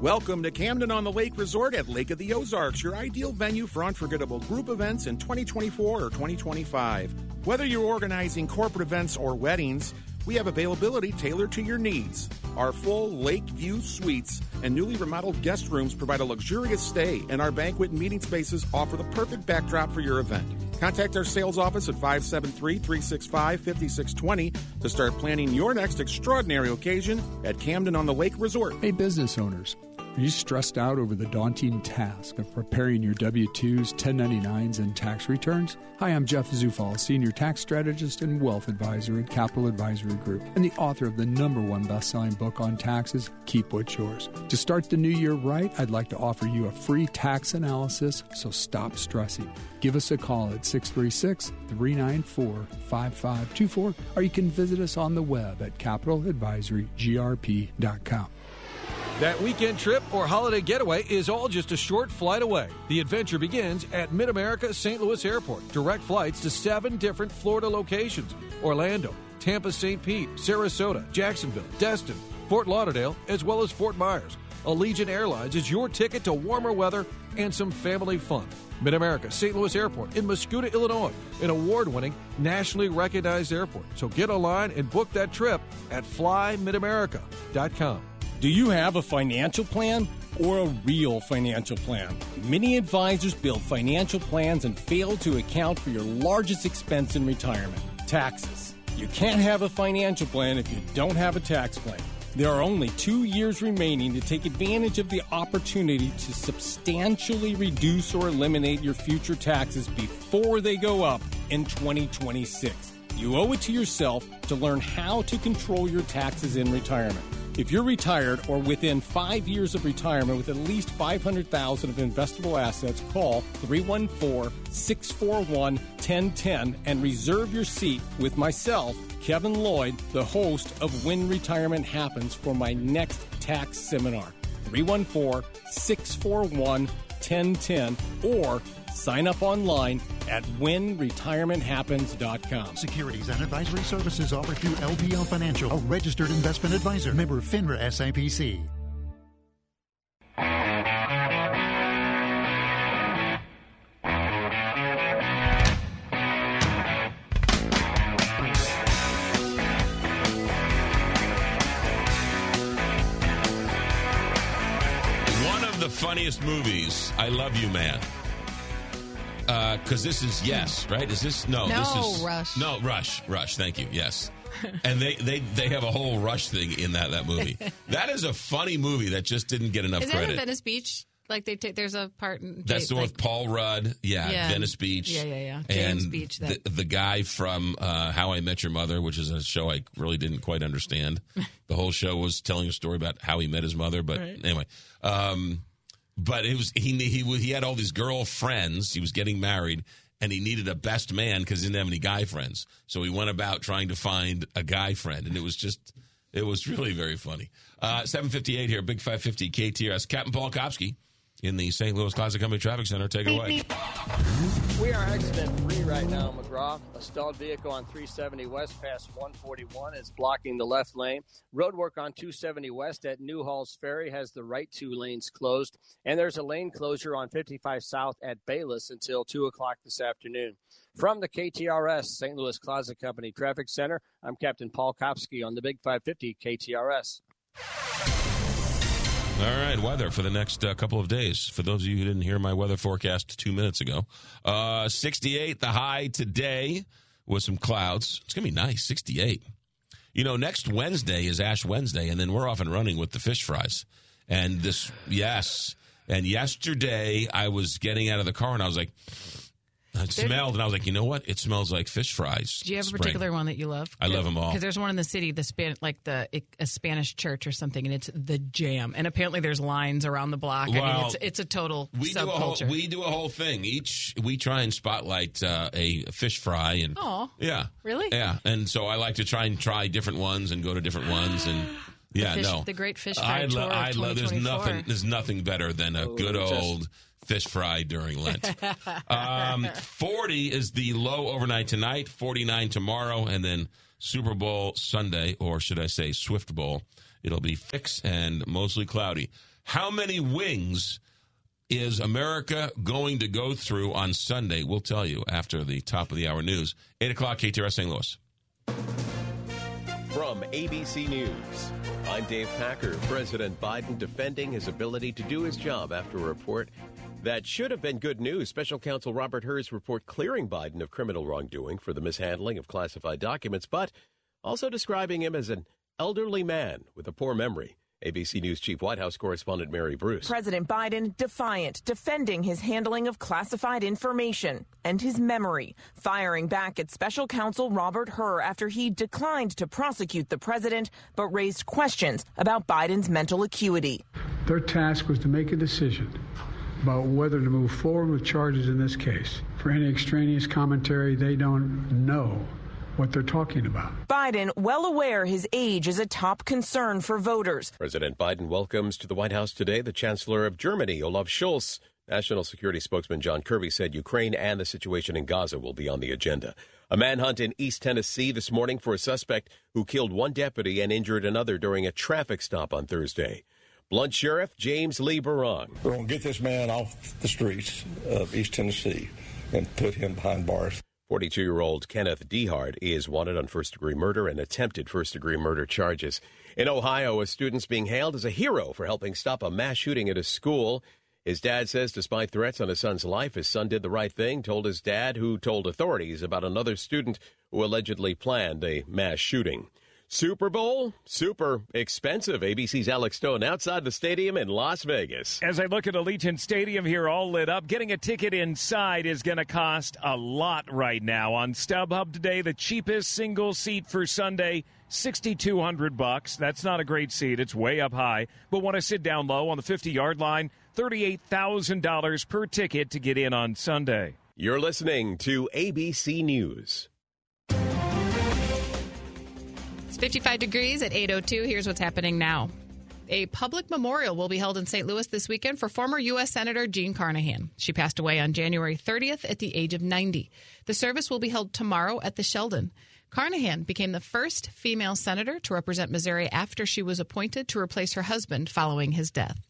Welcome to Camden on the Lake Resort at Lake of the Ozarks, your ideal venue for unforgettable group events in 2024 or 2025. Whether you're organizing corporate events or weddings, we have availability tailored to your needs. Our full lake view suites and newly remodeled guest rooms provide a luxurious stay, and our banquet and meeting spaces offer the perfect backdrop for your event. Contact our sales office at 573 365 5620 to start planning your next extraordinary occasion at Camden on the Lake Resort. Hey, business owners. Are you stressed out over the daunting task of preparing your W 2s, 1099s, and tax returns? Hi, I'm Jeff Zufall, Senior Tax Strategist and Wealth Advisor at Capital Advisory Group, and the author of the number one best selling book on taxes, Keep What's Yours. To start the new year right, I'd like to offer you a free tax analysis, so stop stressing. Give us a call at 636 394 5524, or you can visit us on the web at capitaladvisorygrp.com. That weekend trip or holiday getaway is all just a short flight away. The adventure begins at Mid America St. Louis Airport. Direct flights to seven different Florida locations Orlando, Tampa, St. Pete, Sarasota, Jacksonville, Destin, Fort Lauderdale, as well as Fort Myers. Allegiant Airlines is your ticket to warmer weather and some family fun. Mid America St. Louis Airport in Mascoutah, Illinois, an award winning, nationally recognized airport. So get online and book that trip at flymidamerica.com. Do you have a financial plan or a real financial plan? Many advisors build financial plans and fail to account for your largest expense in retirement taxes. You can't have a financial plan if you don't have a tax plan. There are only two years remaining to take advantage of the opportunity to substantially reduce or eliminate your future taxes before they go up in 2026. You owe it to yourself to learn how to control your taxes in retirement. If you're retired or within five years of retirement with at least 500000 of investable assets, call 314 641 1010 and reserve your seat with myself, Kevin Lloyd, the host of When Retirement Happens, for my next tax seminar. 314 641 1010 or sign up online at whenretirementhappens.com. Securities and advisory services offered through LPL Financial, a registered investment advisor, member FINRA SIPC. One of the funniest movies, I Love You Man. Because this is yes, right? Is this no? No, this is Rush. No, Rush, Rush. Thank you. Yes, and they they they have a whole Rush thing in that that movie. that is a funny movie that just didn't get enough Is that credit. in Venice Beach? Like they take, there's a part in That's the one like, with Paul Rudd. Yeah, Yeah. Venice Beach. Yeah, yeah, yeah. James and Beach, The, the guy from uh, How I Met Your Mother, which is a show I really didn't quite understand. the whole show was telling a story about how he met his mother. But Right. anyway, um, but it was he he he had all these girlfriends. He was getting married. And he needed a best man because he didn't have any guy friends. So he went about trying to find a guy friend, and it was just, it was really very funny. Uh, Seven fifty eight here, Big Five Fifty KTRS. Captain Paul Kopsky in the St. Louis Closet Company Traffic Center. Take it away. We are accident free right now, McGraw. A stalled vehicle on 370 West past 141 is blocking the left lane. Roadwork on 270 West at New Halls Ferry has the right two lanes closed. And there's a lane closure on 55 South at Bayless until 2 o'clock this afternoon. From the KTRS St. Louis Closet Company Traffic Center, I'm Captain Paul Kopsky on the Big 550 KTRS. All right, weather for the next uh, couple of days. For those of you who didn't hear my weather forecast two minutes ago, uh, 68 the high today with some clouds. It's going to be nice, 68. You know, next Wednesday is Ash Wednesday, and then we're off and running with the fish fries. And this, yes. And yesterday I was getting out of the car and I was like, I smelled and I was like, you know what? It smells like fish fries. Do you have a Spring. particular one that you love? I love them all. Because there's one in the city, the span, like the a Spanish church or something, and it's the jam. And apparently there's lines around the block. I mean, Well, it's it's a total We do a whole we do a whole thing. Each we try and spotlight uh, a fish fry and oh, yeah, Really? yeah. And so I like to try and try different ones and go to different ones and yeah, fish- no, the great fish fry tour of I love. There's nothing. There's nothing better than a good just- old fish fry during Lent. um, Forty is the low overnight tonight. Forty nine tomorrow, and then Super Bowl Sunday, or should I say Swift Bowl? It'll be fixed and mostly cloudy. How many wings? is America going to go through on Sunday? We'll tell you after the top of the hour news. 8 o'clock, KTRS St. Louis. From ABC News, I'm Dave Packer. President Biden defending his ability to do his job after a report that should have been good news. Special counsel Robert Hur's report clearing Biden of criminal wrongdoing for the mishandling of classified documents, but also describing him as an elderly man with a poor memory. ABC News Chief White House correspondent Mary Bruce. President Biden defiant, defending his handling of classified information and his memory, firing back at special counsel Robert Hur after he declined to prosecute the president but raised questions about Biden's mental acuity. Their task was to make a decision about whether to move forward with charges in this case. For any extraneous commentary, they don't know what they're talking about. Biden, well aware his age is a top concern for voters. President Biden welcomes to the White House today the Chancellor of Germany, Olaf Scholz. National Security spokesman John Kirby said Ukraine and the situation in Gaza will be on the agenda. A manhunt in East Tennessee this morning for a suspect who killed one deputy and injured another during a traffic stop on Thursday. Blount Sheriff James Lee Berrong. We're going to get this man off the streets of East Tennessee and put him behind bars. 42 year old Kenneth Dehart is wanted on first degree murder and attempted first degree murder charges. In Ohio, a student's being hailed as a hero for helping stop a mass shooting at a school. His dad says despite threats on his son's life, his son did the right thing, told his dad, who told authorities about another student who allegedly planned a mass shooting. Super Bowl? Super expensive. ABC's Alex Stone outside the stadium in Las Vegas. As I look at Allegiant Stadium here, all lit up, getting a ticket inside is going to cost a lot right now. On StubHub today, the cheapest single seat for Sunday, sixty-two hundred bucks. That's not a great seat; it's way up high. But want to sit down low on the fifty-yard line, thirty-eight thousand dollars per ticket to get in on Sunday. You're listening to ABC News. It's 55 degrees at 8:02. Here's what's happening now. A public memorial will be held in St. Louis this weekend for former U.S. Senator Jean Carnahan. She passed away on January 30th at the age of 90. The service will be held tomorrow at the Sheldon. Carnahan became the first female senator to represent Missouri after she was appointed to replace her husband following his death.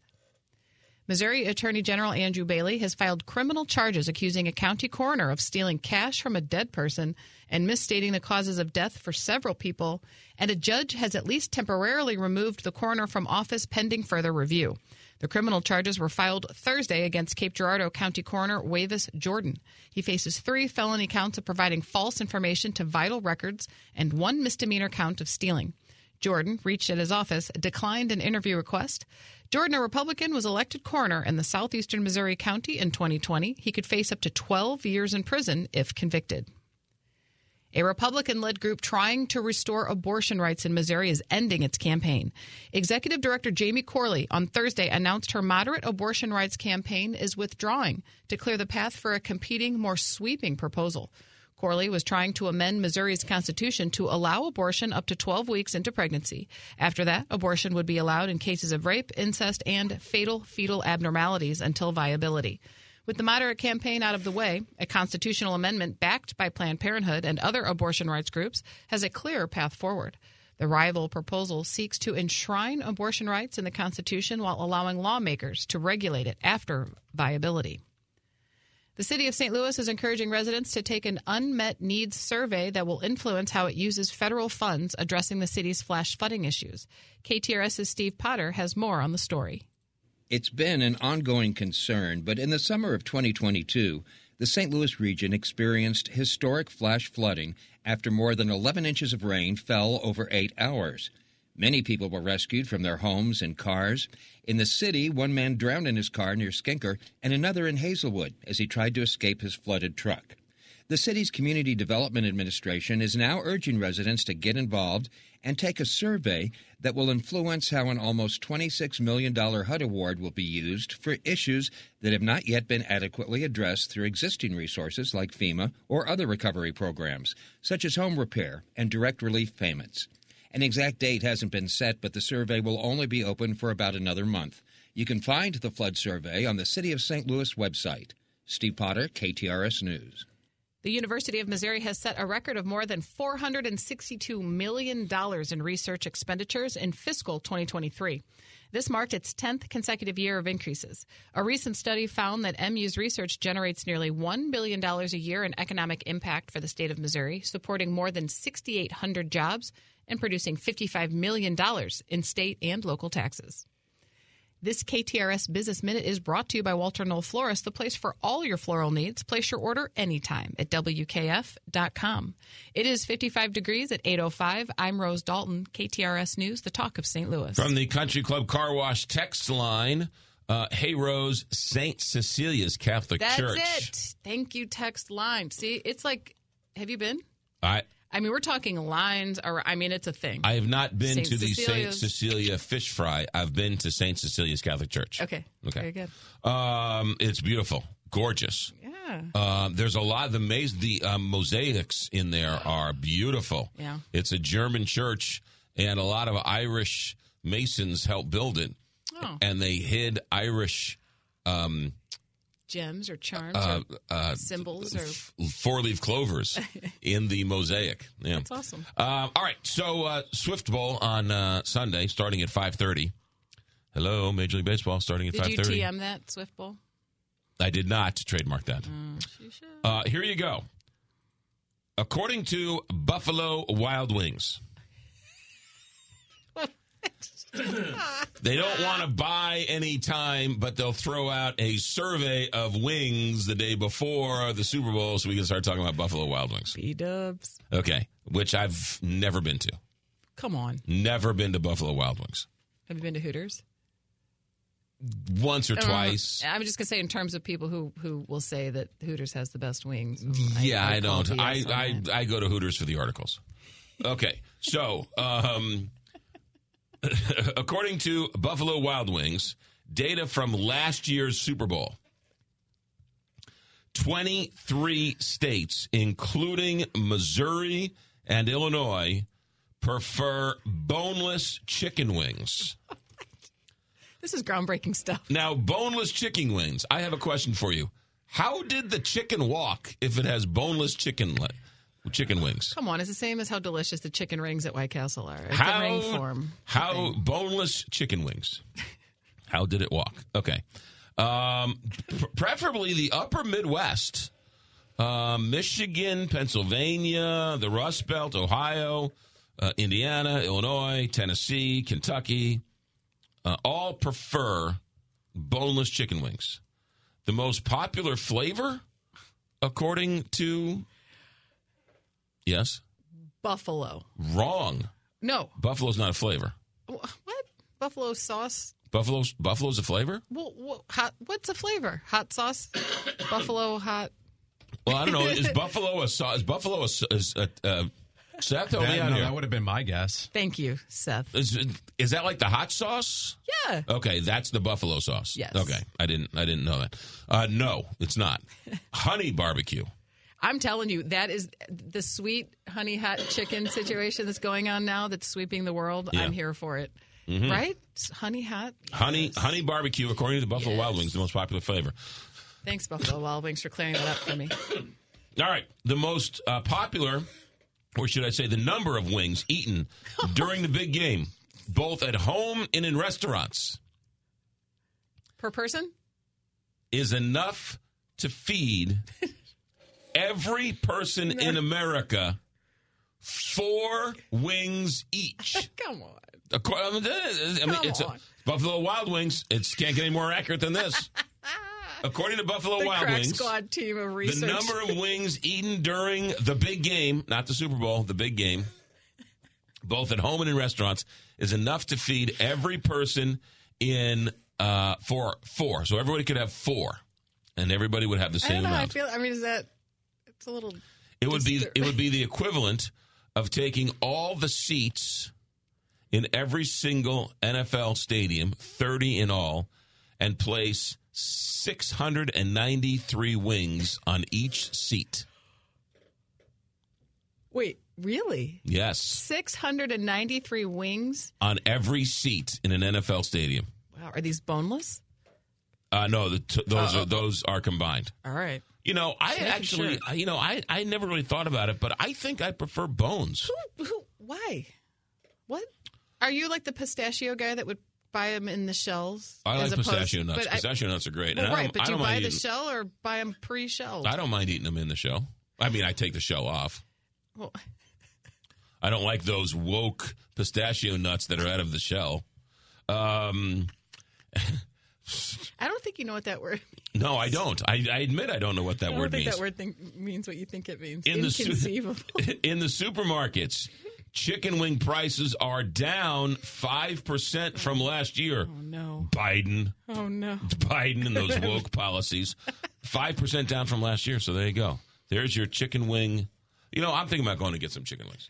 Missouri Attorney General Andrew Bailey has filed criminal charges accusing a county coroner of stealing cash from a dead person and misstating the causes of death for several people, and a judge has at least temporarily removed the coroner from office pending further review. The criminal charges were filed Thursday against Cape Girardeau County Coroner Wavis Jordan. He faces three felony counts of providing false information to vital records and one misdemeanor count of stealing. Jordan, reached at his office, declined an interview request. Jordan, a Republican, was elected coroner in the southeastern Missouri County in 2020. He could face up to 12 years in prison if convicted. A Republican led group trying to restore abortion rights in Missouri is ending its campaign. Executive Director Jamie Corley on Thursday announced her moderate abortion rights campaign is withdrawing to clear the path for a competing, more sweeping proposal. Corley was trying to amend Missouri's constitution to allow abortion up to 12 weeks into pregnancy. After that, abortion would be allowed in cases of rape, incest, and fatal fetal abnormalities until viability. With the moderate campaign out of the way, a constitutional amendment backed by Planned Parenthood and other abortion rights groups has a clearer path forward. The rival proposal seeks to enshrine abortion rights in the Constitution while allowing lawmakers to regulate it after viability. The city of St. Louis is encouraging residents to take an unmet needs survey that will influence how it uses federal funds addressing the city's flash flooding issues. KTRS's Steve Potter has more on the story. It's been an ongoing concern, but in the summer of 2022, the St. Louis region experienced historic flash flooding after more than 11 inches of rain fell over eight hours. Many people were rescued from their homes and cars. In the city, one man drowned in his car near Skinker and another in Hazelwood as he tried to escape his flooded truck. The city's Community Development Administration is now urging residents to get involved and take a survey that will influence how an almost $26 million HUD award will be used for issues that have not yet been adequately addressed through existing resources like FEMA or other recovery programs, such as home repair and direct relief payments. An exact date hasn't been set, but the survey will only be open for about another month. You can find the flood survey on the City of St. Louis website. Steve Potter, KTRS News. The University of Missouri has set a record of more than $462 million in research expenditures in fiscal 2023. This marked its 10th consecutive year of increases. A recent study found that MU's research generates nearly $1 billion a year in economic impact for the state of Missouri, supporting more than 6,800 jobs and producing $55 million in state and local taxes. This KTRS Business Minute is brought to you by Walter Knoll Florist, the place for all your floral needs. Place your order anytime at WKF.com. It is 55 degrees at 8.05. I'm Rose Dalton, KTRS News, the talk of St. Louis. From the Country Club Car Wash text line, uh, Hey Rose, St. Cecilia's Catholic That's Church. it. Thank you, text line. See, it's like, have you been? I I mean, we're talking lines, or I mean, it's a thing. I have not been Saint to the St. Cecilia fish fry. I've been to St. Cecilia's Catholic Church. Okay. Okay. Very good. Um, it's beautiful, gorgeous. Yeah. Um, there's a lot. Of the maze, the um, mosaics in there are beautiful. Yeah. It's a German church, and a lot of Irish masons helped build it, Oh. and they hid Irish um, Gems or charms uh, or uh, symbols or. four leaf clovers in the mosaic. Yeah. That's awesome. Um, all right, so uh, Swift Bowl on uh, Sunday, starting at five thirty. Hello, Major League Baseball, starting at five thirty. Did you. TM that Swift Bowl? I did not trademark that. Mm, Uh, here you go. According to Buffalo Wild Wings, they don't want to buy any time, but they'll throw out a survey of wings the day before the Super Bowl so we can start talking about Buffalo Wild Wings. B dubs. Okay, which I've never been to. Come on. Never been to Buffalo Wild Wings. Have you been to Hooters? Once or Uh, twice. I'm just gonna say, in terms of people who who will say that Hooters has the best wings. yeah, I, call don't. I, I. I go to Hooters for the articles. Okay, so um, according to Buffalo Wild Wings, data from last year's Super Bowl, 23 states, including Missouri and Illinois, prefer boneless chicken wings. This is groundbreaking stuff. Now, boneless chicken wings. I have a question for you. How did the chicken walk if it has boneless chicken le- chicken wings? Come on, it's the same as how delicious the chicken rings at White Castle are. It's How ring form. how boneless chicken wings? How did it walk? Okay, um, pr- preferably the Upper Midwest, uh, Michigan, Pennsylvania, the Rust Belt, Ohio, uh, Indiana, Illinois, Tennessee, Kentucky. Uh, all prefer boneless chicken wings. The most popular flavor, according to yes, Buffalo. wrong. No. Buffalo's not a flavor. What? Buffalo sauce? Buffalo's Buffalo's a flavor. Well, wha- hot, what's a flavor? Hot sauce? Buffalo hot. Well, I don't know. Is Buffalo a sauce? Is Buffalo a, s- is a uh, Seth? Help me That, no, here. that would have been my guess. Thank you, Seth. Is, is that like the hot sauce? Yeah. Okay, that's the buffalo sauce. Yes. Okay, I didn't I didn't know that. Uh, no, it's not. Honey barbecue. I'm telling you, that is the sweet honey hot chicken situation that's going on now that's sweeping the world. Yeah. I'm here for it. Mhm. Right? It's honey hot. Honey, honey barbecue, according to the Buffalo Wild Wings, the most popular flavor. Thanks, Buffalo Wild Wings, for clearing that up for me. All right, the most uh, popular, or should I say, the number of wings eaten during the big game, both at home and in restaurants, Per person? is enough to feed every person in America four wings each. Come on. I mean, it's a, Buffalo Wild Wings. It can't get any more accurate than this. According to Buffalo the Wild crack Wings, squad team of research. the number of wings eaten during the big game, not the Super Bowl, the big game, both at home and in restaurants, is enough to feed every person in uh, for four. So everybody could have four, and everybody would have the I same know. amount. I feel. I mean, is that? It's a little. It would be it would be the equivalent of taking all the seats in every single NFL stadium, 30 in all, and place 693 wings on each seat. Wait, really? Yes, Six hundred and ninety-three wings. on every seat in an NFL stadium. Wow, are these boneless? Uh, no, the t- those Uh, are those are combined. All right. You know, I making actually, sure. You know, I I never really thought about it, but I think I prefer bones. Who, who? Why? What? Are you like the pistachio guy that would buy them in the shells? I like as opposed- pistachio nuts. but I- Pistachio nuts are great. Well, and I right, don't, but do you buy mind the eating- shell or buy them pre-shelled? I don't mind eating them in the shell. I mean, I take the shell off. Well, I don't like those woke pistachio nuts that are out of the shell. Um, I don't think you know what that word. no, I don't. I, I admit I don't know what that I don't word think means. that word means what you think it means. in the su- Inconceivable. in the supermarkets, chicken wing prices are down five percent from last year. Oh no, Biden, oh no. Biden, and those woke policies, five percent down from last year. So there you go. There's your chicken wing. You know, I'm thinking about going to get some chicken wings.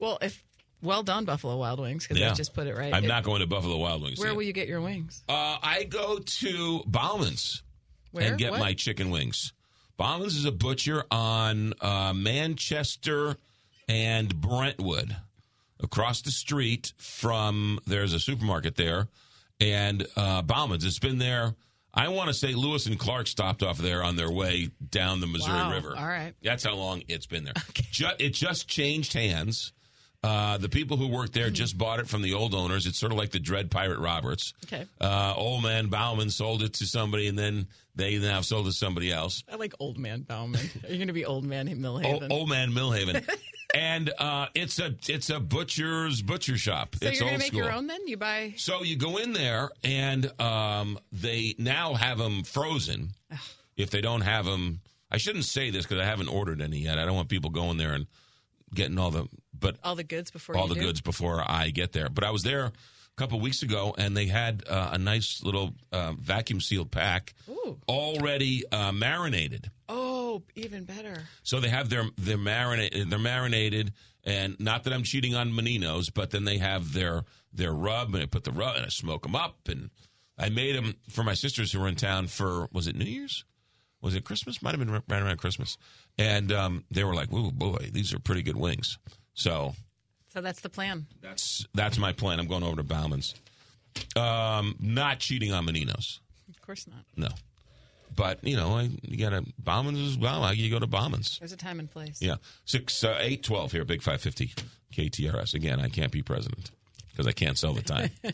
Well, if well done, Buffalo Wild Wings, because I just put it right. I'm If- not going to Buffalo Wild Wings. Where yet. will you get your wings? Uh, I go to Bauman's Where? and get What? my chicken wings. Bauman's is a butcher on uh, Manchester and Brentwood, across the street from. There's a supermarket there, and uh, Bauman's. It's been there. I want to say Lewis and Clark stopped off there on their way down the Missouri Wow. River. All right. That's how long it's been there. Ju- it just changed hands. Uh, the people who work there just bought it from the old owners. It's sort of like the Dread Pirate Roberts. Okay. Uh, old man Bauman sold it to somebody, and then they now sold it to somebody else. I like Old Man Bauman. Are you going to be Old Man Millhaven? old man Millhaven, and uh, it's a it's a butcher's butcher shop. so it's you're going to make school. your own then? You buy. So you go in there, and um, they now have them frozen. if they don't have them, I shouldn't say this because I haven't ordered any yet. I don't want people going there and getting all the but all the goods before all the do? goods before I get there. But I was there a couple weeks ago, and they had uh, a nice little uh, vacuum sealed pack Ooh. already uh, marinated. Oh, even better. So they have their their marinate they're marinated, and not that I'm cheating on Meninos, but then they have their their rub, and I put the rub and I smoke them up, and I made them for my sisters who were in town for was it New Year's? Was it Christmas? Might have been right around Christmas, and um, they were like, "Oh boy, these are pretty good wings." So So that's the plan. that's that's my plan. I'm going over to Bauman's. Um, not cheating on Meninos, Of course not. no. But you know, I, you got to Bauman's as well. You go to Bauman's. There's a time and place. Yeah, six, uh, eight, twelve here, big five fifty, KTRS. Again, I can't be president because I can't sell the time.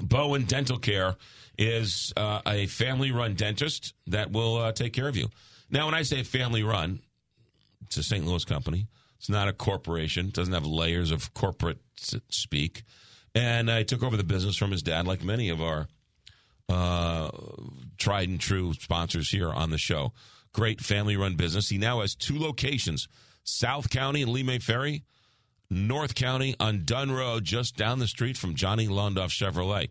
Bowen Dental Care is uh, a family-run dentist that will uh, take care of you. Now, when I say family-run, it's a St. Louis company. It's not a corporation. It doesn't have layers of corporate speak. And I took over the business from his dad, like many of our uh, tried and true sponsors here on the show. Great family run business. He now has two locations South County and Lee Ferry, North County on Dunn Road, just down the street from Johnny Londoff Chevrolet.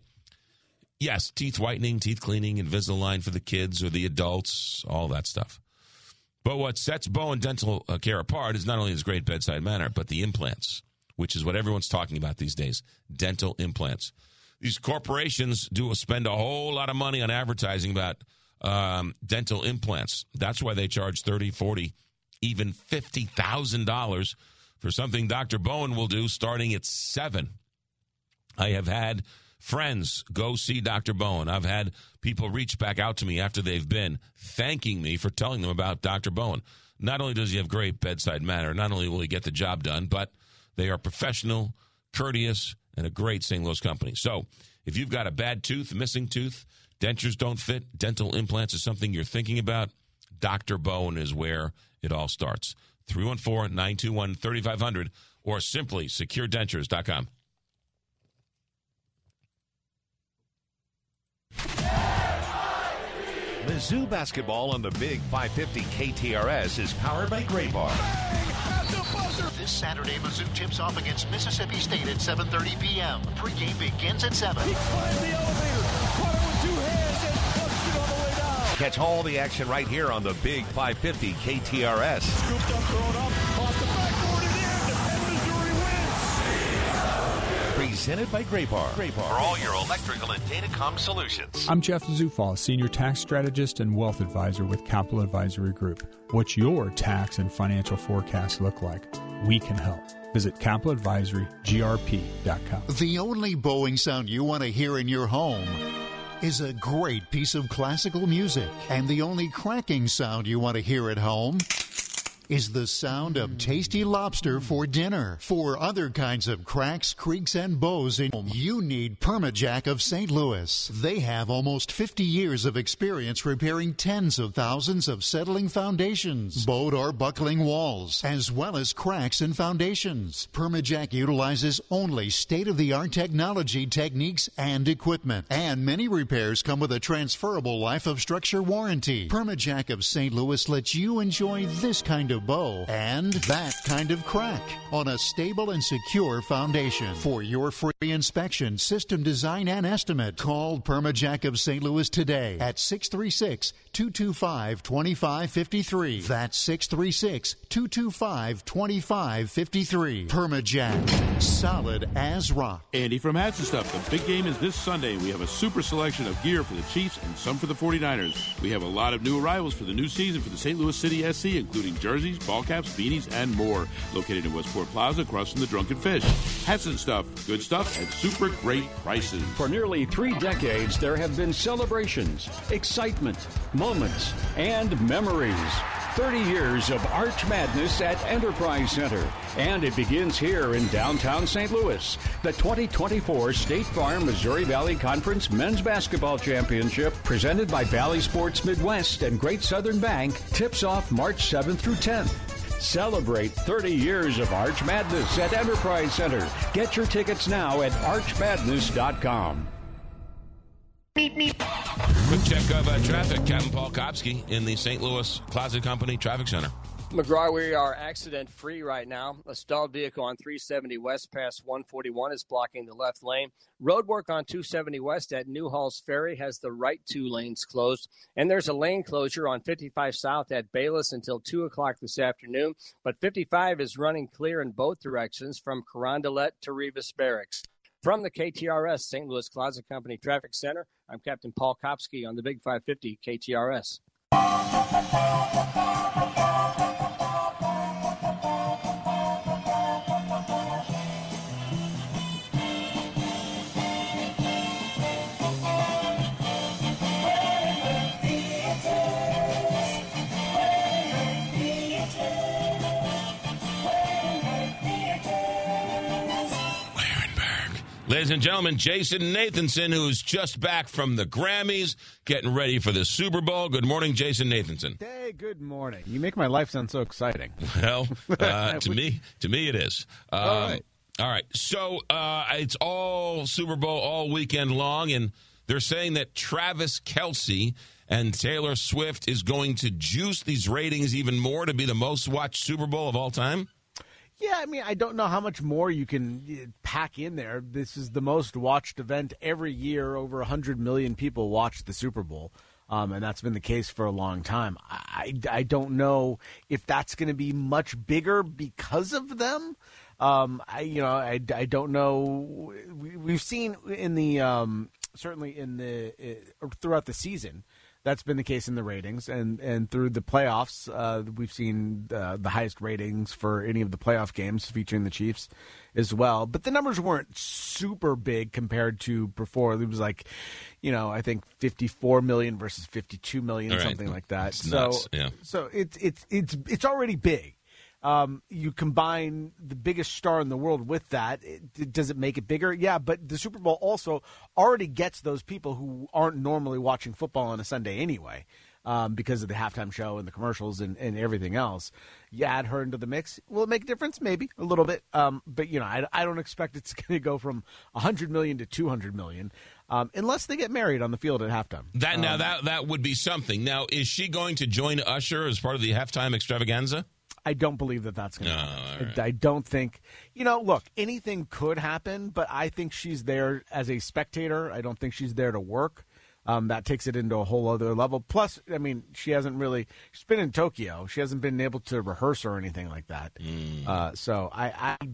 Yes, teeth whitening, teeth cleaning, Invisalign for the kids or the adults, all that stuff. But what sets Bowen Dental uh, Care apart is not only his great bedside manner, but the implants, which is what everyone's talking about these days dental implants. These corporations do spend a whole lot of money on advertising about um, dental implants. That's why they charge 30 40 even $50,000 for something Dr. Bowen will do starting at 7 I have had friends go see Dr. Bowen. I've had people reach back out to me after they've been thanking me for telling them about Dr. Bowen. Not only does he have great bedside manner, not only will he get the job done, but they are professional, courteous, and a great St. Louis company. So if you've got a bad tooth, missing tooth, dentures don't fit, dental implants is something you're thinking about, Dr. Bowen is where it all starts. 314 921 3500 or simply securedentures.com. Mizzou basketball on the Big 550 KTRS is powered by Graybar. This Saturday, Mizzou tips off against Mississippi State at 7:30 p.m. Pregame begins at 7. Catch all the action right here on the Big 550 KTRS. Scooped up, thrown up, Presented by Graybar. Gray Bar. For all your electrical and datacom solutions. I'm Jeff Zufall, Senior Tax Strategist and Wealth Advisor with Capital Advisory Group. What's your tax and financial forecast look like? We can help. Visit capitaladvisorygrp.com. The only Boeing sound you want to hear in your home is a great piece of classical music. And the only cracking sound you want to hear at home is the sound of tasty lobster for dinner. For other kinds of cracks, creaks, and bows in home, you need Permajack of St. Louis. They have almost 50 years of experience repairing tens of thousands of settling foundations, bowed or buckling walls, as well as cracks in foundations. Permajack utilizes only state-of-the-art technology, techniques, and equipment. And many repairs come with a transferable life of structure warranty. Permajack of St. Louis lets you enjoy this kind of bow and that kind of crack on a stable and secure foundation. For your free inspection, system design, and estimate, call Permajack of St. Louis today at 636 225 2553. That's 636 225 2553. Permajack, solid as rock. Andy from Hats and Stuff. The big game is this Sunday. We have a super selection of gear for the Chiefs and some for the 49ers. We have a lot of new arrivals for the new season for the St. Louis City SC, including jerseys, ball caps, beanies, and more. Located in Westport Plaza across from the Drunken Fish. Hats and Stuff. Good stuff at super great prices. For nearly three decades, there have been celebrations, excitement, moments, and memories. 30 years of Arch Madness at Enterprise Center. And it begins here in downtown St. Louis. The 2024 State Farm Missouri Valley Conference Men's Basketball Championship, presented by Valley Sports Midwest and Great Southern Bank, tips off March 7th through 10th. Celebrate 30 years of Arch Madness at Enterprise Center. Get your tickets now at archmadness.com. Quick check of uh, traffic. Captain Paul Kopsky in the St. Louis Closet Company Traffic Center. McGraw, we are accident free right now. A stalled vehicle on 370 West past 141 is blocking the left lane. Road work on 270 West at New Halls Ferry has the right two lanes closed. And there's a lane closure on 55 South at Bayless until 2 o'clock this afternoon. But 55 is running clear in both directions from Carondelet to Rivas Barracks. From the KTRS St. Louis Closet Company Traffic Center, I'm Captain Paul Kopsky on the Big 550 KTRS. Ladies and gentlemen, Jason Nathanson, who's just back from the Grammys, getting ready for the Super Bowl. Good morning, Jason Nathanson. Hey, good morning. You make my life sound so exciting. Well, uh, to me, to me, it is. Um, All right. All right. So uh, it's all Super Bowl all weekend long, and they're saying that Travis Kelce and Taylor Swift is going to juice these ratings even more to be the most watched Super Bowl of all time. Yeah, I mean, I don't know how much more you can uh, pack in there. This is the most watched event every year. Over 100 million people watch the Super Bowl. Um, and that's been the case for a long time. I, I don't know if that's going to be much bigger because of them. Um, I you know I, I don't know. We, we've seen in the um, certainly in the uh, throughout the season That's been the case in the ratings, and and through the playoffs, uh, we've seen uh, the highest ratings for any of the playoff games featuring the Chiefs as well. But the numbers weren't super big compared to before. It was like, you know, I think 54 million versus 52 million, All right. something like that. It's so nuts, yeah. so it's it's it's it's already big. Um, you combine the biggest star in the world with that. It, does it make it bigger? Yeah, but the Super Bowl also already gets those people who aren't normally watching football on a Sunday anyway, um, because of the halftime show and the commercials and, and everything else. You add her into the mix. Will it make a difference? Maybe a little bit. Um, but you know, I, I don't expect it's going to go from 100 million to 200 million. Um, unless they get married on the field at halftime. That now Um, that that would be something. Now, is she going to join Usher as part of the halftime extravaganza? I don't believe that that's going to No, happen. all I, I don't think, you know, look, anything could happen, but I think she's there as a spectator. I don't think she's there to work. Um, that takes it into a whole other level. Plus, I mean, she hasn't really, she's been in Tokyo. She hasn't been able to rehearse or anything like that. Mm. Uh, so I, I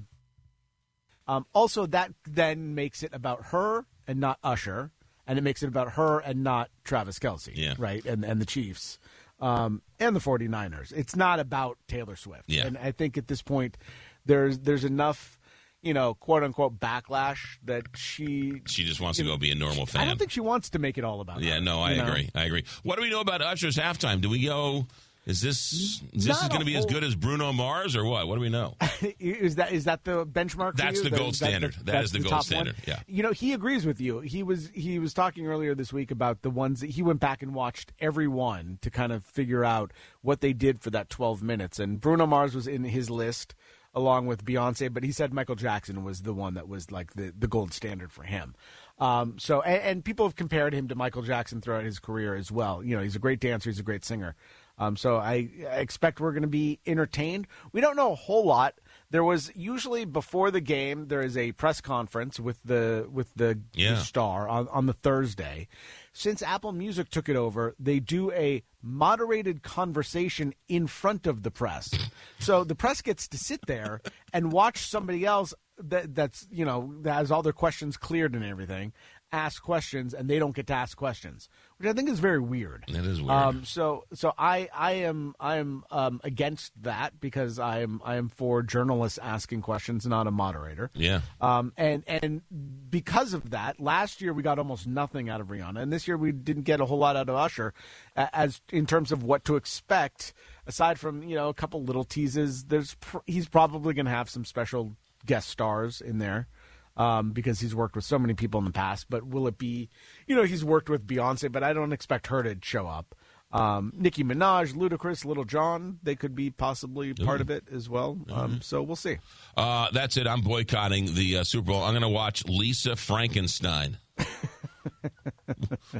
um, also that then makes it about her and not Usher, and it makes it about her and not Travis Kelce, Yeah. right? And and the Chiefs um, and the 49ers. It's not about Taylor Swift. Yeah. And I think at this point there's there's enough, you know, quote unquote backlash that she She just wants to go be a normal fan. I don't think she wants to make it all about yeah, her, no, I you know? agree. I agree. What do we know about Usher's halftime? Do we go? Is this is this Not is going to be as good as Bruno Mars or what? What do we know? is that is that the benchmark? That's you? the gold that standard. That that's is the gold top one? standard, yeah. You know, he agrees with you. He was he was talking earlier this week about the ones that he went back and watched every one to kind of figure out what they did for that 12 minutes. And Bruno Mars was in his list along with Beyonce, but he said Michael Jackson was the one that was like the the gold standard for him. Um, so and, and people have compared him to Michael Jackson throughout his career as well. You know, he's a great dancer, he's a great singer. Um, so I, I expect we're going to be entertained. We don't know a whole lot. There was usually before the game there is a press conference with the with the, Yeah. star on, on the Thursday. Since Apple Music took it over, they do a moderated conversation in front of the press. So the press gets to sit there and watch somebody else that that's you know that has all their questions cleared and everything ask questions and they don't get to ask questions which i think is very weird That is weird. um, so so I I am I am um, against that because I am I am for journalists asking questions, not a moderator. Yeah. Um, and and because of that, last year we got almost nothing out of Rihanna, and this year we didn't get a whole lot out of Usher, as in terms of what to expect. Aside from you know a couple little teases, there's pr- he's probably going to have some special guest stars in there. Um, because he's worked with so many people in the past, but will it be, you know, he's worked with Beyonce, but I don't expect her to show up. Um, Nicki Minaj, Ludacris, Lil Jon, they could be possibly part of it as well. Um, so we'll see. Uh, that's it. I'm boycotting the uh, Super Bowl. I'm going to watch Lisa Frankenstein.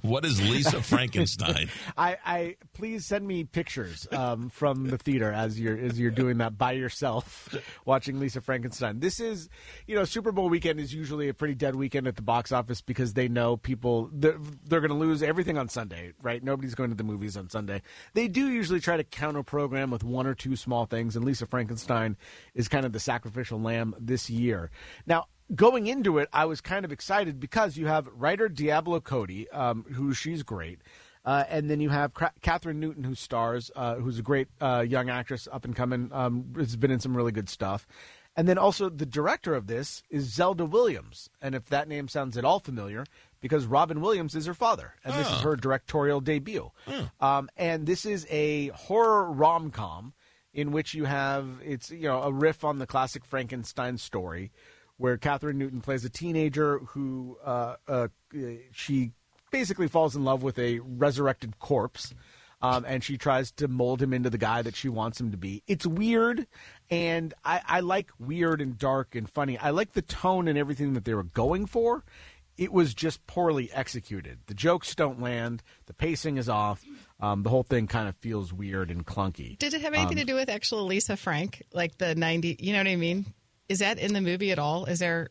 what is Lisa Frankenstein? I, I please send me pictures um, from the theater as you're as you're doing that by yourself, watching Lisa Frankenstein. This is, you know, Super Bowl weekend is usually a pretty dead weekend at the box office because they know people they're, they're going to lose everything on Sunday, right? Nobody's going to the movies on Sunday. They do usually try to counter program with one or two small things, and Lisa Frankenstein is kind of the sacrificial lamb this year. Now, going into it, I was kind of excited because you have writer Diablo Cody, um, who she's great. Uh, and then you have Kathryn Newton, who stars, uh, who's a great uh, young actress, up and coming, um, has been in some really good stuff. And then also the director of this is Zelda Williams. And if that name sounds at all familiar, because Robin Williams is her father, and this is Oh. her directorial debut. Um, and this is a horror rom com in which you have it's you know a riff on the classic Frankenstein story, where Kathryn Newton plays a teenager who uh, uh, she basically falls in love with a resurrected corpse. Um, and she tries to mold him into the guy that she wants him to be. It's weird, and I, I like weird and dark and funny. I like the tone and everything that they were going for. It was just poorly executed. The jokes don't land. The pacing is off. Um, the whole thing kind of feels weird and clunky. Did it have anything Um, to do with actual Lisa Frank, like the '90? You know what I mean? Is that in the movie at all? Is there?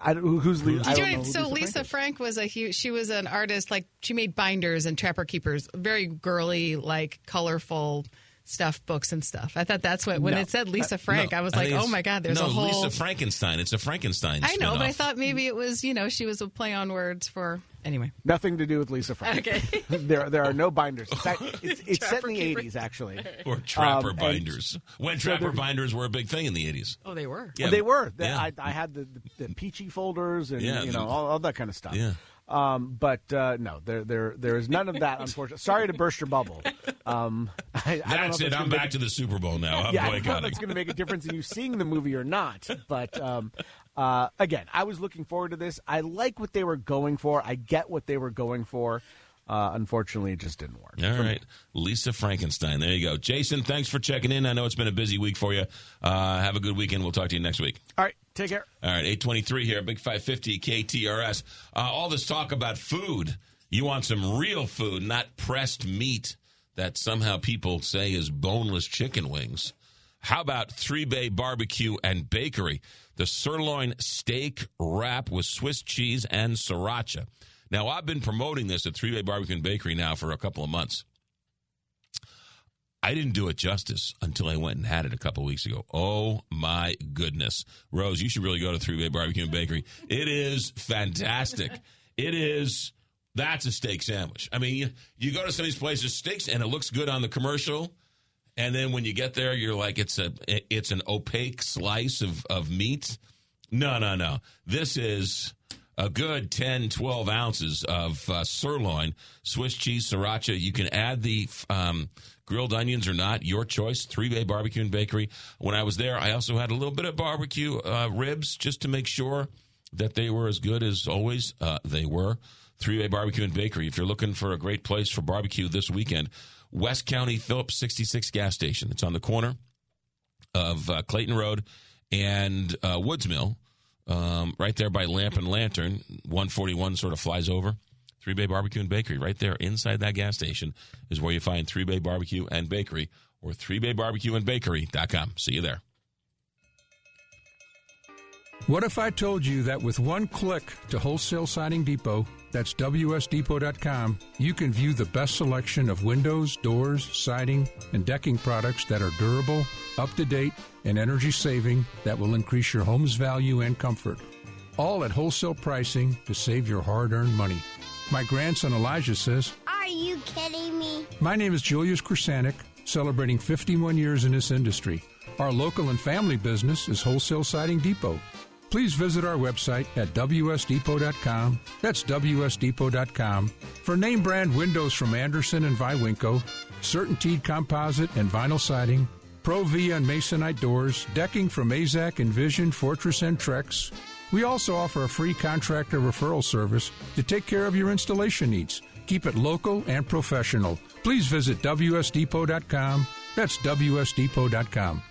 I, don't- who's Lisa? Did I you don't know- know who so Lisa Lisa Frank Frank, was a huge. She was an artist. Like she made binders and Trapper Keepers, very girly, like colorful stuff, books and stuff. I thought that's what when No. it said Lisa Frank, no, I was like, think oh my god, there's no, a whole. Lisa Frankenstein. It's a Frankenstein. I know, but I thought maybe it was you know she was a play on words for. Anyway. Nothing to do with Lisa Frank. Okay. there, there are no binders. In fact, it's, it's set in the Trapper '80s, actually. Or trapper Um, binders. When so trapper there- binders were a big thing in the 80s. Oh, they were. Yeah, they were. They- yeah. I, I had the, the, the peachy folders and Yeah, you the- know all, all that kind of stuff. Yeah. Um, but uh, no, there there there is none of that. Unfortunately, sorry to burst your bubble. Um, I, I don't know That's it. I'm gonna make back to the Super Bowl now. I'm yeah, I don't know if boycotting. it's going to make a difference in you seeing the movie or not. But um, uh, again, I was looking forward to this. I like what they were going for. I get what they were going for. Uh, unfortunately, it just didn't work. All right. Lisa Frankenstein. There you go. Jason, thanks for checking in. I know it's been a busy week for you. Uh, have a good weekend. We'll talk to you next week. All right, take care. All right, 823 here, Big 550 KTRS. Uh, all this talk about food. You want some real food, not pressed meat that somehow people say is boneless chicken wings. How about Three Bay Barbecue and Bakery? The sirloin steak wrap with Swiss cheese and sriracha. Now, I've been promoting this at Three Bay Barbecue and Bakery now for a couple of months. I didn't do it justice until I went and had it a couple weeks ago. Oh my goodness. Rose, you should really go to Three Bay Barbecue and Bakery. It is fantastic. it is that's a steak sandwich. I mean, you, you go to some of these places, steaks, and it looks good on the commercial. And then when you get there, you're like, it's a it's an opaque slice of, of meat. No, no, no. This is a good 10, 12 ounces of uh, sirloin, Swiss cheese, sriracha. You can add the um, grilled onions or not, your choice. Three Bay Barbecue and Bakery. When I was there, I also had a little bit of barbecue uh, ribs just to make sure that they were as good as always uh, they were. Three Bay Barbecue and Bakery. If you're looking for a great place for barbecue this weekend, West County Phillips 66 gas station. It's on the corner of uh, Clayton Road and uh, Woods Mill, um, right there by Lamp and Lantern. 141 sort of flies over. Three Bay Barbecue and Bakery, right there inside that gas station, is where you find Three Bay Barbecue and Bakery or 3baybarbecueandbakery.com. See you there. What if I told you that with one click to Wholesale Siding Depot, that's WSDepot.com, you can view the best selection of windows, doors, siding, and decking products that are durable, up to date, and energy saving that will increase your home's value and comfort. All at wholesale pricing to save your hard earned money. My grandson Elijah says, Are you kidding me? My name is Julius Krasanik, celebrating 51 years in this industry. Our local and family business is Wholesale Siding Depot. Please visit our website at WSDepot.com. That's WSDepot.com for name brand windows from Andersen and Viwinco, CertainTeed composite and vinyl siding, ProVia and Masonite doors, decking from AZEK, Envision, Fortress, and Trex. We also offer a free contractor referral service to take care of your installation needs. Keep it local and professional. Please visit WSDepot.com. That's WSDepot.com.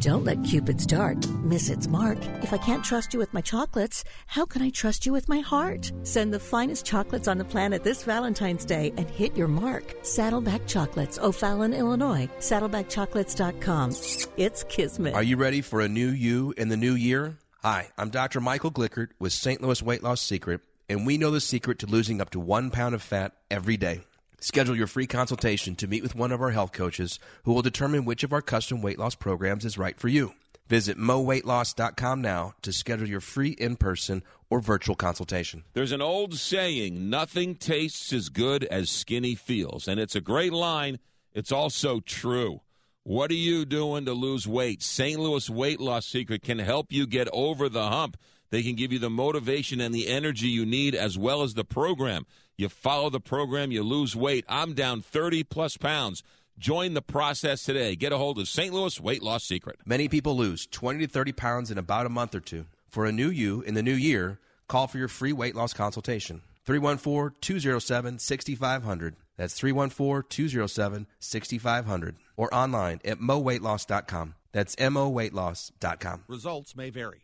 Don't let Cupid's dart miss its mark. If I can't trust you with my chocolates, how can I trust you with my heart? Send the finest chocolates on the planet this Valentine's Day and hit your mark. Saddleback Chocolates, O'Fallon, Illinois. Saddlebackchocolates.com. It's Kismet. Are you ready for a new you in the new year? Hi, I'm Dr. Michael Glickert with St. Louis Weight Loss Secret, and we know the secret to losing up to one pound of fat every day. Schedule your free consultation to meet with one of our health coaches who will determine which of our custom weight loss programs is right for you. Visit moweightloss.com now to schedule your free in person or virtual consultation. There's an old saying, nothing tastes as good as skinny feels. And it's a great line. It's also true. What are you doing to lose weight? St. Louis Weight Loss Secret can help you get over the hump. They can give you the motivation and the energy you need, as well as the program. You follow the program, you lose weight. I'm down 30 plus pounds. Join the process today. Get a hold of St. Louis Weight Loss Secret. Many people lose 20 to 30 pounds in about a month or two. For a new you in the new year, call for your free weight loss consultation. 314 207 6500. That's 314 207 6500. Or online at moweightloss.com. That's moweightloss.com. Results may vary.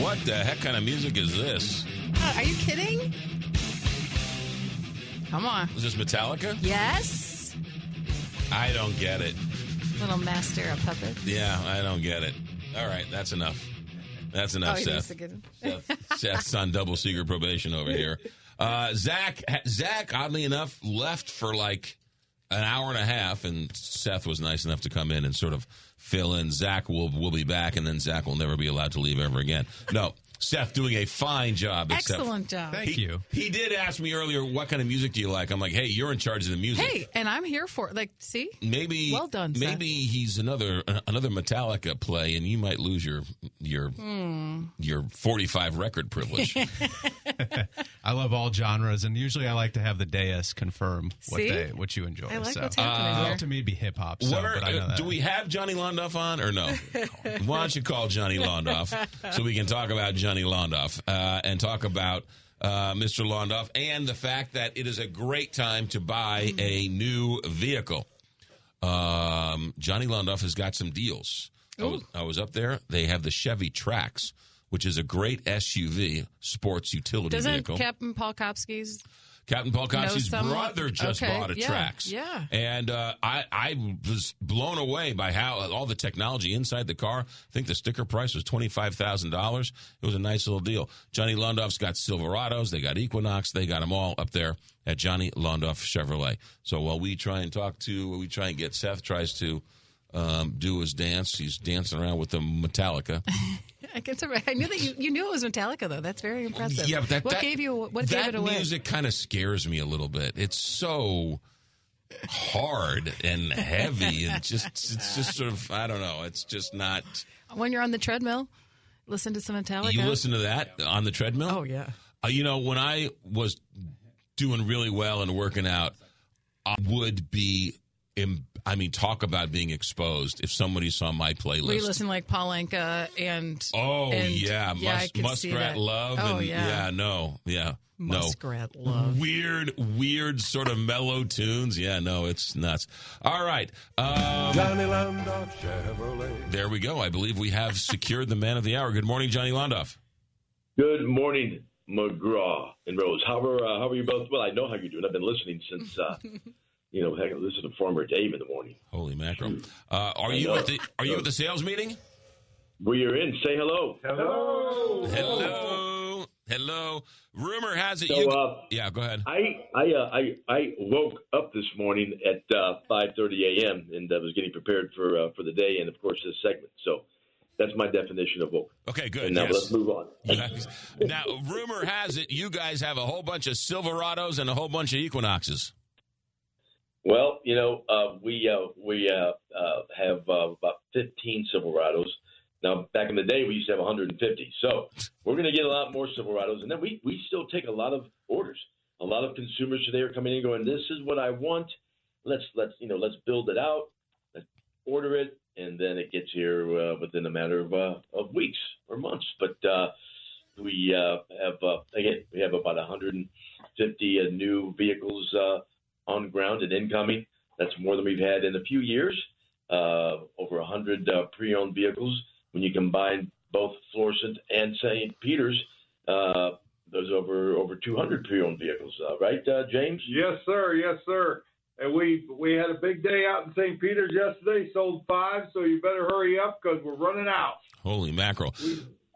What the heck kind of music is this? Uh, are you kidding? Come on. Is this Metallica? Yes. I don't get it. Little master of puppets. Yeah, I don't get it. All right, that's enough. That's enough, Oh, Seth. to get it. Seth. Seth's on double secret probation over here. Uh, Zach, Zach, oddly enough, left for like an hour and a half, and Seth was nice enough to come in and sort of fill in. Zach will will be back, and then Zach will never be allowed to leave ever again. No, Seth doing a fine job. except- Excellent job. Thank he, you. He did ask me earlier, "What kind of music do you like?" I'm like, "Hey, you're in charge of the music." Hey, and I'm here for it. Like, see? Maybe Well done, Seth. Maybe he's another another Metallica play, and you might lose your your Hmm. your 45 record privilege. I love all genres, and usually I like to have the dais confirm what See? they what you enjoy. I like so. what's happening Well, here. to me, it'd be hip hop. So, What are- but I know uh, do we have Johnny Londoff on or no? Why don't you call Johnny Londoff so we can talk about Johnny Londoff uh, and talk about uh, Mr. Londoff and the fact that it is a great time to buy a new vehicle. Um, Johnny Londoff has got some deals. I was, I was up there. They have the Chevy Trax, which is a great SUV, sports utility Doesn't vehicle. Captain Paul Kopsky's Captain Paul someone- brother just Okay, bought a yeah, Trax. yeah. And uh, I, I was blown away by how all the technology inside the car. I think the sticker price was $25,000. It was a nice little deal. Johnny Londoff's got Silverados. They got Equinox. They got them all up there at Johnny Londoff Chevrolet. So while we try and talk to, we try and get Seth tries to um, do his dance. He's dancing around with the Metallica. I knew that you, you knew it was Metallica though. That's very impressive. Yeah, but that, what that- gave you what that gave it away? music kind of scares me a little bit. It's so hard and heavy and just it's just sort of I don't know. It's just not. When you're on the treadmill, listen to some Metallica. You listen to that on the treadmill? Oh yeah. Uh, you know, when I was doing really well and working out, I would be. Im- I mean, talk about being exposed. If somebody saw my playlist, We listen like Paul Anka and Oh and- yeah, yeah, Mus- Muskrat. Love. Oh and, yeah, no, yeah, Muskrat no. Love. Weird, weird sort of mellow tunes. Yeah, no, it's nuts. All right, um, Johnny Londoff Chevrolet. there we go. I believe we have secured the man of the hour. Good morning, Johnny Londoff. Good morning, McGraw and Rose. How are uh, how are you both? Well, I know how you're doing. I've been listening since uh, you know, heck, I listen to Farmer Dave in the morning. Holy mackerel! Uh, are I you know. at the Are you at the sales meeting? We are in. Say hello. Hello. Hello, hello. Rumor has it So, you. uh, yeah, go ahead. I I uh, I I woke up this morning at uh, 5:30 a.m. and uh, was getting prepared for uh, for the day and of course this segment. So that's my definition of woke. Okay, good. And now yes. let's move on. Yes. now, rumor has it you guys have a whole bunch of Silverados and a whole bunch of Equinoxes. Well, you know, uh, we uh, we uh, uh, have uh, about 15 Silverados. Now, back in the day, we used to have 150. So we're going to get a lot more Silverados, and then we we still take a lot of orders. A lot of consumers today are coming in going, "This is what I want. Let's let's you know let's build it out. Let's order it, and then it gets here uh, within a matter of of weeks or months." But we have again we have about 150 uh, new vehicles on ground and incoming. That's more than we've had in a few years. Uh, over 100 uh, pre-owned vehicles. When you combine both Florissant and St. Peter's, uh, there's over over 200 pre-owned vehicles. Uh, right, uh, James? Yes, sir. Yes, sir. And we we had a big day out in St. Peter's yesterday. Sold five, so you better hurry up because we're running out. Holy mackerel!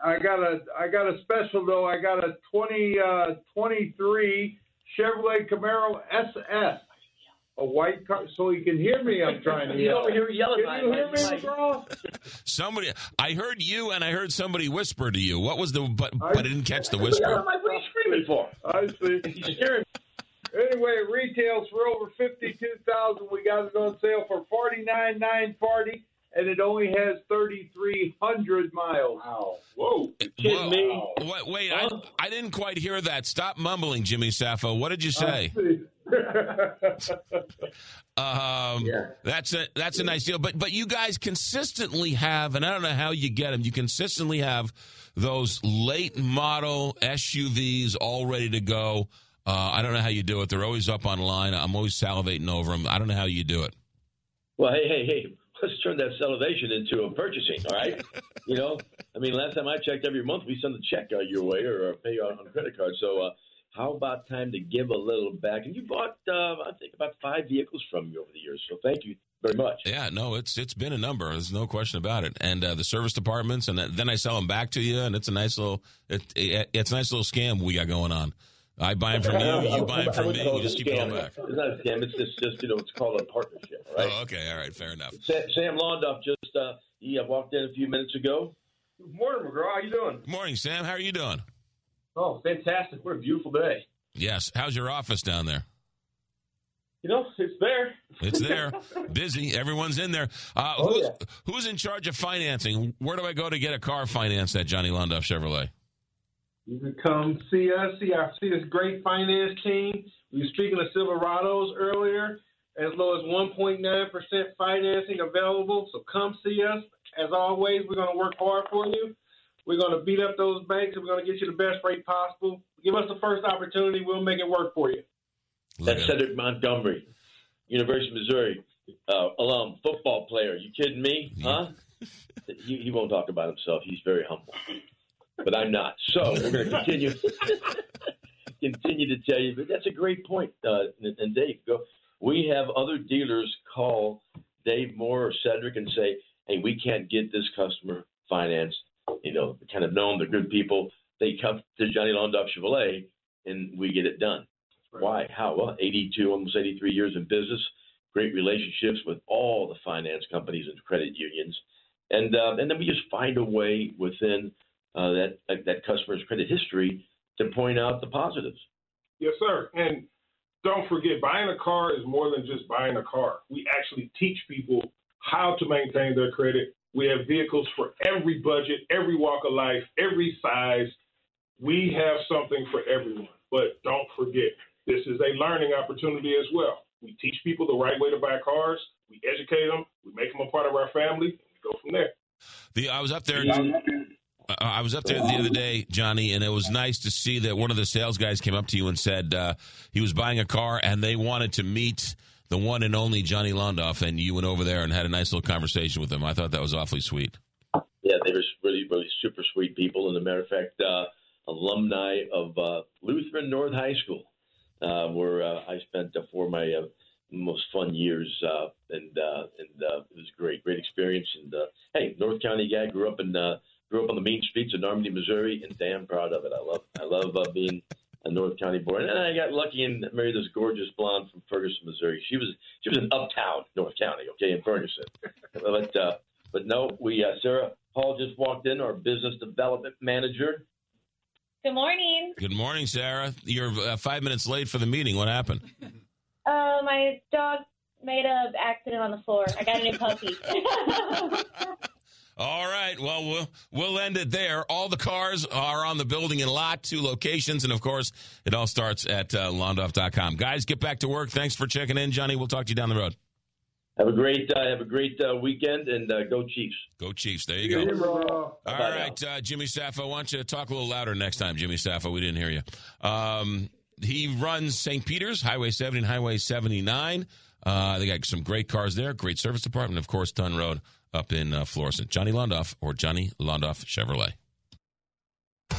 I got a I got a special though. I got a 20 uh, 23 Chevrolet Camaro SS. A white car, so you can hear me. I'm trying to You yell. over here yelling, Can you hear me, Mike. McGraw? Somebody, I heard you, and I heard somebody whisper to you. What was the? But, but I didn't catch the whisper. What are you screaming for? I see. He's scaring Anyway, it retails for over fifty-two thousand. We got it on sale for forty-nine nine forty, and it only has thirty-three hundred miles. Wow! Whoa! Uh, whoa. Wait, wait I, I didn't quite hear that. Stop mumbling, Jimmy Sappho. What did you say? Um, that's a that's a nice deal. But but you guys consistently have, and I don't know how you get them. You consistently have those late model SUVs all ready to go. Uh, I don't know how you do it. They're always up online. I'm always salivating over them. I don't know how you do it. Well, hey, hey, hey, let's turn that salivation into a purchasing, all right? you know, I mean, last time I checked, every month we send a check uh, your way or, or pay on, on credit card. So, uh, how about time to give a little back? And you bought, uh, I think, about five vehicles from me over the years. So, thank you very much. Yeah, no, it's it's been a number. There's no question about it. And uh, the service departments, and then I sell them back to you, and it's a nice little it, it, it's a nice little scam we got going on. I buy them from you. You buy them from me. call We it just a keep going scam. back. It's not a scam. It's just, just you know, it's called a partnership. All right. Oh, okay. All right. Fair enough. Sam, Sam Londoff just uh, he uh, walked in a few minutes ago. Good morning, McGraw. How you doing? Good morning, Sam. How are you doing? Oh, fantastic. What a beautiful day. Yes. How's your office down there? You know, it's there. It's there. Busy. Everyone's in there. Uh, Oh, who's, yeah. who's in charge of financing? Where do I go to get a car financed at Johnny Londoff Chevrolet? You can come see us, see our see this great finance team. We were speaking of Silverados earlier, as low as 1.9% financing available. So come see us. As always, we're going to work hard for you. We're going to beat up those banks, and we're going to get you the best rate possible. Give us the first opportunity. We'll make it work for you. That's Cedric Montgomery, University of Missouri, uh, alum, football player. You kidding me? Huh? he, he won't talk about himself. He's very humble, but I'm not. So we're going to continue continue to tell you. But that's a great point. Uh, and, and Dave, go. We have other dealers call Dave Moore or Cedric and say, "Hey, we can't get this customer financed." You know, kind of know them. They're good people. They come to Johnny Londoff Chevrolet, and we get it done. Why? How? Well, 82, almost 83 years in business, great relationships with all the finance companies and credit unions, and uh, and then we just find a way within uh, that that customer's credit history to point out the positives. Yes, sir. And don't forget, buying a car is more than just buying a car. We actually teach people how to maintain their credit. We have vehicles for every budget, every walk of life, every size. We have something for everyone. But don't forget, this is a learning opportunity as well. We teach people the right way to buy cars. We educate them. We make them a part of our family. And we go from there. The I was up there. Uh, I was up there the other day, Johnny, and it was nice to see that one of the sales guys came up to you and said uh, he was buying a car and they wanted to meet the one and only Johnny Londoff, and you went over there and had a nice little conversation with him. I thought that was awfully sweet. Yeah, they were really, really super sweet people. And as a matter of fact, uh, alumni of uh, Lutheran North High School, uh, where uh, I spent uh, four of my uh, most fun years, and and it was great, great experience. And hey, North County guy, grew up in grew up on the main streets of Normandy, Missouri, and damn proud of it. I love I love being North County boy. And I got lucky and married this gorgeous blonde from Ferguson, Missouri. She was she was in uptown North County, okay, in Ferguson. but uh, but no, we uh, Sarah Paul just walked in, our business development manager. Good morning. Good morning, Sarah. You're uh, five minutes late for the meeting. What happened? Uh, my dog made a accident on the floor. I got a new puppy. All right. Well, we'll we'll end it there. All the cars are on the building in lot, two locations, and of course, it all starts at uh, Londoff.com. Guys, get back to work. Thanks for checking in, Johnny. We'll talk to you down the road. Have a great uh, have a great uh, weekend and uh, go Chiefs. Go Chiefs. There you go. All right, uh, Jimmy Saffo, why don't you talk a little louder next time, Jimmy Saffo? We didn't hear you. Um, he runs St. Peter's, Highway 70 and Highway 79. Uh, they got some great cars there, great service department, of course, Dunn Road up in uh, Florissant. Johnny Londoff or Johnny Londoff Chevrolet.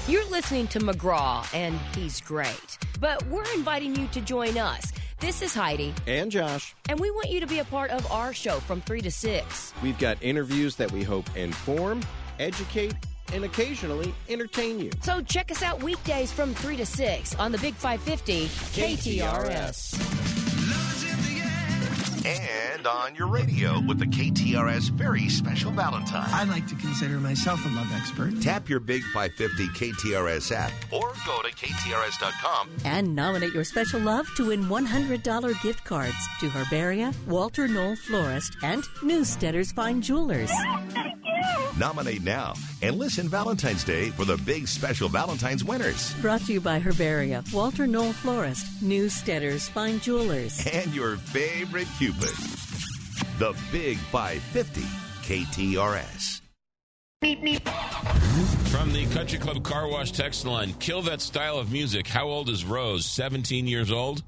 You're listening to McGraw, and he's great. But we're inviting you to join us. This is Heidi, And Josh. and we want you to be a part of our show from 3 to 6. We've got interviews that we hope inform, educate, and occasionally entertain you. So check us out weekdays from 3 to 6 on the Big 550 KTRS. And on your radio with the KTRS very special Valentine. I like to consider myself a love expert. Tap your Big 550 KTRS app or go to KTRS.com. And nominate your special love to win $100 gift cards to Herbaria, Walter Knoll Florist, and Newsteaders Fine Jewelers. Nominate now and listen Valentine's Day for the big special Valentine's winners. Brought to you by Herbaria, Walter Knoll Florist, Newsteaders Fine Jewelers. And your favorite Cupid. The Big 550 KTRS. Beat me from the Country Club Car Wash text line, kill that style of music. How old is Rose? 17 years old?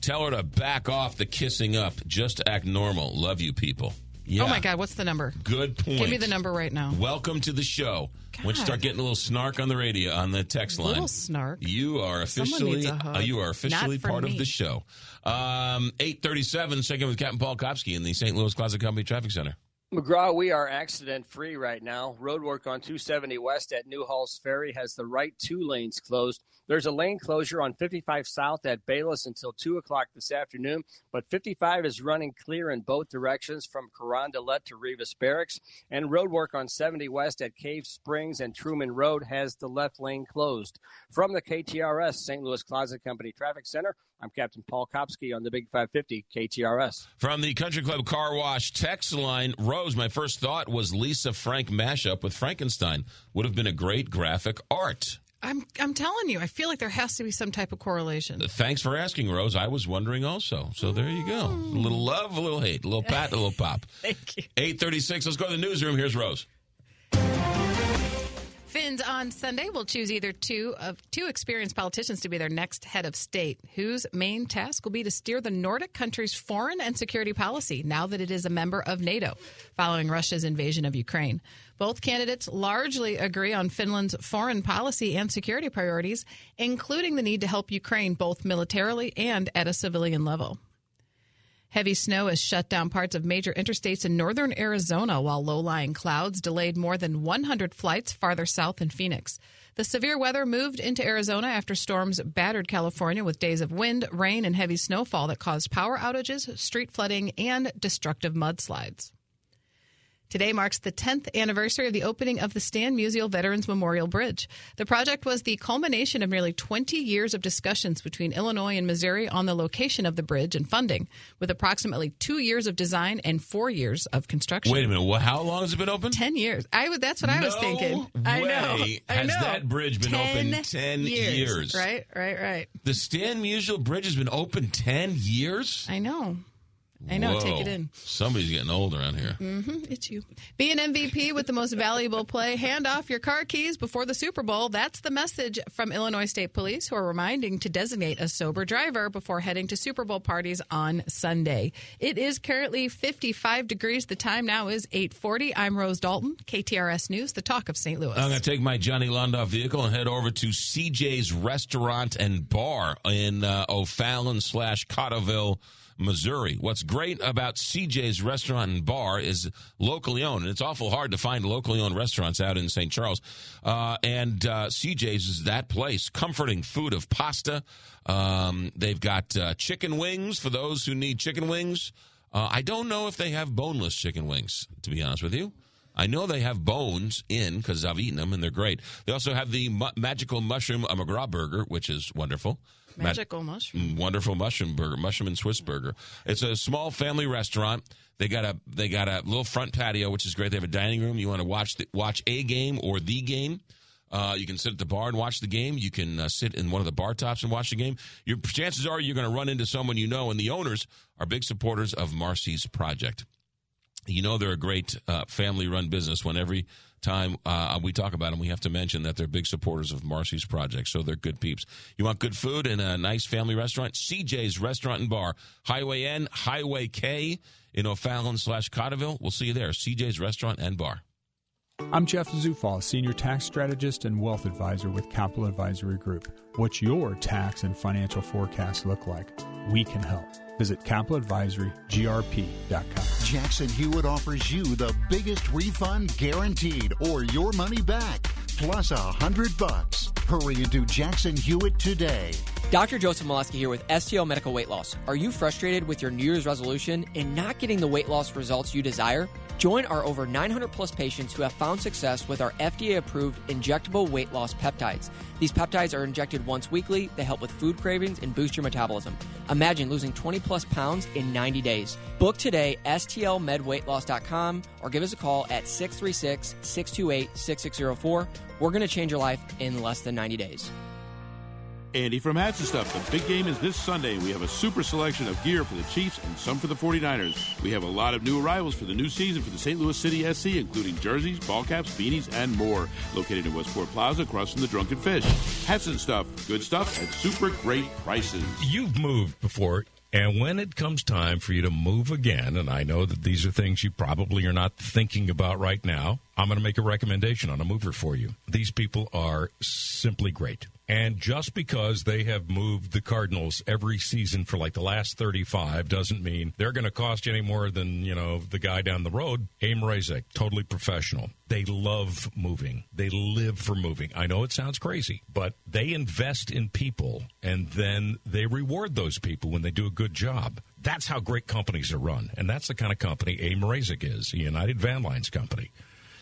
Tell her to back off the kissing up. Just act normal. Love you, people. Yeah. Oh my God, what's the number? Good point. Give me the number right now. Welcome to the show. Once you start getting a little snark on the radio on the text line, Little snark. you are officially needs a hug. uh, you are officially part me. of the show. Um, Eight thirty-seven. Check with Captain Paul Kopsky in the St. Louis Closet Company Traffic Center. McGraw, we are accident free right now. Roadwork on 270 West at New Halls Ferry has the right two lanes closed. There's a lane closure on 55 South at Bayless until 2 o'clock this afternoon, but 55 is running clear in both directions from Carondelet to Reavis Barracks. And roadwork on 70 West at Cave Springs and Truman Road has the left lane closed. From the KTRS St. Louis Closet Company Traffic Center, I'm Captain Paul Kopsky on the Big 550 KTRS. From the Country Club Car Wash text line, Rose, my first thought was Lisa Frank mashup with Frankenstein. Would have been a great graphic art. I'm I'm telling you, I feel like there has to be some type of correlation. Thanks for asking, Rose. I was wondering also. So there you go. A little love, a little hate, a little pat, a little pop. Thank you. 836. Let's go to the newsroom. Here's Rose. Finns on Sunday will choose either two of two experienced politicians to be their next head of state, whose main task will be to steer the Nordic country's foreign and security policy now that it is a member of NATO, following Russia's invasion of Ukraine. Both candidates largely agree on Finland's foreign policy and security priorities, including the need to help Ukraine both militarily and at a civilian level. Heavy snow has shut down parts of major interstates in northern Arizona, while low lying clouds delayed more than 100 flights farther south in Phoenix. The severe weather moved into Arizona after storms battered California with days of wind, rain, and heavy snowfall that caused power outages, street flooding, and destructive mudslides. Today marks the 10th anniversary of the opening of the Stan Musial Veterans Memorial Bridge. The project was the culmination of nearly 20 years of discussions between Illinois and Missouri on the location of the bridge and funding, with approximately two years of design and four years of construction. Wait a minute. Well, how long has it been open? 10 years. I would, that's what I was No thinking. I know. way I has know. that bridge been open 10 years. Right, right, right. The Stan Musial Bridge has been open 10 years? I know. I know. Take it in. Somebody's getting old around here. hmm it's you. Be an MVP with the most valuable play. Hand off your car keys before the Super Bowl. That's the message from Illinois State Police, who are reminding to designate a sober driver before heading to Super Bowl parties on Sunday. It is currently 55 degrees. The time now is 8:40. I'm Rose Dalton, KTRS News, the talk of St. Louis. I'm going to take my Johnny Londoff vehicle and head over to CJ's Restaurant and Bar in uh, O'Fallon slash Cottleville, Missouri. What's great about CJ's Restaurant and Bar is locally owned, and it's awful hard to find locally owned restaurants out in St. Charles. Uh, and uh, CJ's is that place. Comforting food of pasta. Um, they've got uh, chicken wings for those who need chicken wings. Uh, I don't know if they have boneless chicken wings, to be honest with you. I know they have bones in because I've eaten them and they're great. They also have the mu- magical mushroom McGraw burger, which is wonderful. Ma- Magical mushroom. Mm, wonderful mushroom burger, mushroom and Swiss burger. It's a small family restaurant. They got a they got a little front patio, which is great. They have a dining room. You want to watch the, watch a game or the game. Uh, you can sit at the bar and watch the game. You can uh, sit in one of the bar tops and watch the game. Your chances are you're going to run into someone you know, and the owners are big supporters of Marcy's project you know they're a great uh, family-run business. When every time uh, we talk about them, we have to mention that they're big supporters of Marcy's project. So they're good peeps. You want good food and a nice family restaurant? CJ's Restaurant and Bar, Highway N, Highway K in O'Fallon slash Cottleville. We'll see you there. CJ's Restaurant and Bar. I'm Jeff Zufall, Senior Tax Strategist and Wealth Advisor with Capital Advisory Group. What's your tax and financial forecast look like? We can help. Visit capitaladvisorygrp.com. Jackson Hewitt offers you the biggest refund guaranteed or your money back, plus a hundred bucks. Hurry into Jackson Hewitt today. Dr. Joseph Molesky here with STL Medical Weight Loss. Are you frustrated with your New Year's resolution and not getting the weight loss results you desire? Join our over 900 plus patients who have found success with our FDA approved injectable weight loss peptides. These peptides are injected once weekly. They help with food cravings and boost your metabolism. Imagine losing 20 plus pounds in 90 days. Book today, stlmedweightloss.com, or give us a call at 636 628 6604. We're going to change your life in less than 90 days. Andy from Hats and Stuff. The big game is this Sunday. We have a super selection of gear for the Chiefs and some for the 49ers. We have a lot of new arrivals for the new season for the St. Louis City SC, including jerseys, ball caps, beanies, and more. Located in Westport Plaza across from the Drunken Fish. Hats and Stuff. Good stuff at super great prices. You've moved before. And when it comes time for you to move again, and I know that these are things you probably are not thinking about right now, I'm going to make a recommendation on a mover for you. These people are simply great. And just because they have moved the Cardinals every season for like the last 35 doesn't mean they're going to cost you any more than, you know, the guy down the road. A. Mrazek, totally professional. They love moving. They live for moving. I know it sounds crazy, but they invest in people and then they reward those people when they do a good job. That's how great companies are run. And that's the kind of company A. Mrazek is, a United Van Lines company.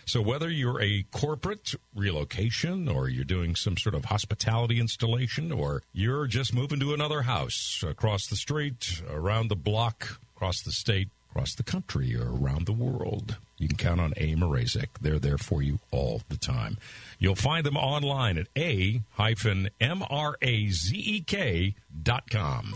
So whether you're a corporate relocation or you're doing some sort of hospitality installation or you're just moving to another house across the street, around the block, across the state, across the country, or around the world, you can count on A. Mrazek. They're there for you all the time. You'll find them online at a-mrazek dot com.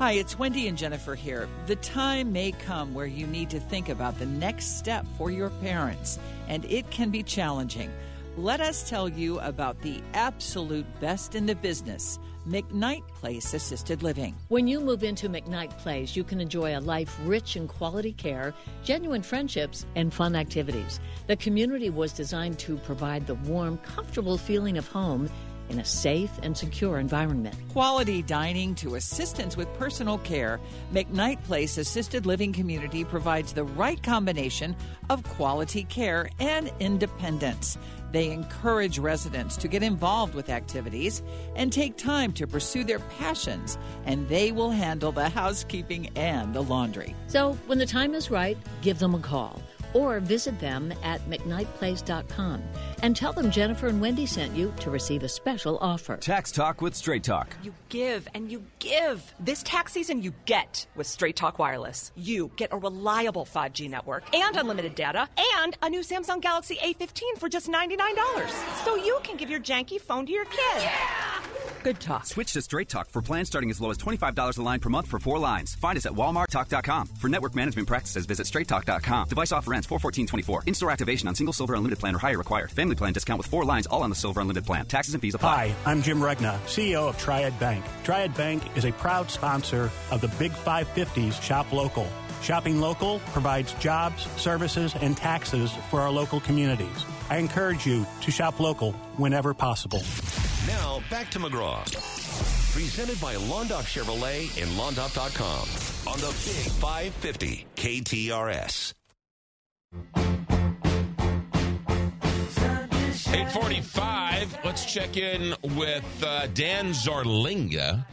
Hi, it's Wendy and Jennifer here. The time may come where you need to think about the next step for your parents, and it can be challenging. Let us tell you about the absolute best in the business. McKnight Place Assisted Living. When you move into McKnight Place, you can enjoy a life rich in quality care, genuine friendships, and fun activities. The community was designed to provide the warm, comfortable feeling of home in a safe and secure environment. Quality dining to assistance with personal care, McKnight Place Assisted Living Community provides the right combination of quality care and independence. They encourage residents to get involved with activities and take time to pursue their passions, and they will handle the housekeeping and the laundry. So, when the time is right, give them a call or visit them at McKnightPlace.com and tell them Jennifer and Wendy sent you to receive a special offer. Tax Talk with Straight Talk. You give and you give. This tax season, you get with Straight Talk Wireless. You get a reliable 5G network and unlimited data and a new Samsung Galaxy A15 for just $99. So you can give your janky phone to your kid. Yeah! Good talk. Switch to Straight Talk for plans starting as low as $25 a line per month for four lines. Find us at WalmartTalk.com. For network management practices, visit StraightTalk.com. Device offer ends 41424. In-store activation on single silver unlimited plan or higher required. Family plan discount with four lines all on the silver unlimited plan. Taxes and fees apply. Hi, I'm Jim Regna, CEO of Triad Bank. Triad Bank is a proud sponsor of the Big 550s Shop Local. Shopping local provides jobs, services, and taxes for our local communities. I encourage you to shop local whenever possible. Now, back to McGraw. Presented by Londoff Chevrolet and Londoff.com on the Big 550 KTRS. 845. Let's check in with uh, Dan Zarlenga,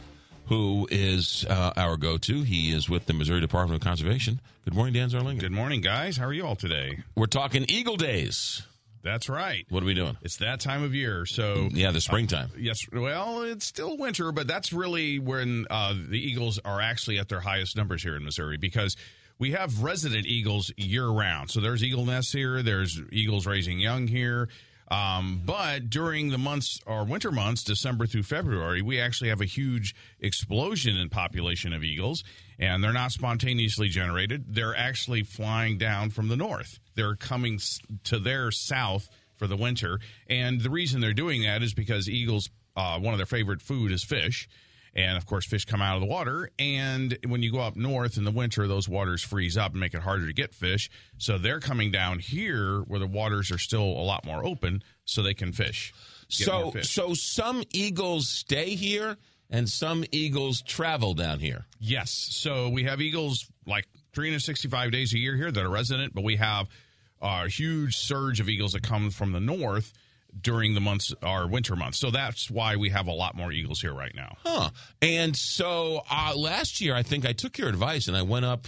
who is uh, our go to. He is with the Missouri Department of Conservation. Good morning, Dan Zarlenga. Good morning, guys. How are you all today? We're talking Eagle Days. That's right. What are we doing? It's that time of year. So yeah, the springtime. Uh, yes. Well, it's still winter, but that's really when uh, the Eagles are actually at their highest numbers here in Missouri because we have resident eagles year round. So there's eagle nests here. There's eagles raising young here. Um, but during the months or winter months, December through February, we actually have a huge explosion in population of eagles, and they're not spontaneously generated. They're actually flying down from the north. They're coming to their south for the winter, and the reason they're doing that is because eagles, uh, one of their favorite food is fish. And of course, fish come out of the water. And when you go up north in the winter, those waters freeze up and make it harder to get fish. So they're coming down here where the waters are still a lot more open so they can fish. So, fish. so some eagles stay here and some eagles travel down here. Yes. So we have eagles like 365 days a year here that are resident, but we have a huge surge of eagles that come from the north during the months our winter months. So that's why we have a lot more eagles here right now. Huh. And so uh, last year I think I took your advice and I went up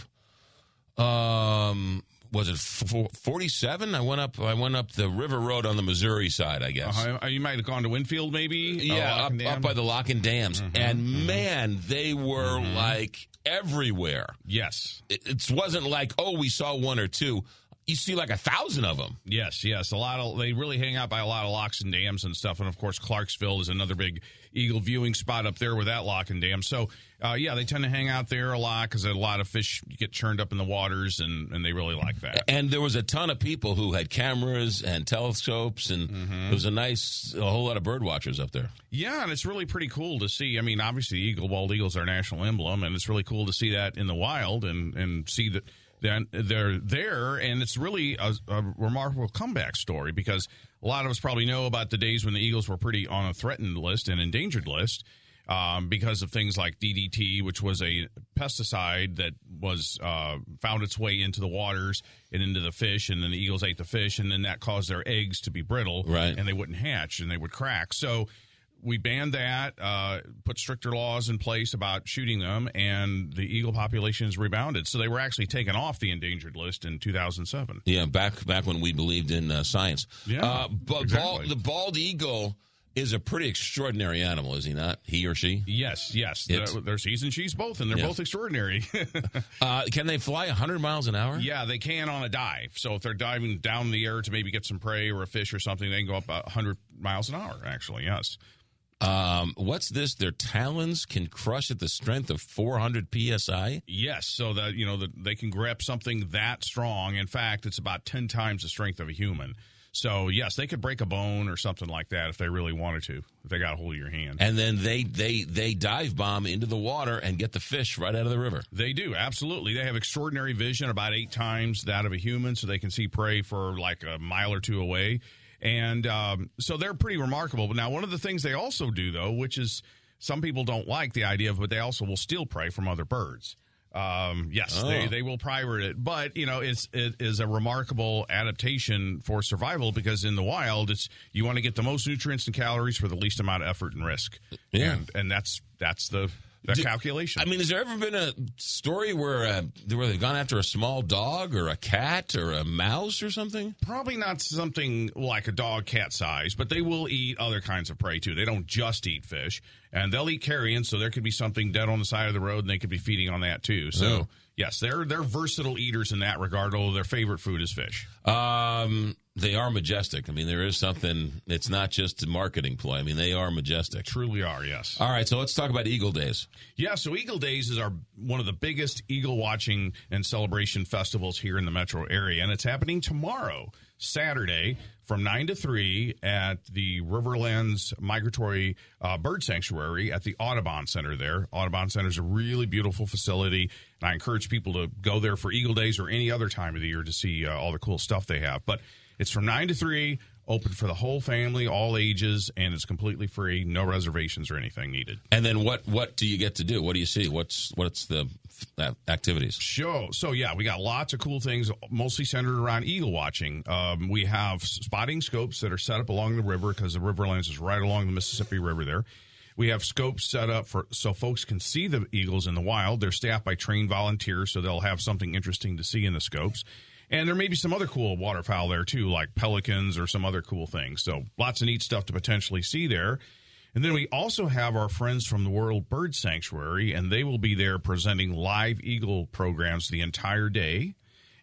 um was it 47 i went up i went up the river road on the missouri side i guess uh-huh. you might have gone to winfield maybe yeah uh, up, up, by the lock and dams mm-hmm. and mm-hmm. man they were mm-hmm. like everywhere yes it, it wasn't like oh we saw one or two you see like a thousand of them. Yes, yes, a lot of they really hang out by a lot of locks and dams and stuff. And of course, Clarksville is another big eagle viewing spot up there with that lock and dam. So, uh, yeah, they tend to hang out there a lot because a lot of fish get churned up in the waters, and, and they really like that. And there was a ton of people who had cameras and telescopes, and mm-hmm. there was a nice, a whole lot of bird watchers up there. Yeah, and it's really pretty cool to see. I mean, obviously, the eagle, bald eagles, are our national emblem, and it's really cool to see that in the wild and and see that then they're there, and it's really a, a remarkable comeback story because a lot of us probably know about the days when the Eagles were pretty on a threatened list and endangered list. Um, because of things like DDT, which was a pesticide that was uh, found its way into the waters and into the fish, and then the eagles ate the fish, and then that caused their eggs to be brittle, Right. and they wouldn't hatch and they would crack. So we banned that, uh, put stricter laws in place about shooting them, and the eagle population has rebounded. So they were actually taken off the endangered list in 2007. Yeah, back back when we believed in uh, science. Yeah, uh, but exactly. bald, the bald eagle is a pretty extraordinary animal, is he not? He or she? Yes, yes. There's he's and she's both, and they're both extraordinary. Uh, can they fly 100 miles an hour? Yeah, they can on a dive. So if they're diving down in the air to maybe get some prey or a fish or something, they can go up 100 miles an hour, actually, yes. Um, what's this? Their talons can crush at the strength of 400 psi. Yes, so that, you know, that they can grab something that strong. In fact, it's about 10 times the strength of a human. So, yes, they could break a bone or something like that if they really wanted to, if they got a hold of your hand. And then they they they dive bomb into the water and get the fish right out of the river. They do, absolutely. They have extraordinary vision, about eight times that of a human, so they can see prey for like a mile or two away. And um, so they're pretty remarkable. But now, one of the things they also do, though, which is some people don't like the idea of, but they also will steal prey from other birds. Um, yes, Oh. they, they will private it, but you know it's it is a remarkable adaptation for survival because in the wild it's you want to get the most nutrients and calories for the least amount of effort and risk. Yeah. and, and that's that's the the Do- calculation. I mean, has there ever been a story where uh, where they've gone after a small dog or a cat or a mouse or something? Probably not something like a dog cat size, but they will eat other kinds of prey too. They don't just eat fish, and they'll eat carrion. So there could be something dead on the side of the road, and they could be feeding on that too. So Oh. Yes, they're they're versatile eaters in that regard. Although their favorite food is fish. Um, they are majestic. I mean, there is something. It's not just a marketing ploy. I mean, they are majestic. Truly are. Yes. All right, so let's talk about Eagle Days. Yeah, so Eagle Days is our one of the biggest eagle watching and celebration festivals here in the metro area, and it's happening tomorrow, Saturday, from nine to three at the Riverlands Migratory uh, Bird Sanctuary at the Audubon Center. There, Audubon Center is a really beautiful facility, and I encourage people to go there for Eagle Days or any other time of the year to see uh, all the cool stuff they have. But it's from nine to three. Open for the whole family, all ages, and it's completely free. No reservations or anything needed. And then what what do you get to do? What do you see? What's what's the uh, activities? Show. So yeah, we got lots of cool things, mostly centered around eagle watching. Um, we have spotting scopes that are set up along the river because the Riverlands is right along the Mississippi River there. We have scopes set up for so folks can see the eagles in the wild. They're staffed by trained volunteers, so they'll have something interesting to see in the scopes. And there may be some other cool waterfowl there too, like pelicans or some other cool things. So lots of neat stuff to potentially see there. And then we also have our friends from the World Bird Sanctuary, and they will be there presenting live eagle programs the entire day.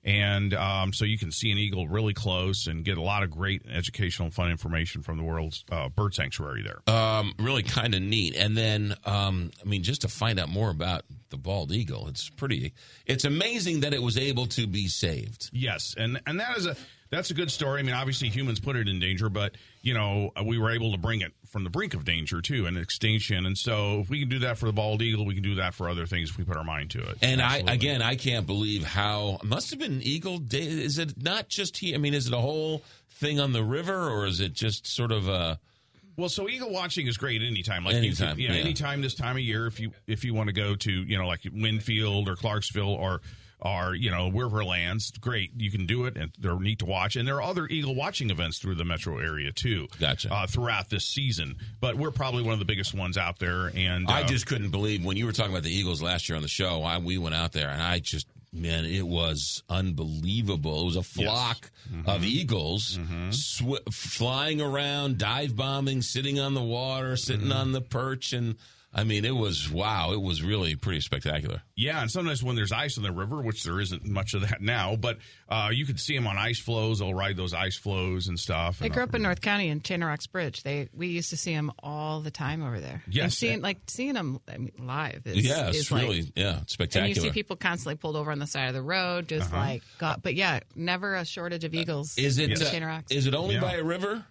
And um, so you can see an eagle really close and get a lot of great educational, fun information from the World's uh, Bird Sanctuary there. Um, really kind of neat. And then, um, I mean, just to find out more about the bald eagle, it's pretty. It's amazing that it was able to be saved. Yes, and and that is a that's a good story. I mean, obviously humans put it in danger, but you know we were able to bring it from the brink of danger too, and extinction. And so if we can do that for the bald eagle, we can do that for other things if we put our mind to it. And Absolutely. I again, I can't believe how must have been Eagle Day. Is it not just he? I mean, is it a whole thing on the river, or is it just sort of a? Well, so eagle watching is great anytime. Like you Anytime, could- yeah, yeah. anytime this time of year. If you if you want to go to you know like Winfield or Clarksville or or you know Riverlands, great. You can do it, and they're neat to watch. And there are other eagle watching events through the metro area too. Gotcha. Uh, throughout this season, but we're probably one of the biggest ones out there. And I uh, just couldn't believe when you were talking about the Eagles last year on the show. I, we went out there, and I just man, it was unbelievable. It was a flock Mm-hmm. of eagles sw- flying around, dive bombing, sitting on the water, sitting Mm-hmm. on the perch, and I mean, it was wow. It was really pretty spectacular. Yeah, and sometimes when there's ice in the river, which there isn't much of that now, but uh, you could see them on ice floes. They'll ride those ice floes and stuff. I and, grew up in North County in Chain Rocks Bridge. They we used to see them all the time over there. Yes. and seeing like seeing them I mean, live. Is, yeah, it's is like- really yeah, it's spectacular. And you see people constantly pulled over on the side of the road, just Uh-huh. like got. But yeah, never a shortage of eagles. Is it in uh, Chain is it only Yeah. by a river?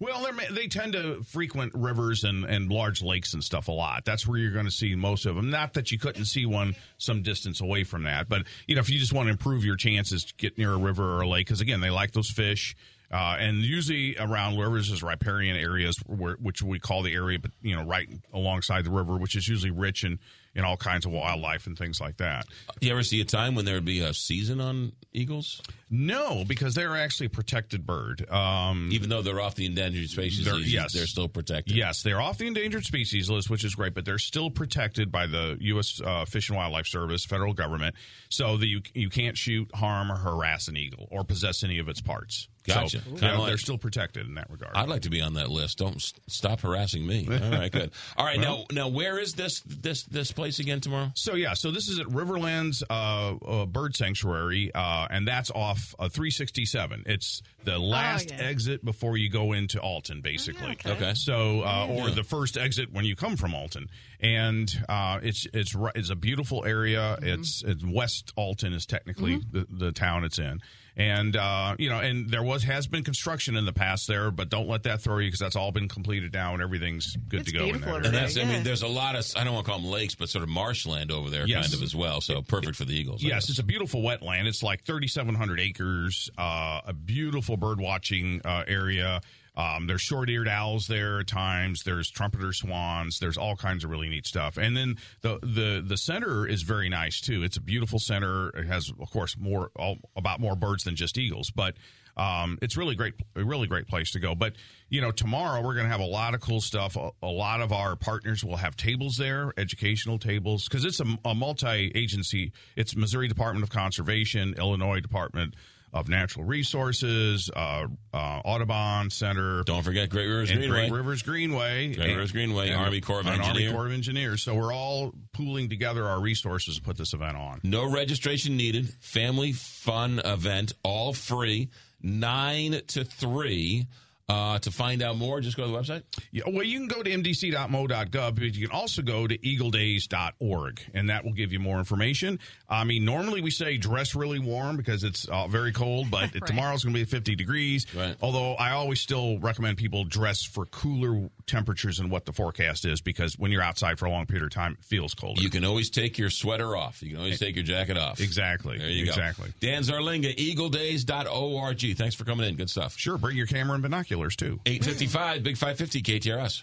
Well, they're, tend to frequent rivers and, and large lakes and stuff a lot. That's where you're going to see most of them. Not that you couldn't see one some distance away from that, but you know, if you just want to improve your chances to get near a river or a lake, because again, they like those fish. Uh, and usually around rivers is riparian areas, where, which we call the area, but you know, right alongside the river, which is usually rich in, in all kinds of wildlife and things like that. Do you ever see a time when there would be a season on eagles? No, because they're actually a protected bird. Um, Even though they're off the endangered species They're- list, yes. they're still protected. Yes, they're off the endangered species list, which is great, but they're still protected by the U.S. Uh, Fish and Wildlife Service, federal government, so that you you can't shoot, harm, or harass an eagle or possess any of its parts. Gotcha. So, like- they're still protected in that regard. I'd like to be on that list. Don't stop harassing me. All right, good. All right, Well- now now where is this this this place again tomorrow? So yeah, so this is at Riverlands uh, uh, Bird Sanctuary, uh, and that's off uh, 367. It's the last yeah. exit before you go into Alton, basically. okay. Okay. So uh, or the first exit when you come from Alton, and uh, it's it's it's a beautiful area. It's, it's West Alton is technically the, the town it's in. And uh, you know, and there was has been construction in the past there, but don't let that throw you because that's all been completed now and everything's good to go. in that area. And that's I mean, there's a lot of I don't want to call them lakes, but sort of marshland over there, Yes. kind of as well. So perfect for the eagles. Yes, it's a beautiful wetland. It's like 3,700 acres, uh, a beautiful bird watching uh, area. Um, there's short-eared owls there at times. There's trumpeter swans. There's all kinds of really neat stuff. And then the the the center is very nice too. It's a beautiful center. It has, of course, more all, about more birds than just eagles, but. Um, it's really great, a really great place to go. But you know, tomorrow we're going to have a lot of cool stuff. A, a lot of our partners will have tables there, educational tables, because it's a, a multi-agency. It's Missouri Department of Conservation, Illinois Department of Natural Resources, uh, uh, Audubon Center. Don't forget Great Rivers Greenway. Great Rivers Greenway. Great Rivers Greenway, Army Corps of and Army Corps of Engineers. So we're all pooling together our resources to put this event on. No registration needed. Family fun event, all free. Nine to three. Uh, to find out more, just go to the website. Yeah, well, you can go to mdc.mo.gov, but you can also go to eagledays.org, and that will give you more information. I mean, normally we say dress really warm because it's uh, very cold, but tomorrow's going to be 50 degrees. Although I always still recommend people dress for cooler temperatures and what the forecast is because when you're outside for a long period of time, it feels colder. You can always take your sweater off. You can always take your jacket off. Exactly. There you Exactly. go. Dan Zarlenga, eagledays.org. Thanks for coming in. Good stuff. Sure. Bring your camera and binoculars, too. 855, Big 550, KTRS.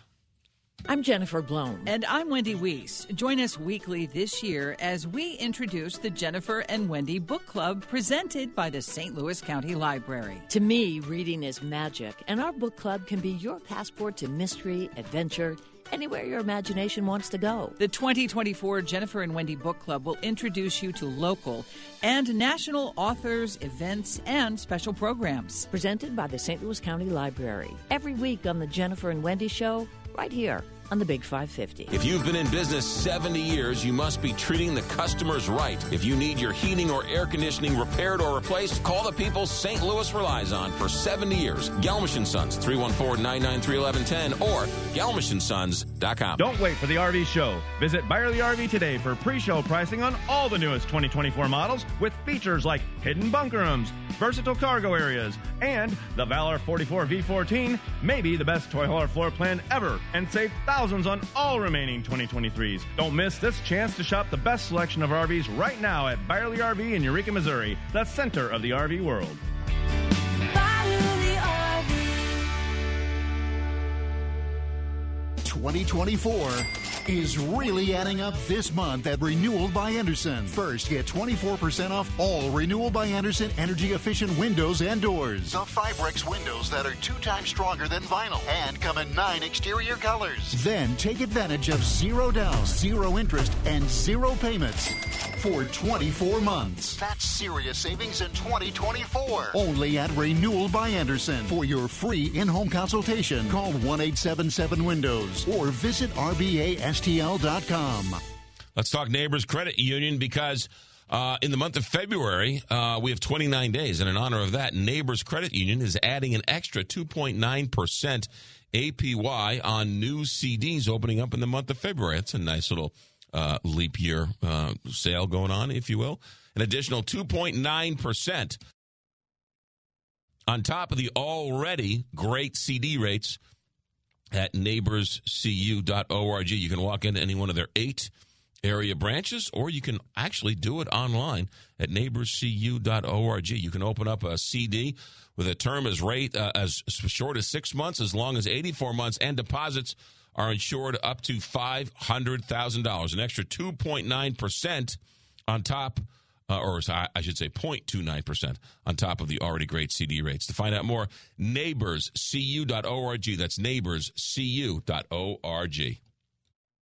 I'm Jennifer Blome. And I'm Wendy Weiss. Join us weekly this year as we introduce the Jennifer and Wendy Book Club presented by the St. Louis County Library. To me, reading is magic, and our book club can be your passport to mystery, adventure, anywhere your imagination wants to go. The 2024 Jennifer and Wendy Book Club will introduce you to local and national authors, events, and special programs. Presented by the St. Louis County Library. Every week on The Jennifer and Wendy Show, right here on the Big 550. If you've been in business 70 years, you must be treating the customers right. If you need your heating or air conditioning repaired or replaced, call the people St. Louis relies on for 70 years. Gelmish and Sons, 314-993-1110 or gelmishandsons.com. Don't wait for the RV show. Visit Byerly RV today for pre-show pricing on all the newest 2024 models with features like hidden bunker rooms, versatile cargo areas, and the Valor 44 V14 may be the best toy hauler floor plan ever and save thousands on all remaining 2023s. Don't miss this chance to shop the best selection of RVs right now at Byerly RV in Eureka, Missouri, the center of the RV world. 2024 is really adding up this month at Renewal by Andersen. First, get 24% off all Renewal by Andersen energy efficient windows and doors. The Fibrex windows that are two times stronger than vinyl and come in nine exterior colors. Then take advantage of zero down, zero interest, and zero payments for 24 months. That's serious savings in 2024. Only at Renewal by Andersen. For your free in home consultation, call 1 877 Windows or visit RBASTL.com. Let's talk Neighbors Credit Union because uh, in the month of February, uh, we have 29 days. And in honor of that, Neighbors Credit Union is adding an extra 2.9% APY on new CDs opening up in the month of February. It's a nice little uh, leap year uh, sale going on, if you will. An additional 2.9% on top of the already great CD rates at neighborscu.org. You can walk into any one of their eight area branches, or you can actually do it online at neighborscu.org. You can open up a CD with a term as rate uh, as short as six months, as long as 84 months, and deposits are insured up to $500,000, an extra 2.9% on top. Uh, or I should say 0.29% on top of the already great CD rates. To find out more, neighborscu.org. That's neighborscu.org.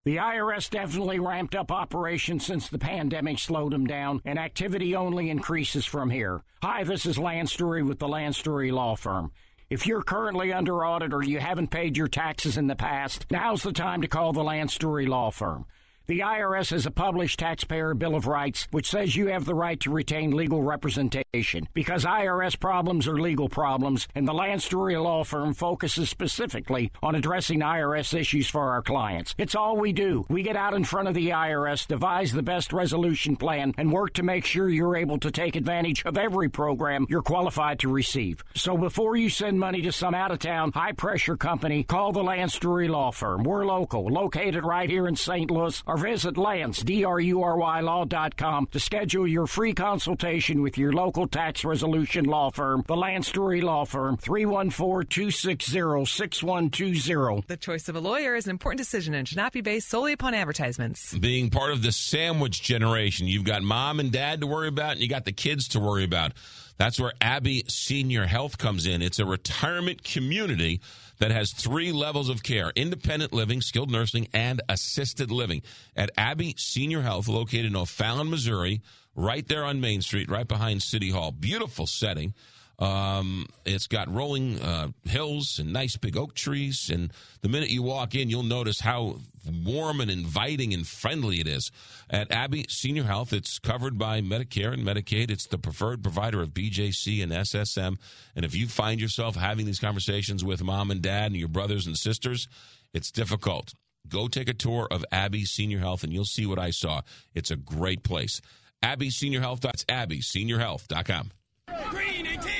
The IRS definitely ramped up operations since the pandemic slowed them down, and activity only increases from here. Hi, this is Lance Drury with the Lance Drury Law Firm. If you're currently under audit or you haven't paid your taxes in the past, now's the time to call the Lance Drury Law Firm. The IRS has a published taxpayer bill of rights which says you have the right to retain legal representation because IRS problems are legal problems and the Lance Drury Law Firm focuses specifically on addressing IRS issues for our clients. It's all we do. We get out in front of the IRS, devise the best resolution plan and work to make sure you're able to take advantage of every program you're qualified to receive. So before you send money to some out of town high pressure company, call the Lance Drury Law Firm. We're local, located right here in St. Louis or visit Lance, D-R-U-R-Y law.com to schedule your free consultation with your local tax resolution law firm, the Lance Drury Law Firm, 314-260-6120. The choice of a lawyer is an important decision and should not be based solely upon advertisements. Being part of the sandwich generation, you've got mom and dad to worry about, and you got the kids to worry about. That's where Abbey Senior Health comes in. It's a retirement community that has three levels of care independent living, skilled nursing, and assisted living. At Abbey Senior Health, located in O'Fallon, Missouri, right there on Main Street, right behind City Hall. Beautiful setting. Um, it's got rolling uh, hills and nice big oak trees. And the minute you walk in, you'll notice how warm and inviting and friendly it is. At Abbey Senior Health, it's covered by Medicare and Medicaid. It's the preferred provider of BJC and SSM. And if you find yourself having these conversations with mom and dad and your brothers and sisters, it's difficult. Go take a tour of Abbey Senior Health and you'll see what I saw. It's a great place. Abbey Senior Health. That's AbbeySeniorHealth.com.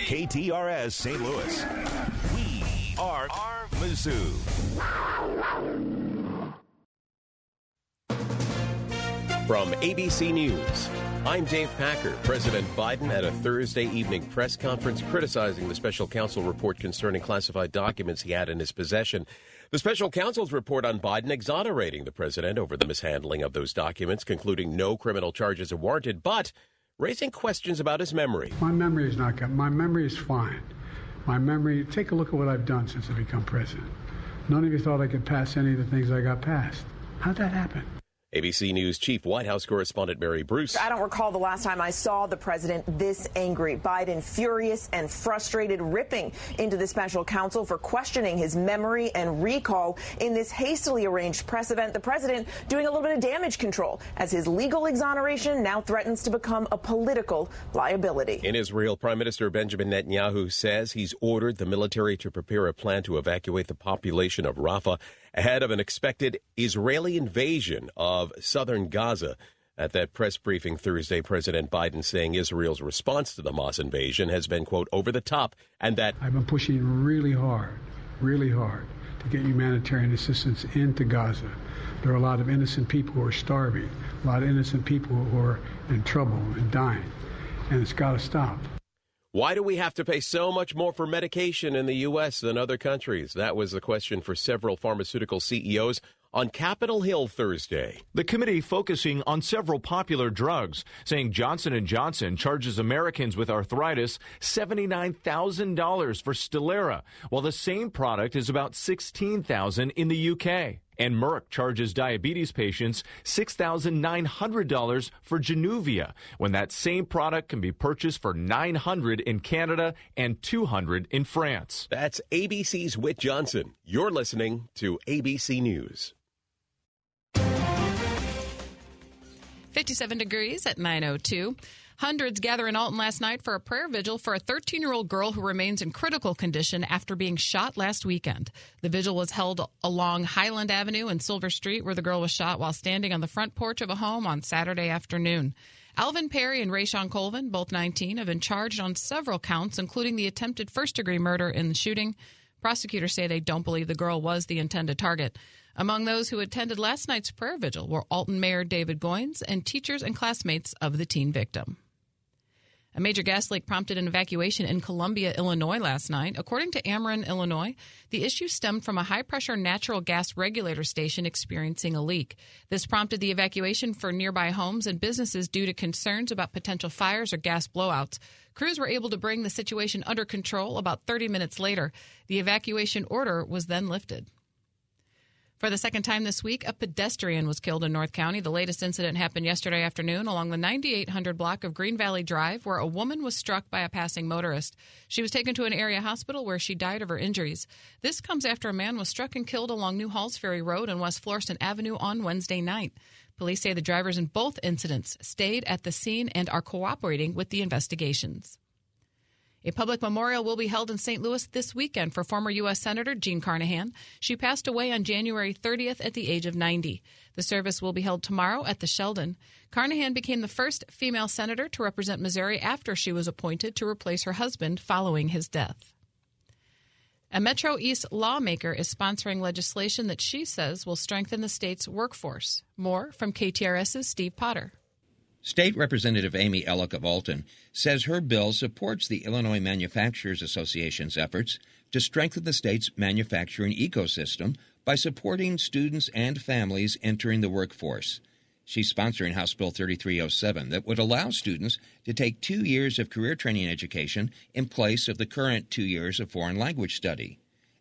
KTRS St. Louis. We are Mizzou. From ABC News, I'm Dave Packer. President Biden at a Thursday evening press conference criticizing the special counsel report concerning classified documents he had in his possession. The special counsel's report on Biden exonerating the president over the mishandling of those documents, concluding no criminal charges are warranted, but raising questions about his memory. My memory is not good. My memory is fine. My memory, take a look at what I've done since I become president. None of you thought I could pass any of the things I got passed. How'd that happen? ABC News Chief White House correspondent Mary Bruce. I don't recall the last time I saw the president this angry. Biden furious and frustrated, ripping into the special counsel for questioning his memory and recall in this hastily arranged press event. The president doing a little bit of damage control as his legal exoneration now threatens to become a political liability. In Israel, Prime Minister Benjamin Netanyahu says he's ordered the military to prepare a plan to evacuate the population of Rafah ahead of an expected Israeli invasion of southern Gaza. At that press briefing Thursday, President Biden saying Israel's response to the Hamas invasion has been, quote, over the top, and that I've been pushing really hard, really hard to get humanitarian assistance into Gaza. There are a lot of innocent people who are starving, a lot of innocent people who are in trouble and dying, and it's got to stop. Why do we have to pay so much more for medication in the U.S. than other countries? That was the question for several pharmaceutical CEOs on Capitol Hill Thursday. The committee focusing on several popular drugs, saying Johnson & Johnson charges Americans with arthritis $79,000 for Stelara, while the same product is about 16,000 in the UK. And Merck charges diabetes patients $6,900 for Januvia, when that same product can be purchased for $900 in Canada and $200 in France. That's ABC's Whit Johnson. You're listening to ABC News. 57 degrees at 902. Hundreds gather in Alton last night for a prayer vigil for a 13 year old girl who remains in critical condition after being shot last weekend. The vigil was held along Highland Avenue and Silver Street, where the girl was shot while standing on the front porch of a home on Saturday afternoon. Alvin Perry and Rayshon Colvin, both 19, have been charged on several counts, including the attempted first degree murder in the shooting. Prosecutors say they don't believe the girl was the intended target. Among those who attended last night's prayer vigil were Alton Mayor David Goins and teachers and classmates of the teen victim. A major gas leak prompted an evacuation in Columbia, Illinois last night. According to Ameren, Illinois, the issue stemmed from a high pressure natural gas regulator station experiencing a leak. This prompted the evacuation for nearby homes and businesses due to concerns about potential fires or gas blowouts. Crews were able to bring the situation under control about 30 minutes later. The evacuation order was then lifted. For the second time this week, a pedestrian was killed in North County. The latest incident happened yesterday afternoon along the 9800 block of Green Valley Drive, where a woman was struck by a passing motorist. She was taken to an area hospital where she died of her injuries. This comes after a man was struck and killed along New Halls Ferry Road and West Florissant Avenue on Wednesday night. Police say the drivers in both incidents stayed at the scene and are cooperating with the investigations. A public memorial will be held in St. Louis this weekend for former U.S. Senator Jean Carnahan. She passed away on January 30th at the age of 90. The service will be held tomorrow at the Sheldon. Carnahan became the first female senator to represent Missouri after she was appointed to replace her husband following his death. A Metro East lawmaker is sponsoring legislation that she says will strengthen the state's workforce. More from KTRS's Steve Potter. State Representative Amy Elik of Alton says her bill supports the Illinois Manufacturers Association's efforts to strengthen the state's manufacturing ecosystem by supporting students and families entering the workforce. She's sponsoring House Bill 3307 that would allow students to take two years of career training education in place of the current two years of foreign language study.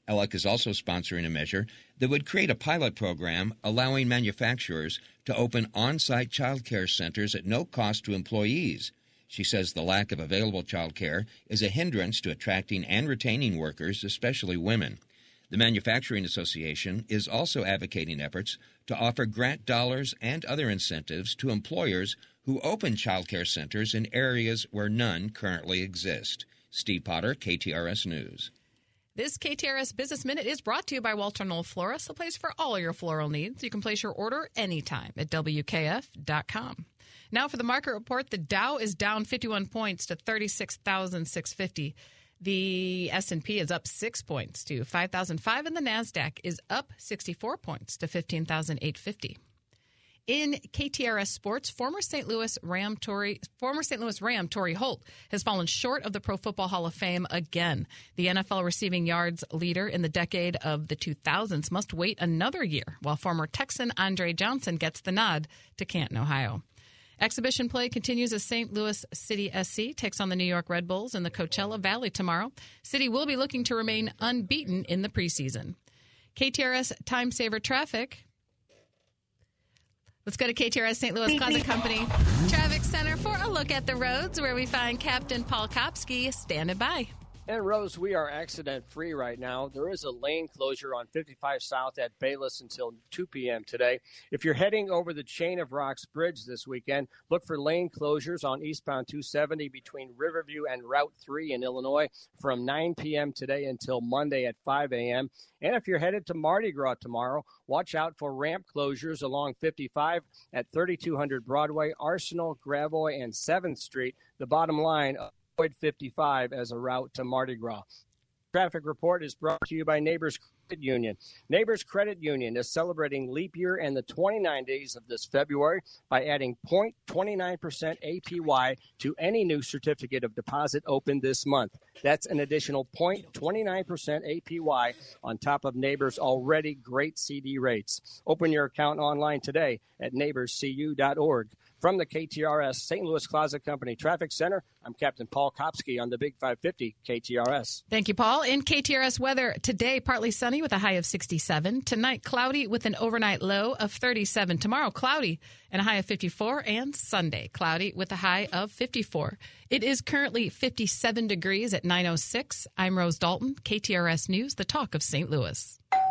Elik is also sponsoring a measure that would create a pilot program allowing manufacturers to open on site child care centers at no cost to employees. She says the lack of available child care is a hindrance to attracting and retaining workers, especially women. The Manufacturing Association is also advocating efforts to offer grant dollars and other incentives to employers who open child care centers in areas where none currently exist. Steve Potter, KTRS News. This KTRS Business Minute is brought to you by Walter Knoll Florist, the place for all your floral needs. You can place your order anytime at WKF.com. Now for the market report, the Dow is down 51 points to 36,650. The S&P is up 6 points to 5,005 and the Nasdaq is up 64 points to 15,850. In KTRS sports, former St. Louis Ram Torry, former St. Louis Ram Torry Holt has fallen short of the Pro Football Hall of Fame again. The NFL receiving yards leader in the decade of the 2000s must wait another year, while former Texan Andre Johnson gets the nod to Canton, Ohio. Exhibition play continues as St. Louis City SC takes on the New York Red Bulls in the Coachella Valley tomorrow. City will be looking to remain unbeaten in the preseason. KTRS time saver traffic. Let's go to KTRS St. Louis Closet Company Traffic Center for a look at the roads where we find Captain Paul Kopsky standing by. And Rose, we are accident free right now. There is a lane closure on 55 South at Bayless until 2 p.m. today. If you're heading over the Chain of Rocks Bridge this weekend, look for lane closures on eastbound 270 between Riverview and Route 3 in Illinois from 9 p.m. today until Monday at 5 a.m. And if you're headed to Mardi Gras tomorrow, watch out for ramp closures along 55 at 3200 Broadway, Arsenal, Gravois, and 7th Street. The bottom line, avoid 55 as a route to Mardi Gras. Traffic report is brought to you by Neighbors Credit Union. Neighbors Credit Union is celebrating leap year and the 29 days of this February by adding 0.29% APY to any new certificate of deposit opened this month. That's an additional 0.29% APY on top of Neighbors' already great CD rates. Open your account online today at neighborscu.org. From the KTRS St. Louis Closet Company Traffic Center, I'm Captain Paul Kopsky on the Big 550 KTRS. Thank you, Paul. In KTRS weather, today partly sunny with a high of 67. Tonight, cloudy with an overnight low of 37. Tomorrow, cloudy and a high of 54. And Sunday, cloudy with a high of 54. It is currently 57 degrees at 906. I'm Rose Dalton, KTRS News, the talk of St. Louis.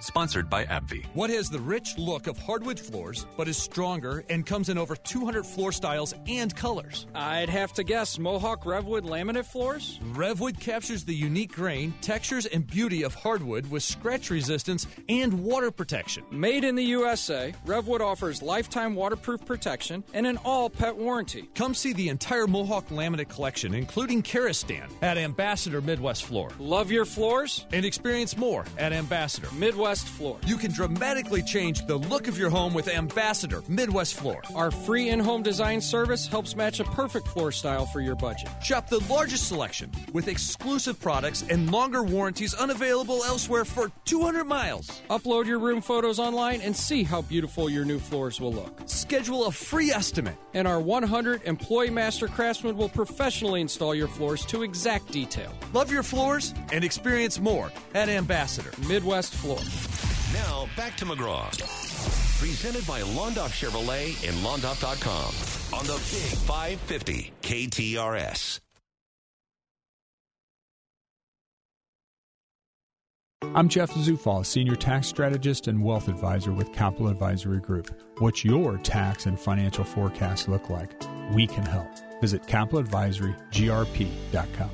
Sponsored by AbbVie. What has the rich look of hardwood floors, but is stronger and comes in over 200 floor styles and colors? I'd have to guess Mohawk Revwood laminate floors? Revwood captures the unique grain, textures, and beauty of hardwood with scratch resistance and water protection. Made in the USA, Revwood offers lifetime waterproof protection and an all pet warranty. Come see the entire Mohawk laminate collection, including Karastan, at Ambassador Midwest Floor. Love your floors? And experience more at Ambassador Midwest Floor. You can dramatically change the look of your home with Ambassador Midwest Floor. Our free in home design service helps match a perfect floor style for your budget. Shop the largest selection with exclusive products and longer warranties unavailable elsewhere for 200 miles. Upload your room photos online and see how beautiful your new floors will look. Schedule a free estimate. And our 100 employee master craftsmen will professionally install your floors to exact detail. Love your floors and experience more at Ambassador Midwest Floor. Now back to McGraw. Presented by Londoff Chevrolet and Londoff.com on the Big 550 KTRS. I'm Jeff Zufall, Senior Tax Strategist and Wealth Advisor with Capital Advisory Group. What's your tax and financial forecast look like? We can help. Visit capitaladvisorygrp.com.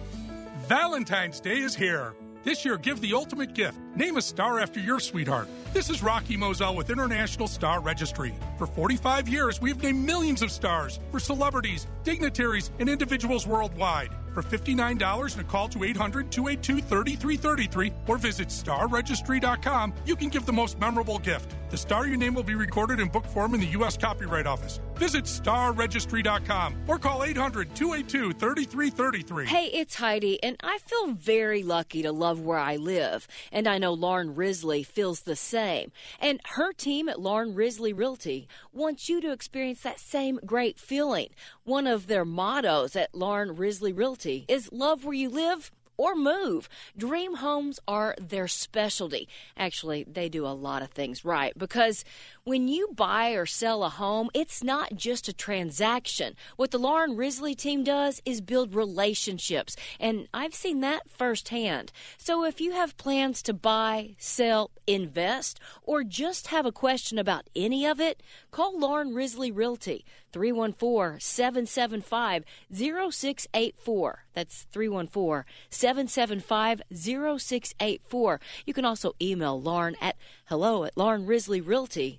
Valentine's Day is here. This year, give the ultimate gift. Name a star after your sweetheart. This is Rocky Moselle with International Star Registry. For 45 years, we've named millions of stars for celebrities, dignitaries, and individuals worldwide. For $59 and a call to 800 282 3333 or visit starregistry.com, you can give the most memorable gift. The star you name will be recorded in book form in the U.S. Copyright Office. Visit starregistry.com or call 800 282 3333. Hey, it's Heidi, and I feel very lucky to love where I live. And I know Lauren Risley feels the same. And her team at Lauren Risley Realty wants you to experience that same great feeling. One of their mottos at Lauren Risley Realty is love where you live or move. Dream homes are their specialty. Actually, they do a lot of things right because when you buy or sell a home, it's not just a transaction. What the Lauren Risley team does is build relationships, and I've seen that firsthand. So if you have plans to buy, sell, invest, or just have a question about any of it, call Lauren Risley Realty 314 775 0684. That's 314 775 0684. You can also email Lauren at hello at laurenrisleyrealty.com.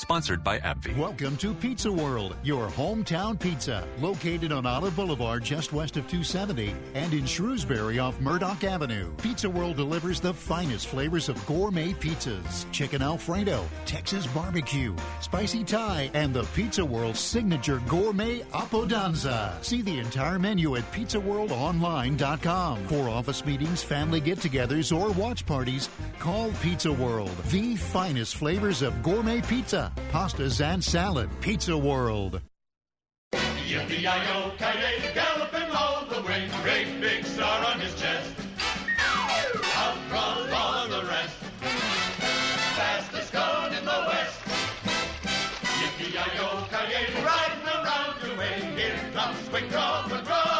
Sponsored by AbbVie. Welcome to Pizza World, your hometown pizza. Located on Olive Boulevard just west of 270 and in Shrewsbury off Murdoch Avenue. Pizza World delivers the finest flavors of gourmet pizzas chicken Alfredo, Texas barbecue, spicy Thai, and the Pizza World signature gourmet Apodanza. See the entire menu at pizzaworldonline.com. For office meetings, family get togethers, or watch parties, call Pizza World. The finest flavors of gourmet pizza pastas, and salad. Pizza World. Yippee-yi-yo, galloping all the way, great big star on his chest. Out from all the rest, fastest gun in the west. Yippee-yi-yo, riding around your way, here comes Quick Draw McGraw. The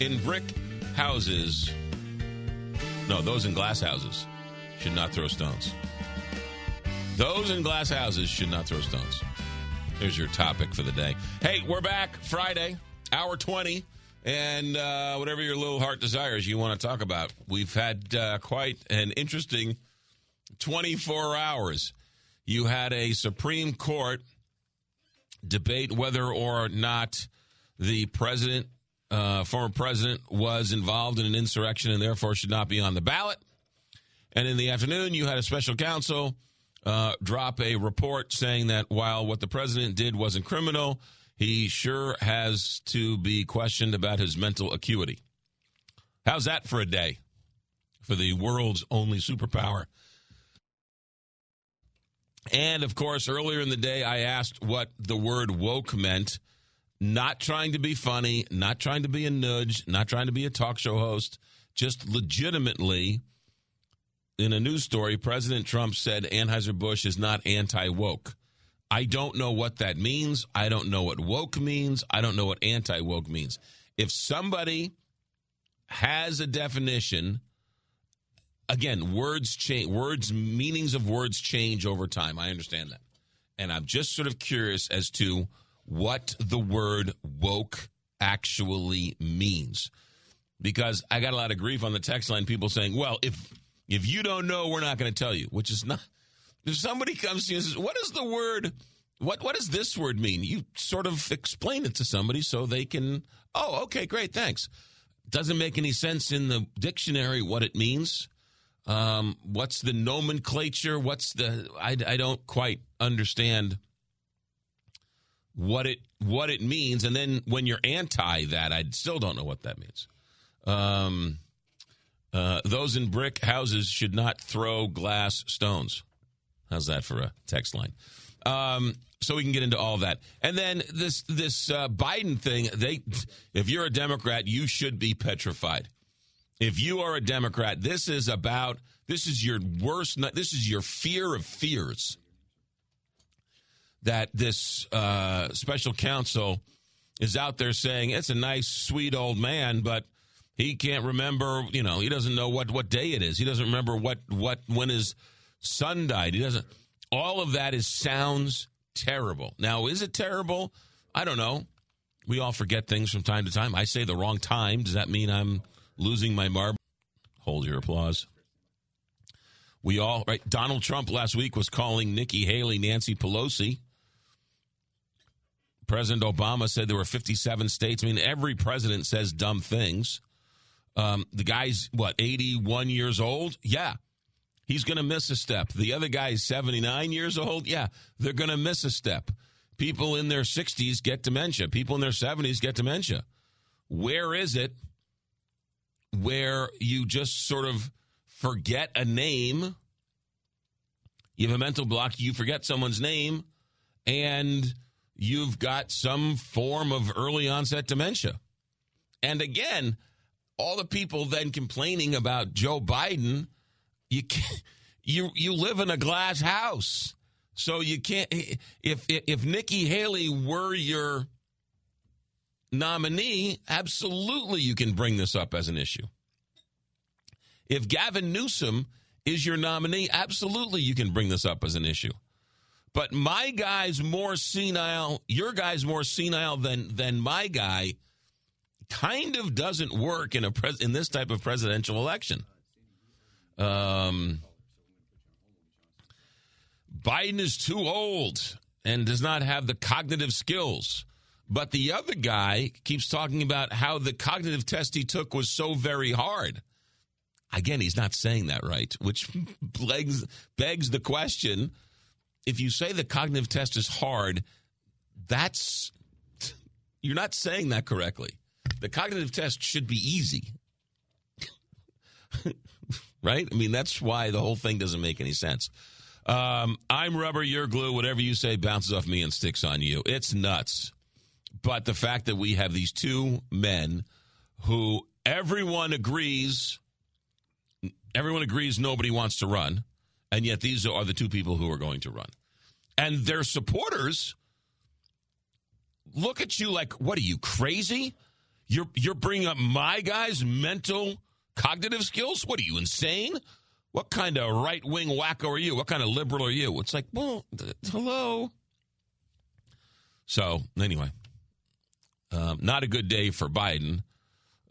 in brick houses, no, those in glass houses should not throw stones. Those in glass houses should not throw stones. There's your topic for the day. Hey, we're back Friday, hour 20, and uh, whatever your little heart desires you want to talk about. We've had uh, quite an interesting 24 hours. You had a Supreme Court debate whether or not the president, uh, former president, was involved in an insurrection and therefore should not be on the ballot. And in the afternoon, you had a special counsel uh, drop a report saying that while what the president did wasn't criminal, he sure has to be questioned about his mental acuity. How's that for a day for the world's only superpower? And of course, earlier in the day, I asked what the word woke meant. Not trying to be funny, not trying to be a nudge, not trying to be a talk show host, just legitimately. In a news story, President Trump said Anheuser-Busch is not anti woke. I don't know what that means. I don't know what woke means. I don't know what anti woke means. If somebody has a definition again, words change. Words meanings of words change over time. I understand that, and I'm just sort of curious as to what the word woke actually means, because I got a lot of grief on the text line. People saying, "Well, if if you don't know, we're not going to tell you," which is not. If somebody comes to you and says, "What is the word?" What what does this word mean? You sort of explain it to somebody so they can. Oh, okay, great, thanks. Doesn't make any sense in the dictionary what it means. Um, what's the nomenclature? What's the? I, I don't quite understand what it what it means. And then when you're anti that, I still don't know what that means. Um, uh, those in brick houses should not throw glass stones. How's that for a text line? Um, so we can get into all that. And then this this uh, Biden thing. They, if you're a Democrat, you should be petrified. If you are a Democrat, this is about this is your worst. This is your fear of fears. That this uh, special counsel is out there saying it's a nice, sweet old man, but he can't remember. You know, he doesn't know what what day it is. He doesn't remember what what when his son died. He doesn't. All of that is sounds terrible. Now, is it terrible? I don't know. We all forget things from time to time. I say the wrong time. Does that mean I'm losing my marble? Hold your applause. We all right. Donald Trump last week was calling Nikki Haley Nancy Pelosi. President Obama said there were 57 states. I mean, every president says dumb things. Um, the guy's what 81 years old. Yeah, he's going to miss a step. The other guy's 79 years old. Yeah, they're going to miss a step. People in their 60s get dementia. People in their 70s get dementia. Where is it where you just sort of forget a name. You have a mental block, you forget someone's name, and you've got some form of early onset dementia. And again, all the people then complaining about Joe Biden, you you you live in a glass house. So you can't if if Nikki Haley were your nominee, absolutely you can bring this up as an issue. If Gavin Newsom is your nominee, absolutely you can bring this up as an issue. But my guy's more senile, your guy's more senile than than my guy kind of doesn't work in a pres- in this type of presidential election. Um, Biden is too old and does not have the cognitive skills. But the other guy keeps talking about how the cognitive test he took was so very hard. Again, he's not saying that right, which begs, begs the question if you say the cognitive test is hard, that's you're not saying that correctly. The cognitive test should be easy. right? I mean, that's why the whole thing doesn't make any sense. Um, I'm rubber, you're glue. Whatever you say bounces off me and sticks on you. It's nuts. But the fact that we have these two men who everyone agrees everyone agrees nobody wants to run, and yet these are the two people who are going to run. And their supporters look at you like, what are you, crazy? You're you're bringing up my guy's mental cognitive skills. What are you insane? What kind of right wing wacko are you? What kind of liberal are you? It's like, well, th- hello. So anyway, um, not a good day for Biden.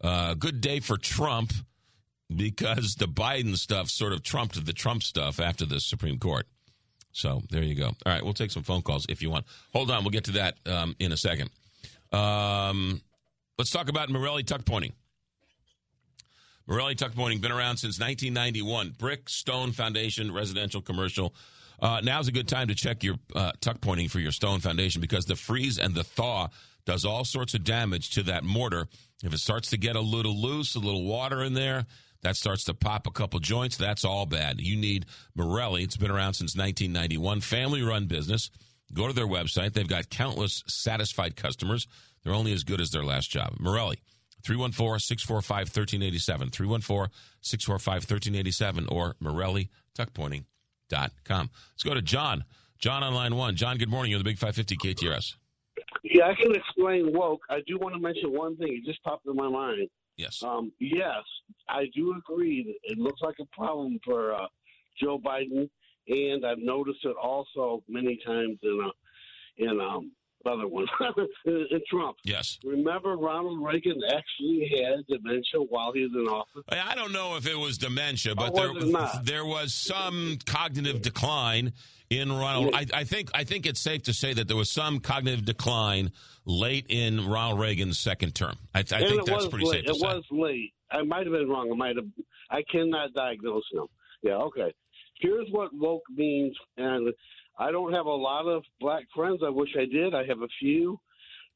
Uh, good day for Trump because the Biden stuff sort of trumped the Trump stuff after the Supreme Court. So there you go. All right, we'll take some phone calls if you want. Hold on, we'll get to that um, in a second. Um, let's talk about Morelli tuck pointing. Morelli tuck pointing been around since 1991. Brick Stone Foundation residential commercial. Uh, now's a good time to check your uh, tuck pointing for your stone foundation because the freeze and the thaw does all sorts of damage to that mortar. If it starts to get a little loose, a little water in there, that starts to pop a couple joints. That's all bad. You need Morelli. It's been around since 1991. Family run business. Go to their website. They've got countless satisfied customers. They're only as good as their last job. Morelli, 314 645 1387. 314 645 1387 or MorelliTuckPointing.com. Let's go to John. John on line one. John, good morning. You're the Big 550 KTRS. Yeah, I can explain woke. I do want to mention one thing. It just popped in my mind. Yes. Um, yes, I do agree. It looks like a problem for uh, Joe Biden, and I've noticed it also many times in uh, in um, other one, Trump. Yes. Remember, Ronald Reagan actually had dementia while he was in office. I don't know if it was dementia, but there, was not? there was some cognitive decline in Ronald. I, I think I think it's safe to say that there was some cognitive decline late in Ronald Reagan's second term. I, I think that's pretty late. safe to it say. was late. I might have been wrong. I might have. I cannot diagnose him. Yeah. Okay. Here's what woke means, and I don't have a lot of black friends. I wish I did. I have a few,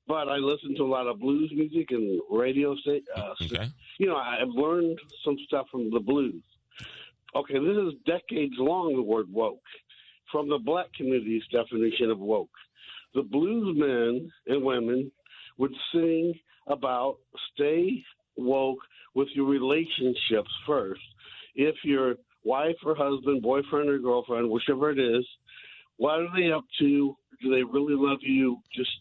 but I listen to a lot of blues music and radio. Uh, Okay. You know, I've learned some stuff from the blues. Okay, this is decades long. The word woke from the black community's definition of woke. The blues men and women would sing about stay woke with your relationships first. If your wife or husband, boyfriend or girlfriend, whichever it is, what are they up to? Do they really love you? Just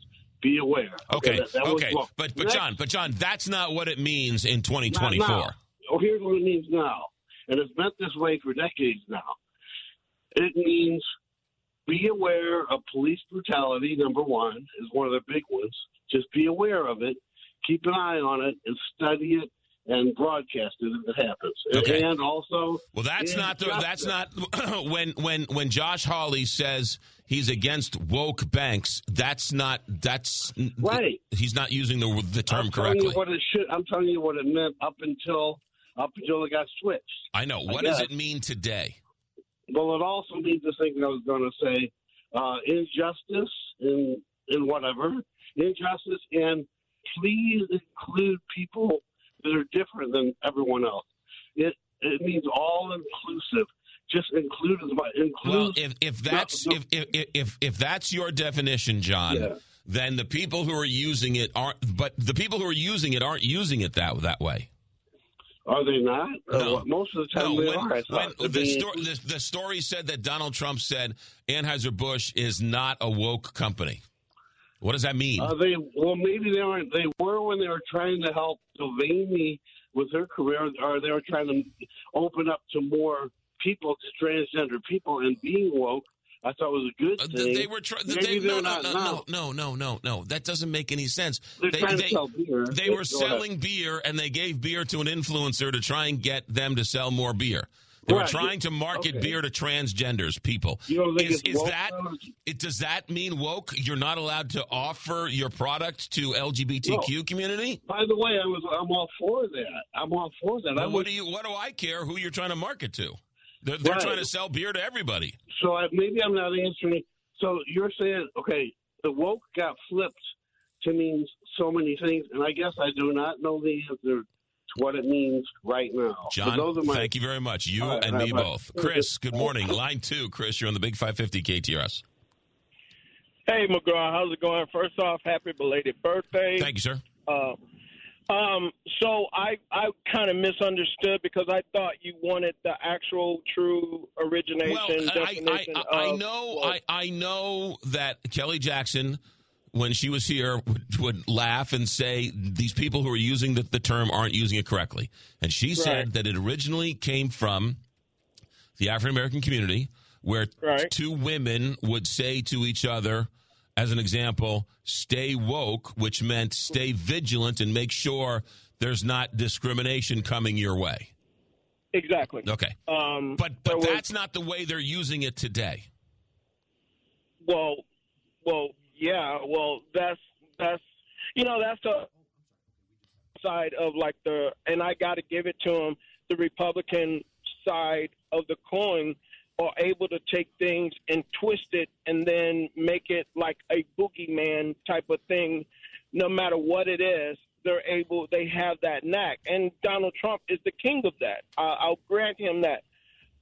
be aware. Okay, that- that was okay, but but Next- John, but John, that's not what it means in not 2024. Oh, here's what it means now, and it's meant this way for decades now. It means be aware of police brutality. Number one is one of the big ones. Just be aware of it, keep an eye on it, and study it and broadcast it if it happens. Okay. And also, Well, that's not the, that's not when when when Josh Hawley says he's against woke banks. That's not that's right. He's not using the the term I'm correctly. what it should. I'm telling you what it meant up until up until it got switched. I know. I What does it mean today? Well, it also means the thing that I was going to say: uh, injustice and and whatever injustice, and please include people that are different than everyone else. It it means all inclusive. Just include as much. Include. Well, if if that's No, if, if if if that's your definition, John, Yeah. then the people who are using it aren't. But the people who are using it aren't using it that that way. are they not? Uh, most of the time No, they when, are. When the, sto- the, the story said that Donald Trump said Anheuser Busch is not a woke company. What does that mean? Uh, they well, maybe they were they were when they were trying to help Delaney with her career, or they were trying to open up to more people, to transgender people, and being woke. I thought was a good Uh, thing. they were trying. They, no, no, no, no, no, no, no, no. That doesn't make any sense. They're they trying to sell beer. they were ahead. selling beer and they gave beer to an influencer to try and get them to sell more beer. They were trying to market Okay. beer to transgenders people. You don't think is, is that it, does that mean woke? You're not allowed to offer your product to LGBTQ community? By the way, I was I'm all for that. I'm all for that. Well, what was, do you? What do I care who you're trying to market to? They're, they're Right. trying to sell beer to everybody. so I, maybe I'm not answering. So you're saying okay, the woke got flipped to mean so many things, and I guess I do not know the answer what it means right now. But John, those are my, thank you very much. You All right, and me right, both. bye. Chris, good morning. Line two, Chris, you're on the Big 550 KTRS. Hey, McGraw, how's it going? First off, happy belated birthday. Thank you, sir. Uh, um, so I I kind of misunderstood because I thought you wanted the actual true origination Well, I, I, definition I, I of- know well, I, I know that Kelly Jackson when she was here, would, would laugh and say these people who are using the, the term aren't using it correctly. And she said that it originally came from the African American community, where Right. two women would say to each other, as an example, stay woke, which meant stay vigilant and make sure there's not discrimination coming your way. Exactly. Okay. Um, But but that's not the way they're using it today. well, well, yeah, well, that's that's you know that's the side of like the, and I got to give it to them. The Republican side of the coin are able to take things and twist it and then make it like a boogeyman type of thing. No matter what it is, they're able. They have that knack, and Donald Trump is the king of that. I I'll grant him that.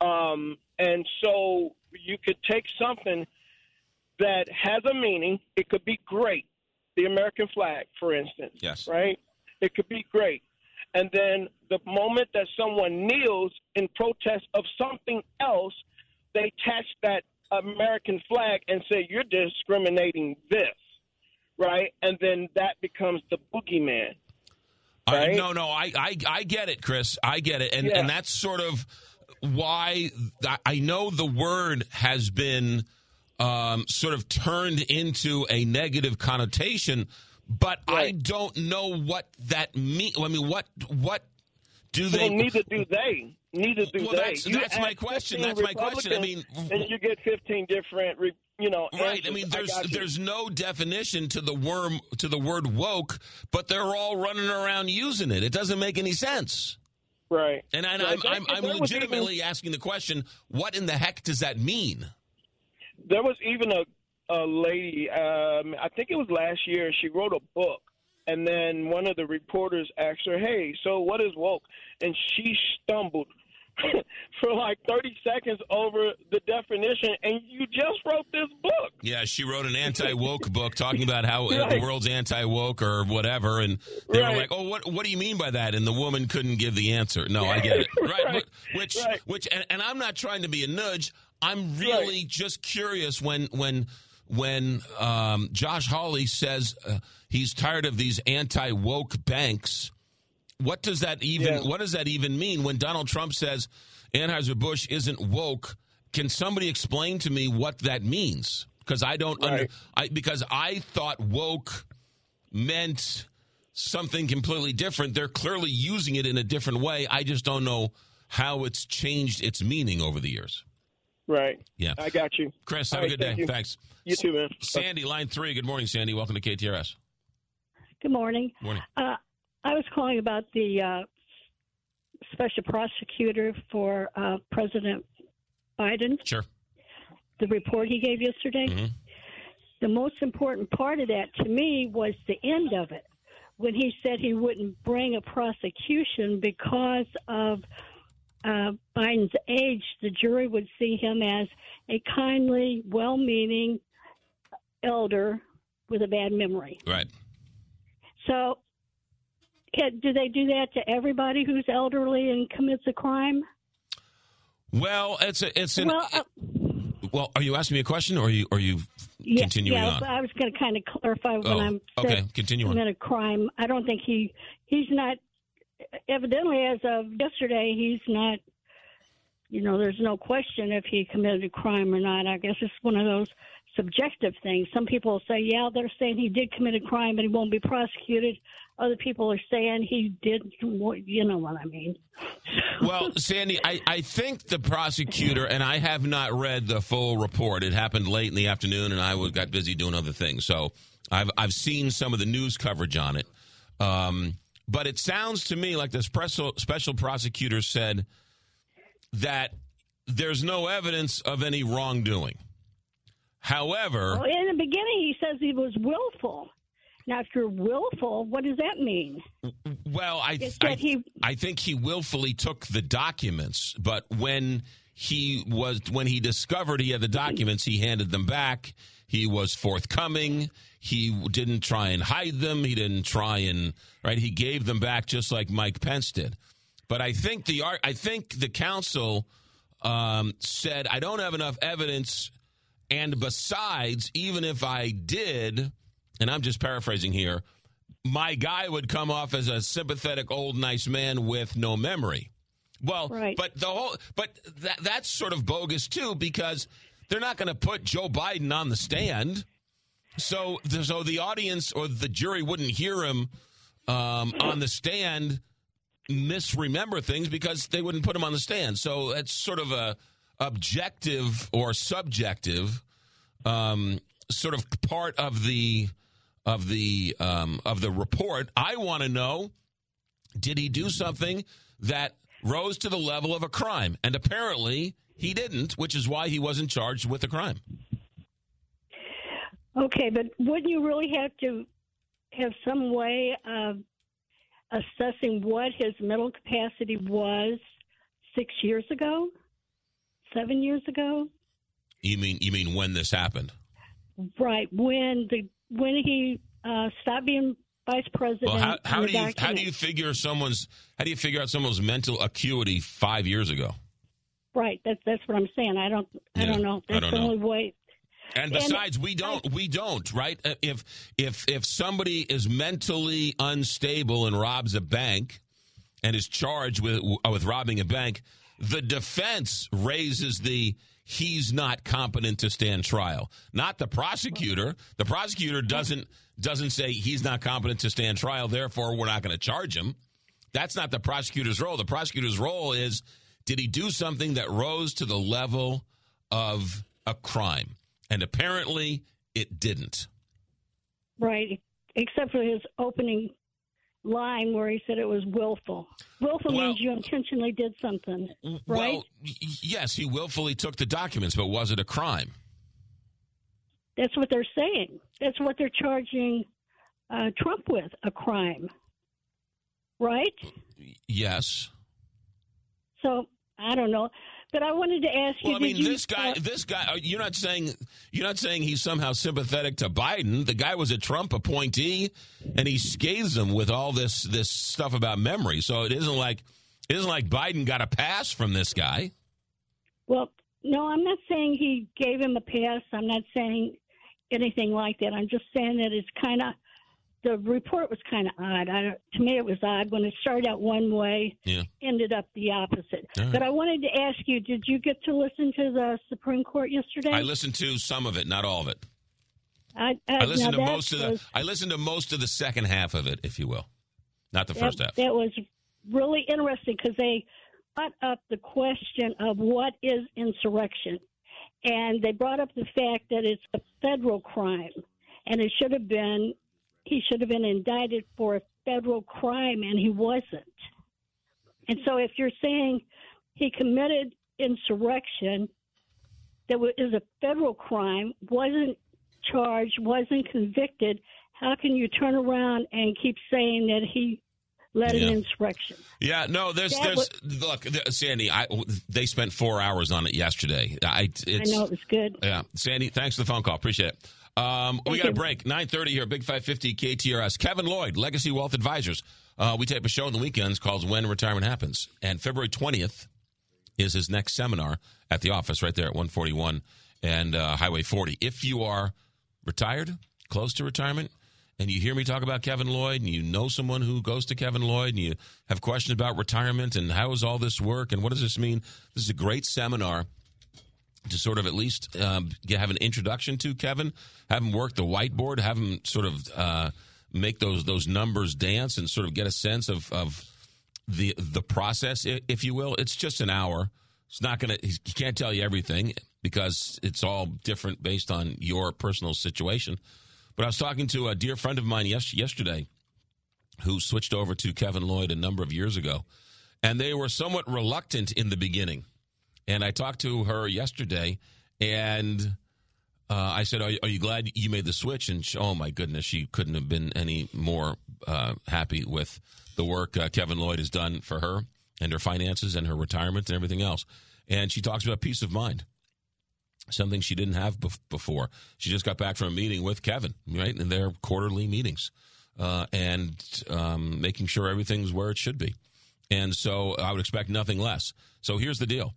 Um, and so you could take something that has a meaning. It could be great. The American flag, for instance. Yes. Right? It could be great. And then the moment that someone kneels in protest of something else, they attach that American flag and say, you're discriminating this. Right? And then that becomes the boogeyman. I- Right? no, no, I, I, I get it, Chris. I get it, and Yeah. and that's sort of why I- I know the word has been um, sort of turned into a negative connotation, but I don't know what that means. I mean, what what do they? Well, neither do they. Neither do Well, they. that's- You that's my question. That's my question. I mean, and you get fifteen different, you know. Right. I mean, there's you. there's no definition to the worm to the word woke, but they're all running around using it. It doesn't make any sense. Right. And, and Right. I'm, I'm, I'm legitimately asking the question: What in the heck does that mean? There was even a a lady. Um, I think it was last year. She wrote a book, and then one of the reporters asked her, "Hey, so what is woke?" And she stumbled for like thirty seconds over the definition. And you just wrote this book. Yeah, she wrote an anti-woke book talking about how uh, the world's anti-woke or whatever, and they were like, "Oh, what what do you mean by that?" And the woman couldn't give the answer. No, I get it. Right, Right. wh- which which, and, and I'm not trying to be a nudge. I'm really just curious when when when um, Josh Hawley says uh, he's tired of these anti-woke banks. What does that even Yeah. what does that even mean when Donald Trump says Anheuser Busch isn't woke? Can somebody explain to me what that means? Because I don't under, I because I thought woke meant something completely different. They're clearly using it in a different way. I just don't know how it's changed its meaning over the years. Right. Yeah. I got you. Chris, have All a right, good day. thank you. Thanks. You too, man. Sandy, line three. Good morning, Sandy. Welcome to KTRS. Good morning. Morning. Uh, I was calling about the uh, special prosecutor for uh, President Biden, Sure. the report he gave yesterday. Mm-hmm. The most important part of that to me was the end of it when he said he wouldn't bring a prosecution because of uh, Biden's age. The jury would see him as a kindly, well meaning elder with a bad memory. Right. So, can, do they do that to everybody who's elderly and commits a crime? Well, it's a, it's an. well, uh, well, are you asking me a question, or are you are you yeah, continuing yeah, on? I was going to kind of clarify when Oh, I'm okay, continue on. commit a crime. I don't think he he's not. Evidently, as of yesterday, he's not. You know, there's no question if he committed a crime or not. I guess it's one of those subjective things. Some people say, yeah, they're saying he did commit a crime and he won't be prosecuted. Other people are saying he did. You know what I mean? Well, Sandy, I, I think the prosecutor, and I have not read the full report. It happened late in the afternoon, and I was, got busy doing other things. So I've, I've seen some of the news coverage on it. Um, but it sounds to me like the special, special prosecutor said that there's no evidence of any wrongdoing. However, Well, in the beginning, he says he was willful. Now, if you're willful, what does that mean? Well, I, I, he- I think he willfully took the documents, but when he was when he discovered he had the documents, he handed them back. He was forthcoming. He didn't try and hide them. He didn't try and right. He gave them back just like Mike Pence did. But I think the I think the council um, said I don't have enough evidence, and besides, even if I did, and I'm just paraphrasing here, my guy would come off as a sympathetic old nice man with no memory. Well, Right. but the whole but that that's sort of bogus too because they're not going to put Joe Biden on the stand. So the, so the audience or the jury wouldn't hear him um, on the stand misremember things because they wouldn't put him on the stand. So that's sort of a objective or subjective um, sort of part of the of the um, of the report. I want to know: Did he do something that rose to the level of a crime? And apparently, he didn't, which is why he wasn't charged with a crime. Okay, but wouldn't you really have to have some way of assessing what his mental capacity was six years ago, seven years ago? You mean you mean when this happened? Right when the when he uh, stopped being vice president. Well, how, how do the you how do you figure someone's how do you figure out someone's mental acuity five years ago? Right, that's that's what I'm saying. I don't I Yeah, don't know. That's don't the know. only way. And And besides, we don't, we don't, right? Uh, If if if somebody is mentally unstable and robs a bank, and is charged with with robbing a bank, the defense raises the he's not competent to stand trial, not the prosecutor. The prosecutor doesn't doesn't say he's not competent to stand trial, therefore we're not going to charge him. That's not the prosecutor's role. The prosecutor's role is did he do something that rose to the level of a crime? And apparently it didn't. Right, except for his opening line where he said it was willful. Willful Well- means you intentionally did something, right? Well, yes, he willfully took the documents, but was it a crime? That's what they're saying. That's what they're charging uh, Trump with a crime, right? Yes. So I don't know, but I wanted to ask you. Well, I mean, you, this guy, uh, this guy. uh, You're not saying you're not saying he's somehow sympathetic to Biden. The guy was a Trump appointee, and he scathes him with all this this stuff about memory. So it isn't like it isn't like Biden got a pass from this guy. well, no, I'm not saying he gave him a pass. I'm not saying anything like that. I'm just saying that it's kind of the report was kind of odd. I don't, to me, it was odd when it started out one way, Yeah. ended up the opposite. Right. But I wanted to ask you: Did you get to listen to the Supreme Court yesterday? I listened to some of it, not all of it. I, I, I listened to most of the. I listened to most of the second half of it, if you will, not the first that, half. That was really interesting because they brought up the question of what is insurrection. And they brought up the fact that it's a federal crime. And it should have been, he should have been indicted for a federal crime, and he wasn't. And so if you're saying he committed insurrection that wa- a federal crime, wasn't charged, wasn't convicted, how can you turn around and keep saying that he led Yeah. an insurrection? Yeah, no, there's That there's look, Sandy. I they spent four hours on it yesterday. I it's, I know it was good. Yeah, Sandy, thanks for the phone call. Appreciate it. Um, we got a break. Nine thirty here, Big Five Fifty KTRS. Kevin Lloyd, Legacy Wealth Advisors. Uh, we tape a show on the weekends called When Retirement Happens, and February twentieth is his next seminar at the office right there at one forty one and uh, Highway forty. If you are retired, close to retirement, and you hear me talk about Kevin Lloyd, and you know someone who goes to Kevin Lloyd, and you have questions about retirement and how does all this work and what does this mean, this is a great seminar to sort of at least um, have an introduction to Kevin, have him work the whiteboard, have him sort of uh, make those those numbers dance, and sort of get a sense of of the the process, if you will. It's just an hour. It's not gonna. He can't tell you everything because it's all different based on your personal situation. But I was talking to a dear friend of mine yes, yesterday who switched over to Kevin Lloyd a number of years ago, and they were somewhat reluctant in the beginning. And I talked to her yesterday, and uh, I said, are, "Are you glad you made the switch?" And she, oh my goodness, she couldn't have been any more uh, happy with the work uh, Kevin Lloyd has done for her and her finances and her retirement and everything else. And she talks about peace of mind, something she didn't have bef- before. She just got back from a meeting with Kevin, right, in their quarterly meetings, uh, and um, making sure everything's where it should be. And so I would expect nothing less. So here's the deal.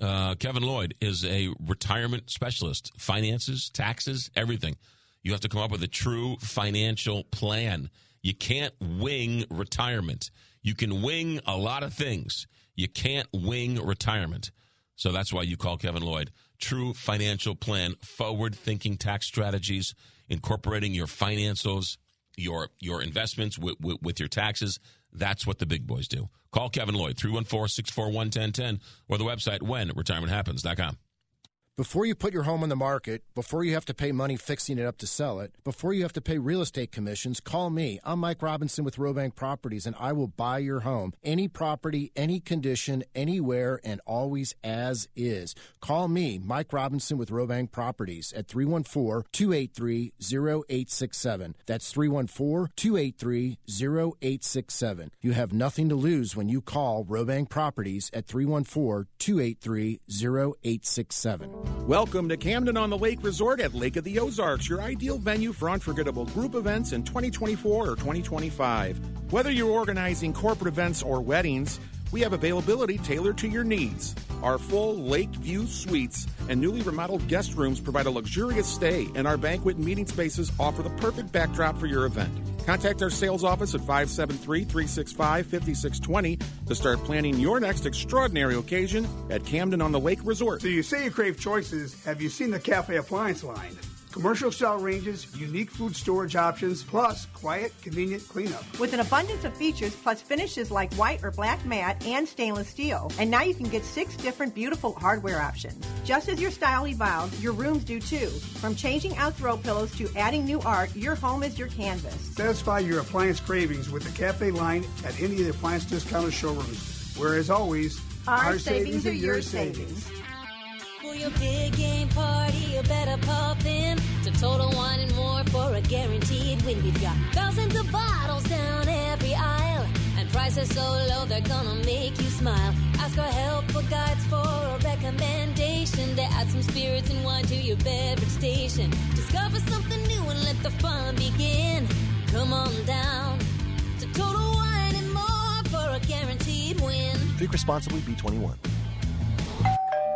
Uh, Kevin Lloyd is a retirement specialist, finances, taxes, everything. You have to come up with a true financial plan. You can't wing retirement. You can wing a lot of things. You can't wing retirement. So that's why you call Kevin Lloyd. True financial plan, forward thinking tax strategies, incorporating your financials, your your investments with, with, with your taxes. That's what the big boys do. Call Kevin Lloyd, 314 641 1010, or the website whenretirementhappens.com. Before you put your home on the market, before you have to pay money fixing it up to sell it, before you have to pay real estate commissions, call me. I'm Mike Robinson with Robank Properties, and I will buy your home. Any property, any condition, anywhere, and always as is. Call me, Mike Robinson with Robank Properties at 314 283 0867. That's 314 283 0867. You have nothing to lose when you call Robank Properties at 314 283 0867. Welcome to Camden on the Lake Resort at Lake of the Ozarks, your ideal venue for unforgettable group events in 2024 or 2025. Whether you're organizing corporate events or weddings, we have availability tailored to your needs. Our full lake view suites and newly remodeled guest rooms provide a luxurious stay, and our banquet and meeting spaces offer the perfect backdrop for your event. Contact our sales office at 573 365 5620 to start planning your next extraordinary occasion at Camden on the Lake Resort. So you say you crave choices. Have you seen the Cafe Appliance line? Commercial style ranges, unique food storage options, plus quiet, convenient cleanup. With an abundance of features plus finishes like white or black matte and stainless steel. And now you can get six different beautiful hardware options. Just as your style evolves, your rooms do too. From changing out throw pillows to adding new art, your home is your canvas. Satisfy your appliance cravings with the Cafe line at any of the appliance discounter showrooms. Where, as always, Our savings are your savings. For your big game party, you better pop in to Total Wine and More for a guaranteed win. We've got thousands of bottles down every aisle, and prices so low they're gonna make you smile. Ask our helpful guides for a recommendation to add some spirits and wine to your beverage station. Discover something new and let the fun begin. Come on down to Total Wine and More for a guaranteed win. Drink responsibly, B21.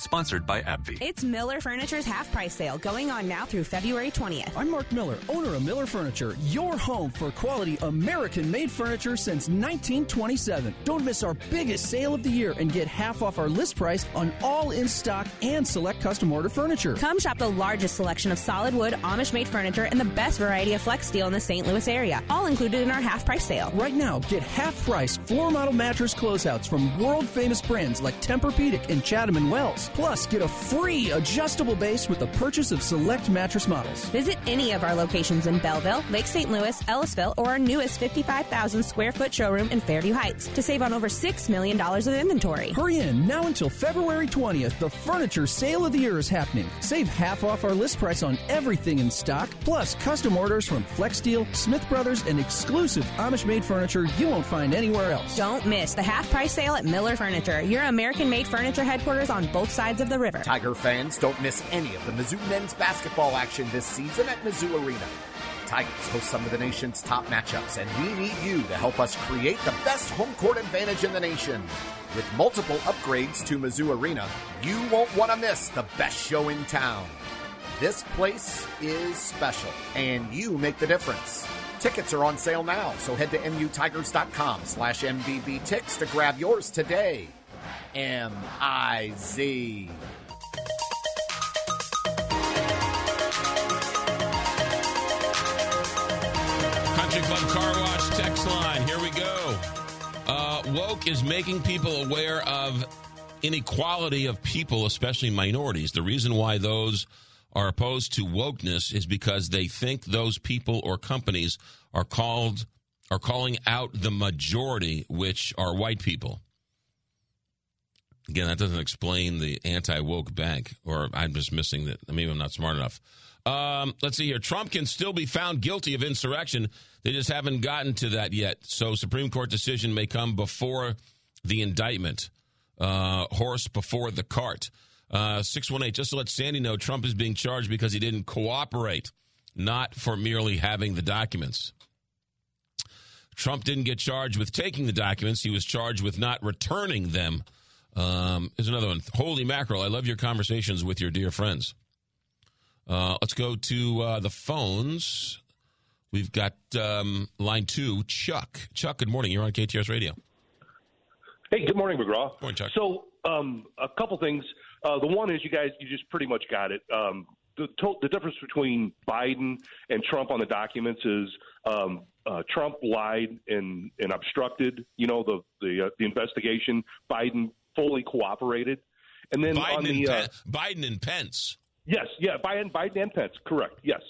Sponsored by AbbVie. It's Mueller Furniture's half price sale going on now through February 20th. I'm Mark Mueller, owner of Mueller Furniture, your home for quality American made furniture since 1927. Don't miss our biggest sale of the year and get half off our list price on all in stock and select custom order furniture. Come shop the largest selection of solid wood, Amish made furniture, and the best variety of Flexsteel in the St. Louis area, all included in our half price sale. Right now, get half price floor model mattress closeouts from world famous brands like Tempur-Pedic and Chatham and Wells. Plus, get a free adjustable base with the purchase of select mattress models. Visit any of our locations in Belleville, Lake St. Louis, Ellisville, or our newest 55,000 square foot showroom in Fairview Heights to save on over $6 million of inventory. Hurry in now until February 20th. The furniture sale of the year is happening. Save half off our list price on everything in stock, plus custom orders from Flexsteel, Smith Brothers, and exclusive Amish made furniture you won't find anywhere else. Don't miss the half price sale at Mueller Furniture, your American made furniture headquarters on both sides of the river. Tiger fans, don't miss any of the Mizzou men's basketball action this season at Mizzou Arena. Tigers host some of the nation's top matchups, and we need you to help us create the best home court advantage in the nation. With multiple upgrades to Mizzou Arena, you won't want to miss the best show in town. This place is special, and you make the difference. Tickets are on sale now, so head to mutigers.com slash mvvtix to grab yours today. M-I-Z. Country Club Car Wash text line. Here we go. Uh, woke is making people aware of inequality of people, especially minorities. The reason why those are opposed to wokeness is because they think those people or companies are called are calling out the majority, which are white people. Again, that doesn't explain the anti woke bank, or I'm just missing that. Maybe I'm not smart enough. Um, let's see here. Trump can still be found guilty of insurrection. They just haven't gotten to that yet. So, Supreme Court decision may come before the indictment. Uh, horse before the cart. Uh, 618, just to let Sandy know, Trump is being charged because he didn't cooperate, not for merely having the documents. Trump didn't get charged with taking the documents. He was charged with not returning them. Um, here's another one. Holy mackerel. I love your conversations with your dear friends. Uh, let's go to uh, the phones. We've got um, line two, Chuck. Chuck, good morning. You're on KTRS Radio. Hey, good morning, McGraw. Morning, Chuck. So, um, a couple things. Uh, the one is you guys, you just pretty much got it. Um, the, to- the difference between Biden and Trump on the documents is um, uh, Trump lied and, and obstructed, you know, the the, uh, the investigation. Biden fully cooperated, and then Biden, on and the uh, Biden and Pence. Yes, yeah, Biden, Biden and Pence, correct. Yes,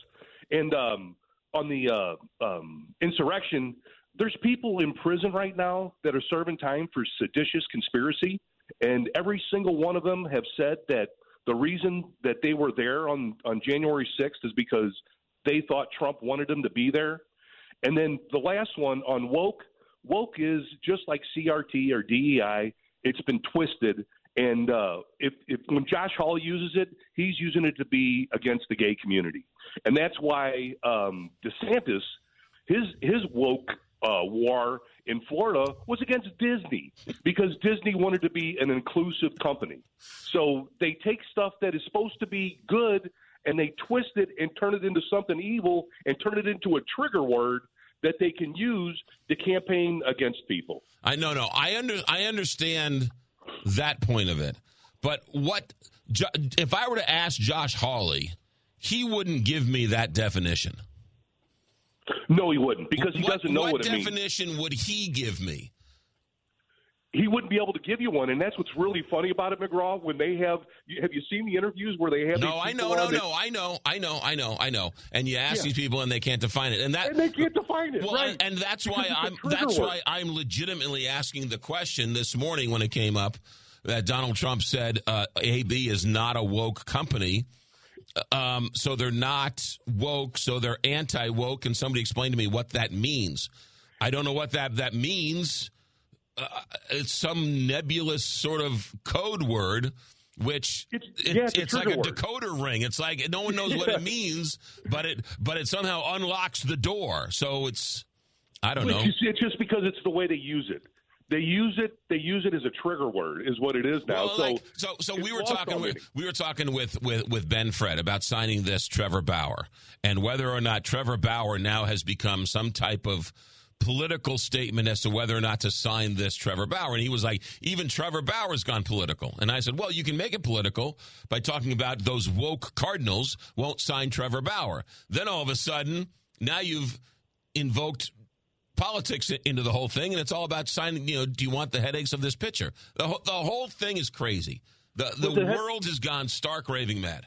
and um, on the uh, um, insurrection, there's people in prison right now that are serving time for seditious conspiracy, and every single one of them have said that the reason that they were there on on January 6th is because they thought Trump wanted them to be there. And then the last one on woke, woke is just like CRT or DEI. It's been twisted, and uh, if, if when Josh Hawley uses it, he's using it to be against the gay community, and that's why um, DeSantis, his his woke uh, war in Florida was against Disney because Disney wanted to be an inclusive company. So they take stuff that is supposed to be good and they twist it and turn it into something evil and turn it into a trigger word that they can use to campaign against people. I no no. I under I understand that point of it, but what if I were to ask Josh Hawley, he wouldn't give me that definition. No, he wouldn't because he What- doesn't know what what, it means. definition would he give me? He wouldn't be able to give you one, and that's what's really funny about it, McGraw. When they have, you- have you seen the interviews where they have? No, I know, no, that- no, I know, I know, I know, I know. And you ask Yeah. these people, and they can't define it, and that And they can't define it, Well, right? and, and that's why I'm that's word. why I'm legitimately asking the question this morning when it came up that Donald Trump said uh, AB is not a woke company. Um, so they're not woke, so they're anti woke. And somebody explain to me what that means. I don't know what that that means. Uh, it's some nebulous sort of code word, which it, yeah, it's a like a word. decoder ring. It's like no one knows what it means, but it but it somehow unlocks the door. So it's I don't Well, know. It's just, it's just because it's the way they use it. They use it. They use it as a trigger word, is what it is now. Well, so, like, so, so we were talking with we were talking with, with with Ben Fred about signing this Trevor Bauer and whether or not Trevor Bauer now has become some type of political statement as to whether or not to sign this Trevor Bauer. And he was like, even Trevor Bauer's gone political. And I said, well, you can make it political by talking about those woke Cardinals won't sign Trevor Bauer. Then all of a sudden, now you've invoked politics into the whole thing, and it's all about signing. You know, do you want the headaches of this pitcher? The whole, the whole thing is crazy. The the Well, the world has gone stark raving mad.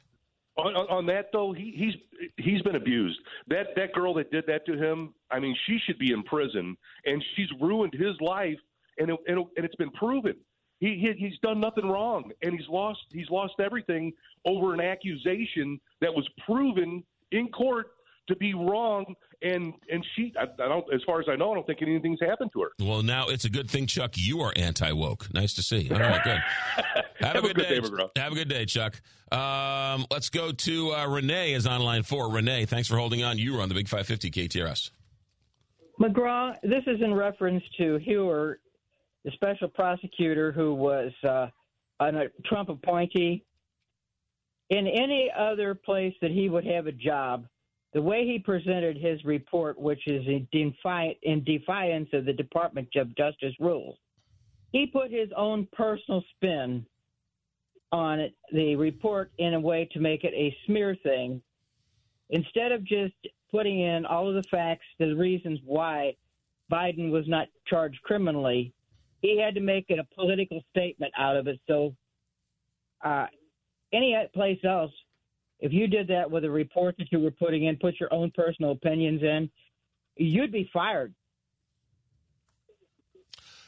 On, on, that though, he, he's he's been abused. That that girl that did that to him, I mean, she should be in prison, and she's ruined his life, and it, and, it, and it's been proven. He, he he's done nothing wrong, and he's lost he's lost everything over an accusation that was proven in court to be wrong. And and she, I, I don't, as far as I know, I don't think anything's happened to her. Well, now it's a good thing, Chuck. You are anti woke. Nice to see. All right, good. Have, a good, day. McGraw. Have a good day, Chuck. Um, let's go to uh, Renee is on line four. Renee, thanks for holding on. You were on the Big Five Fifty KTRS. McGraw, this is in reference to Hur, the special prosecutor who was uh, a Trump appointee. In any other place that he would have a job, the way he presented his report, which is in, defi- in defiance of the Department of Justice rules, he put his own personal spin on it, the report in a way to make it a smear thing instead of just putting in all of the facts, the reasons why Biden was not charged criminally, he had to make it a political statement out of it. So, uh, any place else, if you did that with a report that you were putting in, put your own personal opinions in, you'd be fired.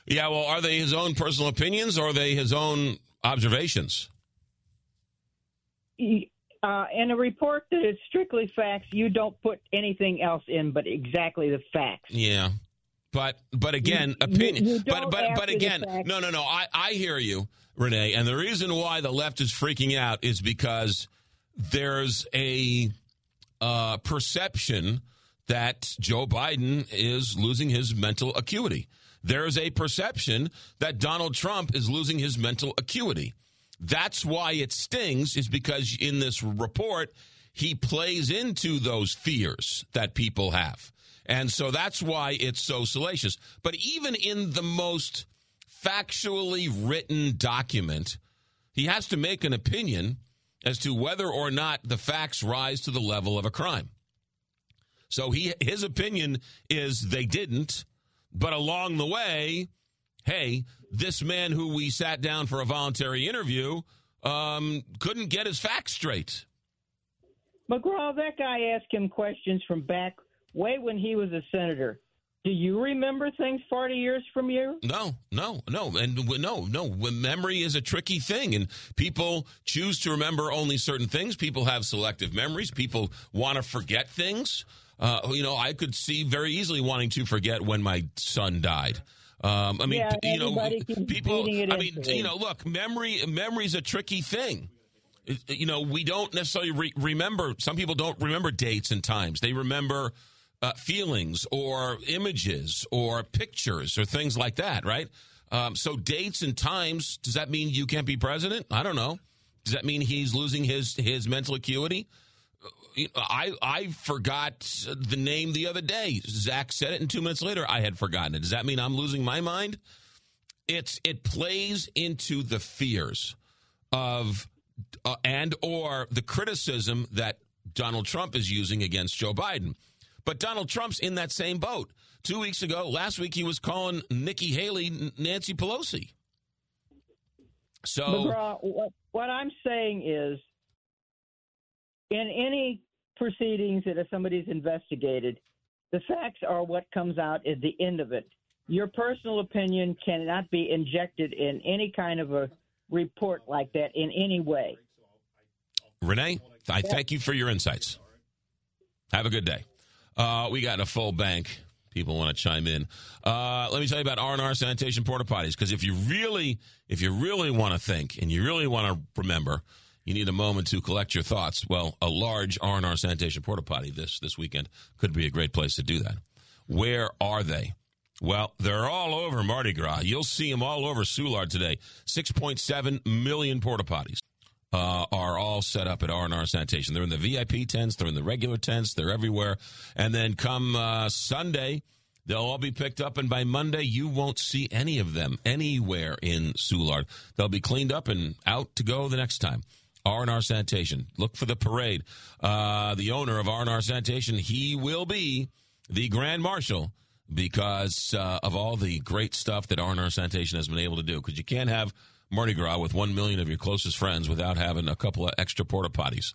Yeah, well, are they his own personal opinions or are they his own observations. Uh, in a report that is strictly facts, you don't put anything else in but exactly the facts. Yeah. But but again, You- opinion. you- you but but but again, no no no. I I hear you, Renee. And the reason why the left is freaking out is because there's a uh, perception that Joe Biden is losing his mental acuity. There's a perception that Donald Trump is losing his mental acuity. That's why it stings, is because in this report, he plays into those fears that people have. And so that's why it's so salacious. But even in the most factually written document, he has to make an opinion as to whether or not the facts rise to the level of a crime. So he his opinion is they didn't, but along the way, hey, this man who we sat down for a voluntary interview um, couldn't get his facts straight. McGraw, that guy asked him questions from back way when he was a senator. Do you remember things 40 years from you? No, no, no, and no, no. Memory is a tricky thing, and people choose to remember only certain things. People have selective memories. People want to forget things. Uh, you know, I could see very easily wanting to forget when my son died. Um, I mean, Yeah, you know, people. I mean, you know, look, memory memory is a tricky thing. You know, we don't necessarily re- remember. Some people don't remember dates and times. They remember uh, feelings or images or pictures or things like that, right? Um, so dates and times. Does that mean you can't be president? I don't know. Does that mean he's losing his his mental acuity? Uh, I I forgot the name the other day. Zach said it, and two minutes later, I had forgotten it. Does that mean I'm losing my mind? It's it plays into the fears of uh, and or the criticism that Donald Trump is using against Joe Biden. But Donald Trump's in that same boat. Two weeks ago, last week, he was calling Nikki Haley Nancy Pelosi. So McGraw, what, what I'm saying is, in any proceedings that if somebody's investigated, the facts are what comes out at the end of it. Your personal opinion cannot be injected in any kind of a report like that in any way. Renee, I thank you for your insights. Have a good day. Uh, we got a full bank. People want to chime in. Uh, let me tell you about R&R Sanitation Porta Potties because if you really, if you really want to think and you really want to remember, you need a moment to collect your thoughts. Well, a large R&R Sanitation Porta Potty this this weekend could be a great place to do that. Where are they? Well, they're all over Mardi Gras. You'll see them all over Soulard today. 6.7 million porta potties uh, are all set up at R&R Sanitation. They're in the VIP tents. They're in the regular tents. They're everywhere. And then come uh, Sunday, they'll all be picked up. And by Monday, you won't see any of them anywhere in Soulard. They'll be cleaned up and out to go the next time. R&R Sanitation. Look for the parade. Uh, the owner of R&R Sanitation, he will be the Grand Marshal because uh, of all the great stuff that R&R Sanitation has been able to do. Because you can't have Mardi Gras with one million of your closest friends without having a couple of extra porta potties.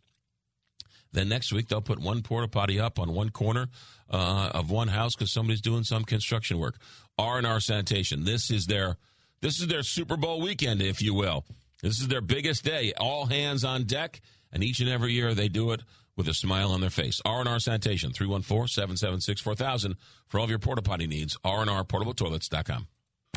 Then next week they'll put one porta potty up on one corner uh, of one house because somebody's doing some construction work. R and R Sanitation. This is their this is their Super Bowl weekend, if you will. This is their biggest day. All hands on deck, and each and every year they do it with a smile on their face. R and R Sanitation 314-776-4000 for all of your porta potty needs. R and R portabletoilets.com.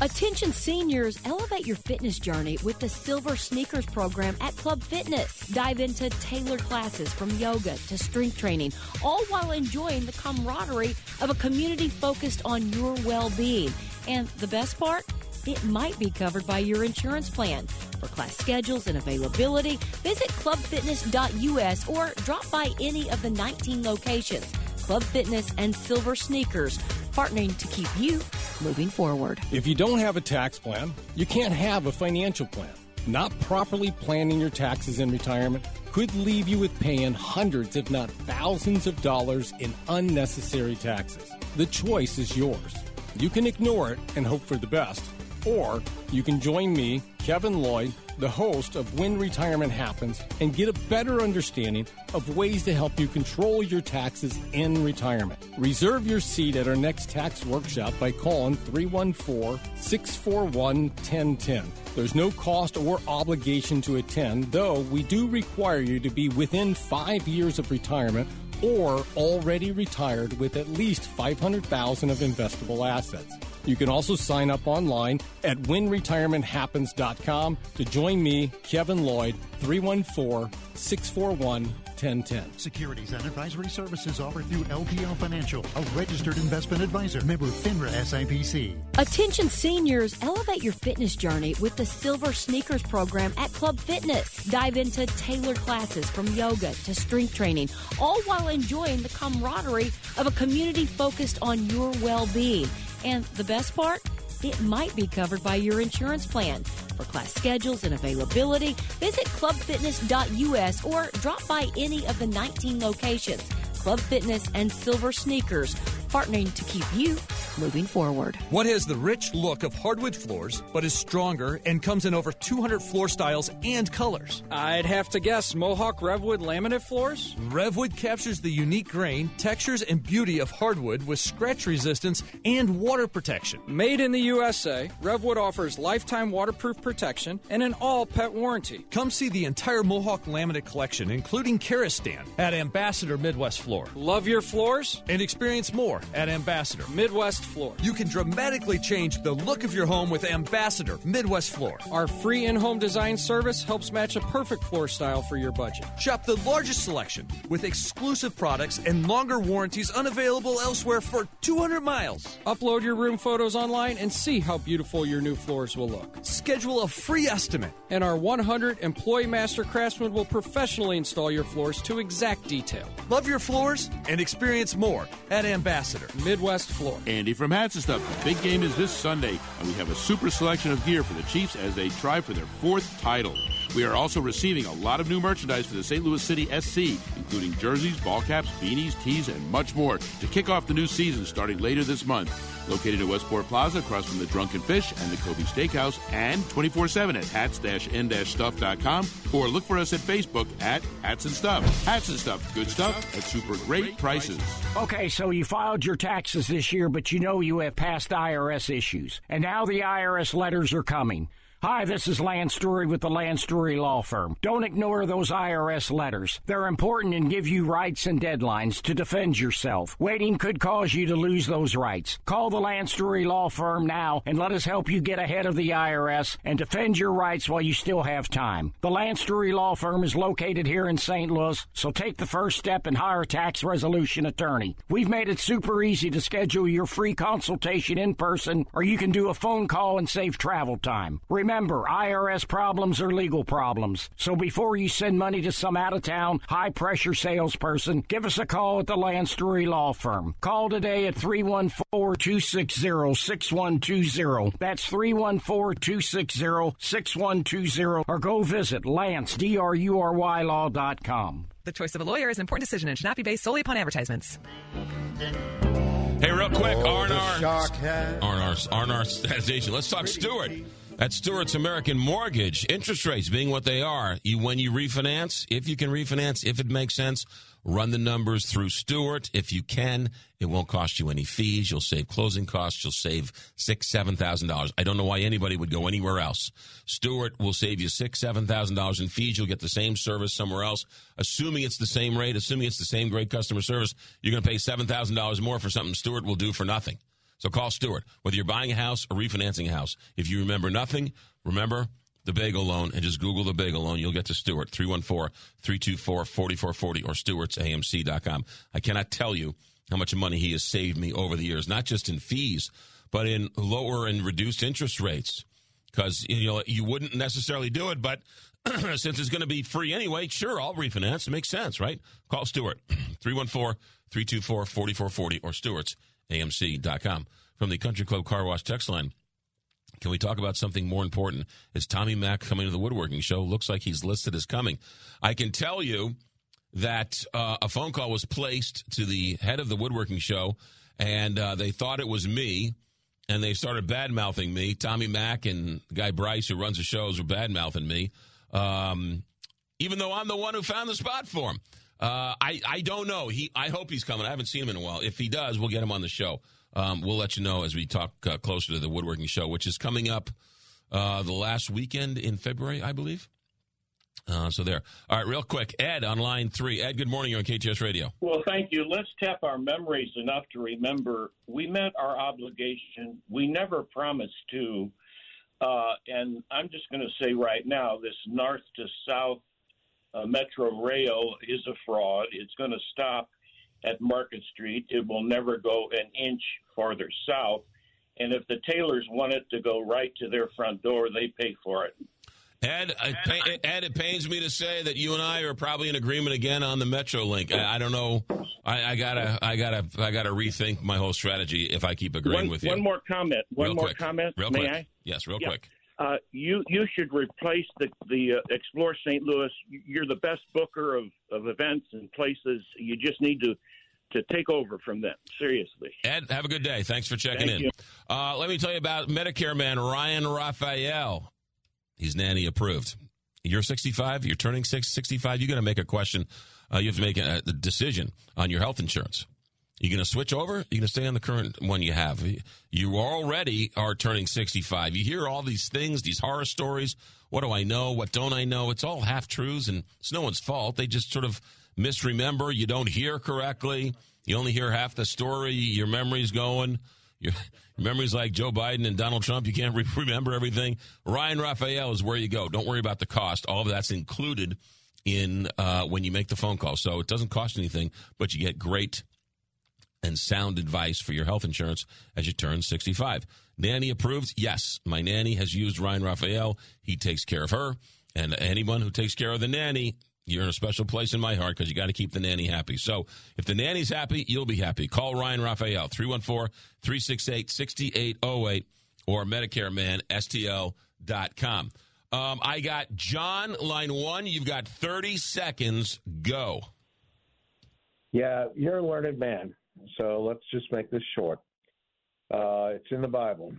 Attention seniors, elevate your fitness journey with the Silver Sneakers program at Club Fitness. Dive into tailored classes from yoga to strength training, all while enjoying the camaraderie of a community focused on your well being. And the best part? It might be covered by your insurance plan. For class schedules and availability, visit clubfitness.us or drop by any of the 19 locations. Club Fitness and Silver Sneakers, partnering to keep you moving forward. If you don't have a tax plan, you can't have a financial plan. Not properly planning your taxes in retirement could leave you with paying hundreds, if not thousands, of dollars in unnecessary taxes. The choice is yours. You can ignore it and hope for the best, or you can join me Kevin Lloyd, the host of When Retirement Happens, and get a better understanding of ways to help you control your taxes in retirement. Reserve your seat at our next tax workshop by calling 314 641 1010. There's no cost or obligation to attend, though we do require you to be within five years of retirement or already retired with at least 500,000 of investable assets. You can also sign up online at whenretirementhappens.com to join me, Kevin Lloyd, 314 641 1010. Securities and advisory services offered through LPL Financial, a registered investment advisor, member FINRA SIPC. Attention seniors, elevate your fitness journey with the Silver Sneakers program at Club Fitness. Dive into tailored classes from yoga to strength training, all while enjoying the camaraderie of a community focused on your well being. And the best part? It might be covered by your insurance plan. For class schedules and availability, visit clubfitness.us or drop by any of the 19 locations. Club Fitness and Silver Sneakers, partnering to keep you moving forward. What has the rich look of hardwood floors, but is stronger and comes in over 200 floor styles and colors? I'd have to guess Mohawk Revwood laminate floors? Revwood captures the unique grain, textures, and beauty of hardwood with scratch resistance and water protection. Made in the USA, Revwood offers lifetime waterproof protection and an all pet warranty. Come see the entire Mohawk laminate collection, including Karastan, at Ambassador Midwest Floor. Love your floors? And experience more at Ambassador Midwest Floor. You can dramatically change the look of your home with Ambassador Midwest Floor. Our free in home design service helps match a perfect floor style for your budget. Shop the largest selection with exclusive products and longer warranties unavailable elsewhere for 200 miles. Upload your room photos online and see how beautiful your new floors will look. Schedule a free estimate. And our 100 employee master craftsmen will professionally install your floors to exact detail. Love your floors and experience more at Ambassador Midwest Floor. Andy from Hats and Stuff. The big game is this Sunday, and we have a super selection of gear for the Chiefs as they try for their fourth title. We are also receiving a lot of new merchandise for the St. Louis City SC, including jerseys, ball caps, beanies, tees, and much more to kick off the new season starting later this month. Located at Westport Plaza across from the Drunken Fish and the Kobe Steakhouse, and 24 7 at hats-n-stuff.com, or look for us at Facebook at Hats and Stuff. Hats and Stuff, good stuff at super great prices. Okay, so you filed your taxes this year, but you know you have past IRS issues. And now the IRS letters are coming. Hi, this is Lance Drury with the Lance Drury Law Firm. Don't ignore those IRS letters. They're important and give you rights and deadlines to defend yourself. Waiting could cause you to lose those rights. Call the Lance Drury Law Firm now and let us help you get ahead of the IRS and defend your rights while you still have time. The Lance Drury Law Firm is located here in St. Louis, so take the first step and hire a tax resolution attorney. We've made it super easy to schedule your free consultation in person, or you can do a phone call and save travel time. Remember, Remember, IRS problems are legal problems. So before you send money to some out of town, high pressure salesperson, give us a call at the Lance Drury Law Firm. Call today at 314 260 6120. That's 314 260 6120. Or go visit Lance, D R U R Y Law.com. The choice of a lawyer is an important decision and should not be based solely upon advertisements. Hey, real quick, R&R. R&R, R&R station. Let's talk Stewart. At Stewart's American Mortgage, interest rates being what they are, you when you refinance, if you can refinance, if it makes sense, run the numbers through Stewart. If you can, it won't cost you any fees. You'll save closing costs. You'll save six, seven thousand dollars. I don't know why anybody would go anywhere else. Stewart will save you six, seven thousand dollars in fees. You'll get the same service somewhere else. Assuming it's the same rate, assuming it's the same great customer service, you're going to pay seven thousand dollars more for something Stewart will do for nothing. So call Stewart, whether you're buying a house or refinancing a house. If you remember nothing, remember the bagel loan and just Google the bagel loan. You'll get to Stewart, 314-324-4440 or stewartsamc.com. I cannot tell you how much money he has saved me over the years, not just in fees, but in lower and reduced interest rates. Because, you know, you wouldn't necessarily do it, but since it's going to be free anyway, sure, I'll refinance. It makes sense, right? Call Stewart, 314-324-4440 or Stewart's amc.com. From the Country Club Car Wash text line, can we talk about something more important? Is Tommy Mack coming to the woodworking show? Looks like he's listed as coming. I can tell you that uh, a phone call was placed to the head of the woodworking show, and uh, they thought it was me. and they started bad mouthing me. Tommy Mack and guy Bryce, who runs the shows, were bad mouthing me. Um, even though I'm the one who found the spot for him. Uh, I I don't know. He I hope he's coming. I haven't seen him in a while. If he does, we'll get him on the show. Um, we'll let you know as we talk uh, closer to the woodworking show, which is coming up uh, the last weekend in February, I believe. Uh, so there. All right, real quick, Ed on line three. Ed, good morning. You're on KTS Radio. Well, thank you. Let's tap our memories enough to remember we met our obligation. We never promised to. Uh, and I'm just going to say right now this north to south uh, Metro Rail is a fraud. It's going to stop at Market Street. It will never go an inch farther south. And if the Taylors want it to go right to their front door, they pay for it. Ed, it, Ed, it pains me to say that you and I are probably in agreement again on the Metro Link. I, I don't know. I, I, gotta, I gotta, I gotta rethink my whole strategy if I keep agreeing one, with you. One more comment. One real more quick. comment. Real May quick. I? Yes, real Yeah. quick. Uh, you you should replace the the uh, Explore St. Louis. You're the best booker of, of events and places. You just need to to take over from them. Seriously. Ed, have a good day. Thanks for checking Thank in. you. Uh, let me tell you about Medicare man Ryan Raphael. He's nanny approved. You're 65. You're turning six, 65. You're going to make a question. Uh, you have to make a, a decision on your health insurance. You going to switch over? You going to stay on the current one you have? You already are turning 65. You hear all these things, these horror stories. What do I know? What don't I know? It's all half truths, and it's no one's fault. They just sort of misremember. You don't hear correctly. You only hear half the story. Your memory's going. Your, your memory's like Joe Biden and Donald Trump. You can't re- remember everything. Ryan Raphael is where you go. Don't worry about the cost. All of that's included in uh, when you make the phone call. So it doesn't cost anything, but you get great and sound advice for your health insurance as you turn 65. Nanny approved? Yes. My nanny has used Ryan Raphael. He takes care of her. And anyone who takes care of the nanny, you're in a special place in my heart because you got to keep the nanny happy. So if the nanny's happy, you'll be happy. Call Ryan Raphael, 314 368 6808 or MedicareManSTL.com. Um, I got John, line one. You've got 30 seconds. Go. Yeah, you're a learned man. So let's just make this short. Uh, it's in the Bible.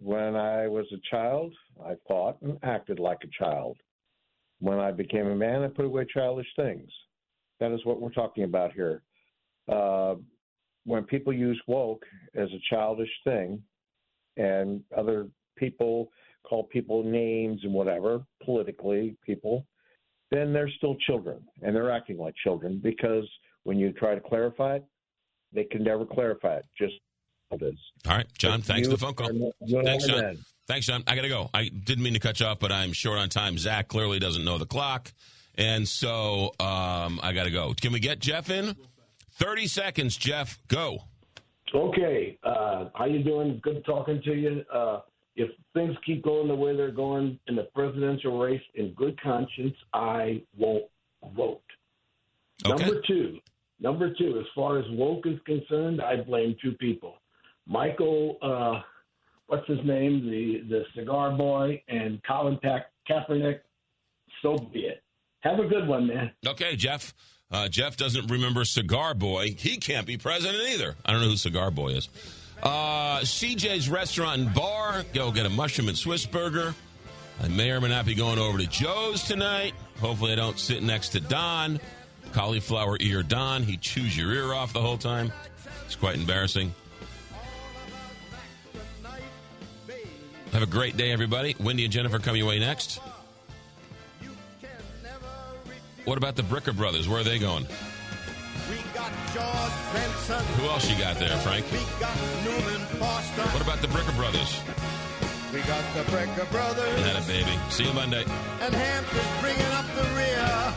When I was a child, I thought and acted like a child. When I became a man, I put away childish things. That is what we're talking about here. Uh, when people use woke as a childish thing, and other people call people names and whatever, politically, people, then they're still children and they're acting like children because when you try to clarify it, they can never clarify it. Just it is. All right, John. Thanks for the phone call. Thanks, John. man. Thanks, John. I got to go. I didn't mean to cut you off, but I'm short on time. Zach clearly doesn't know the clock, and so um, I got to go. Can we get Jeff in? Thirty seconds, Jeff. Go. Okay, uh, how you doing? Good talking to you. Uh, if things keep going the way they're going in the presidential race, in good conscience, I won't vote. Number two, number two, as far as woke is concerned, I blame two people: Michael, uh, what's his name, the the cigar boy, and Colin Pa- Kaepernick. So be it. Have a good one, man. Okay, Jeff. Uh, Jeff doesn't remember Cigar Boy. He can't be president either. I don't know who Cigar Boy is. Uh, CJ's Restaurant and Bar. Go get a mushroom and Swiss burger. I may or may not be going over to Joe's tonight. Hopefully, I don't sit next to Don. Cauliflower ear Don. He chews your ear off the whole time. It's quite embarrassing. Have a great day, everybody. Wendy and Jennifer coming your way next. What about the Bricker Brothers? Where are they going? Who else you got there, Frank? What about the Bricker Brothers? We got the Brecker Brothers That a baby. See you Monday. and Hampton's bringing up the rear.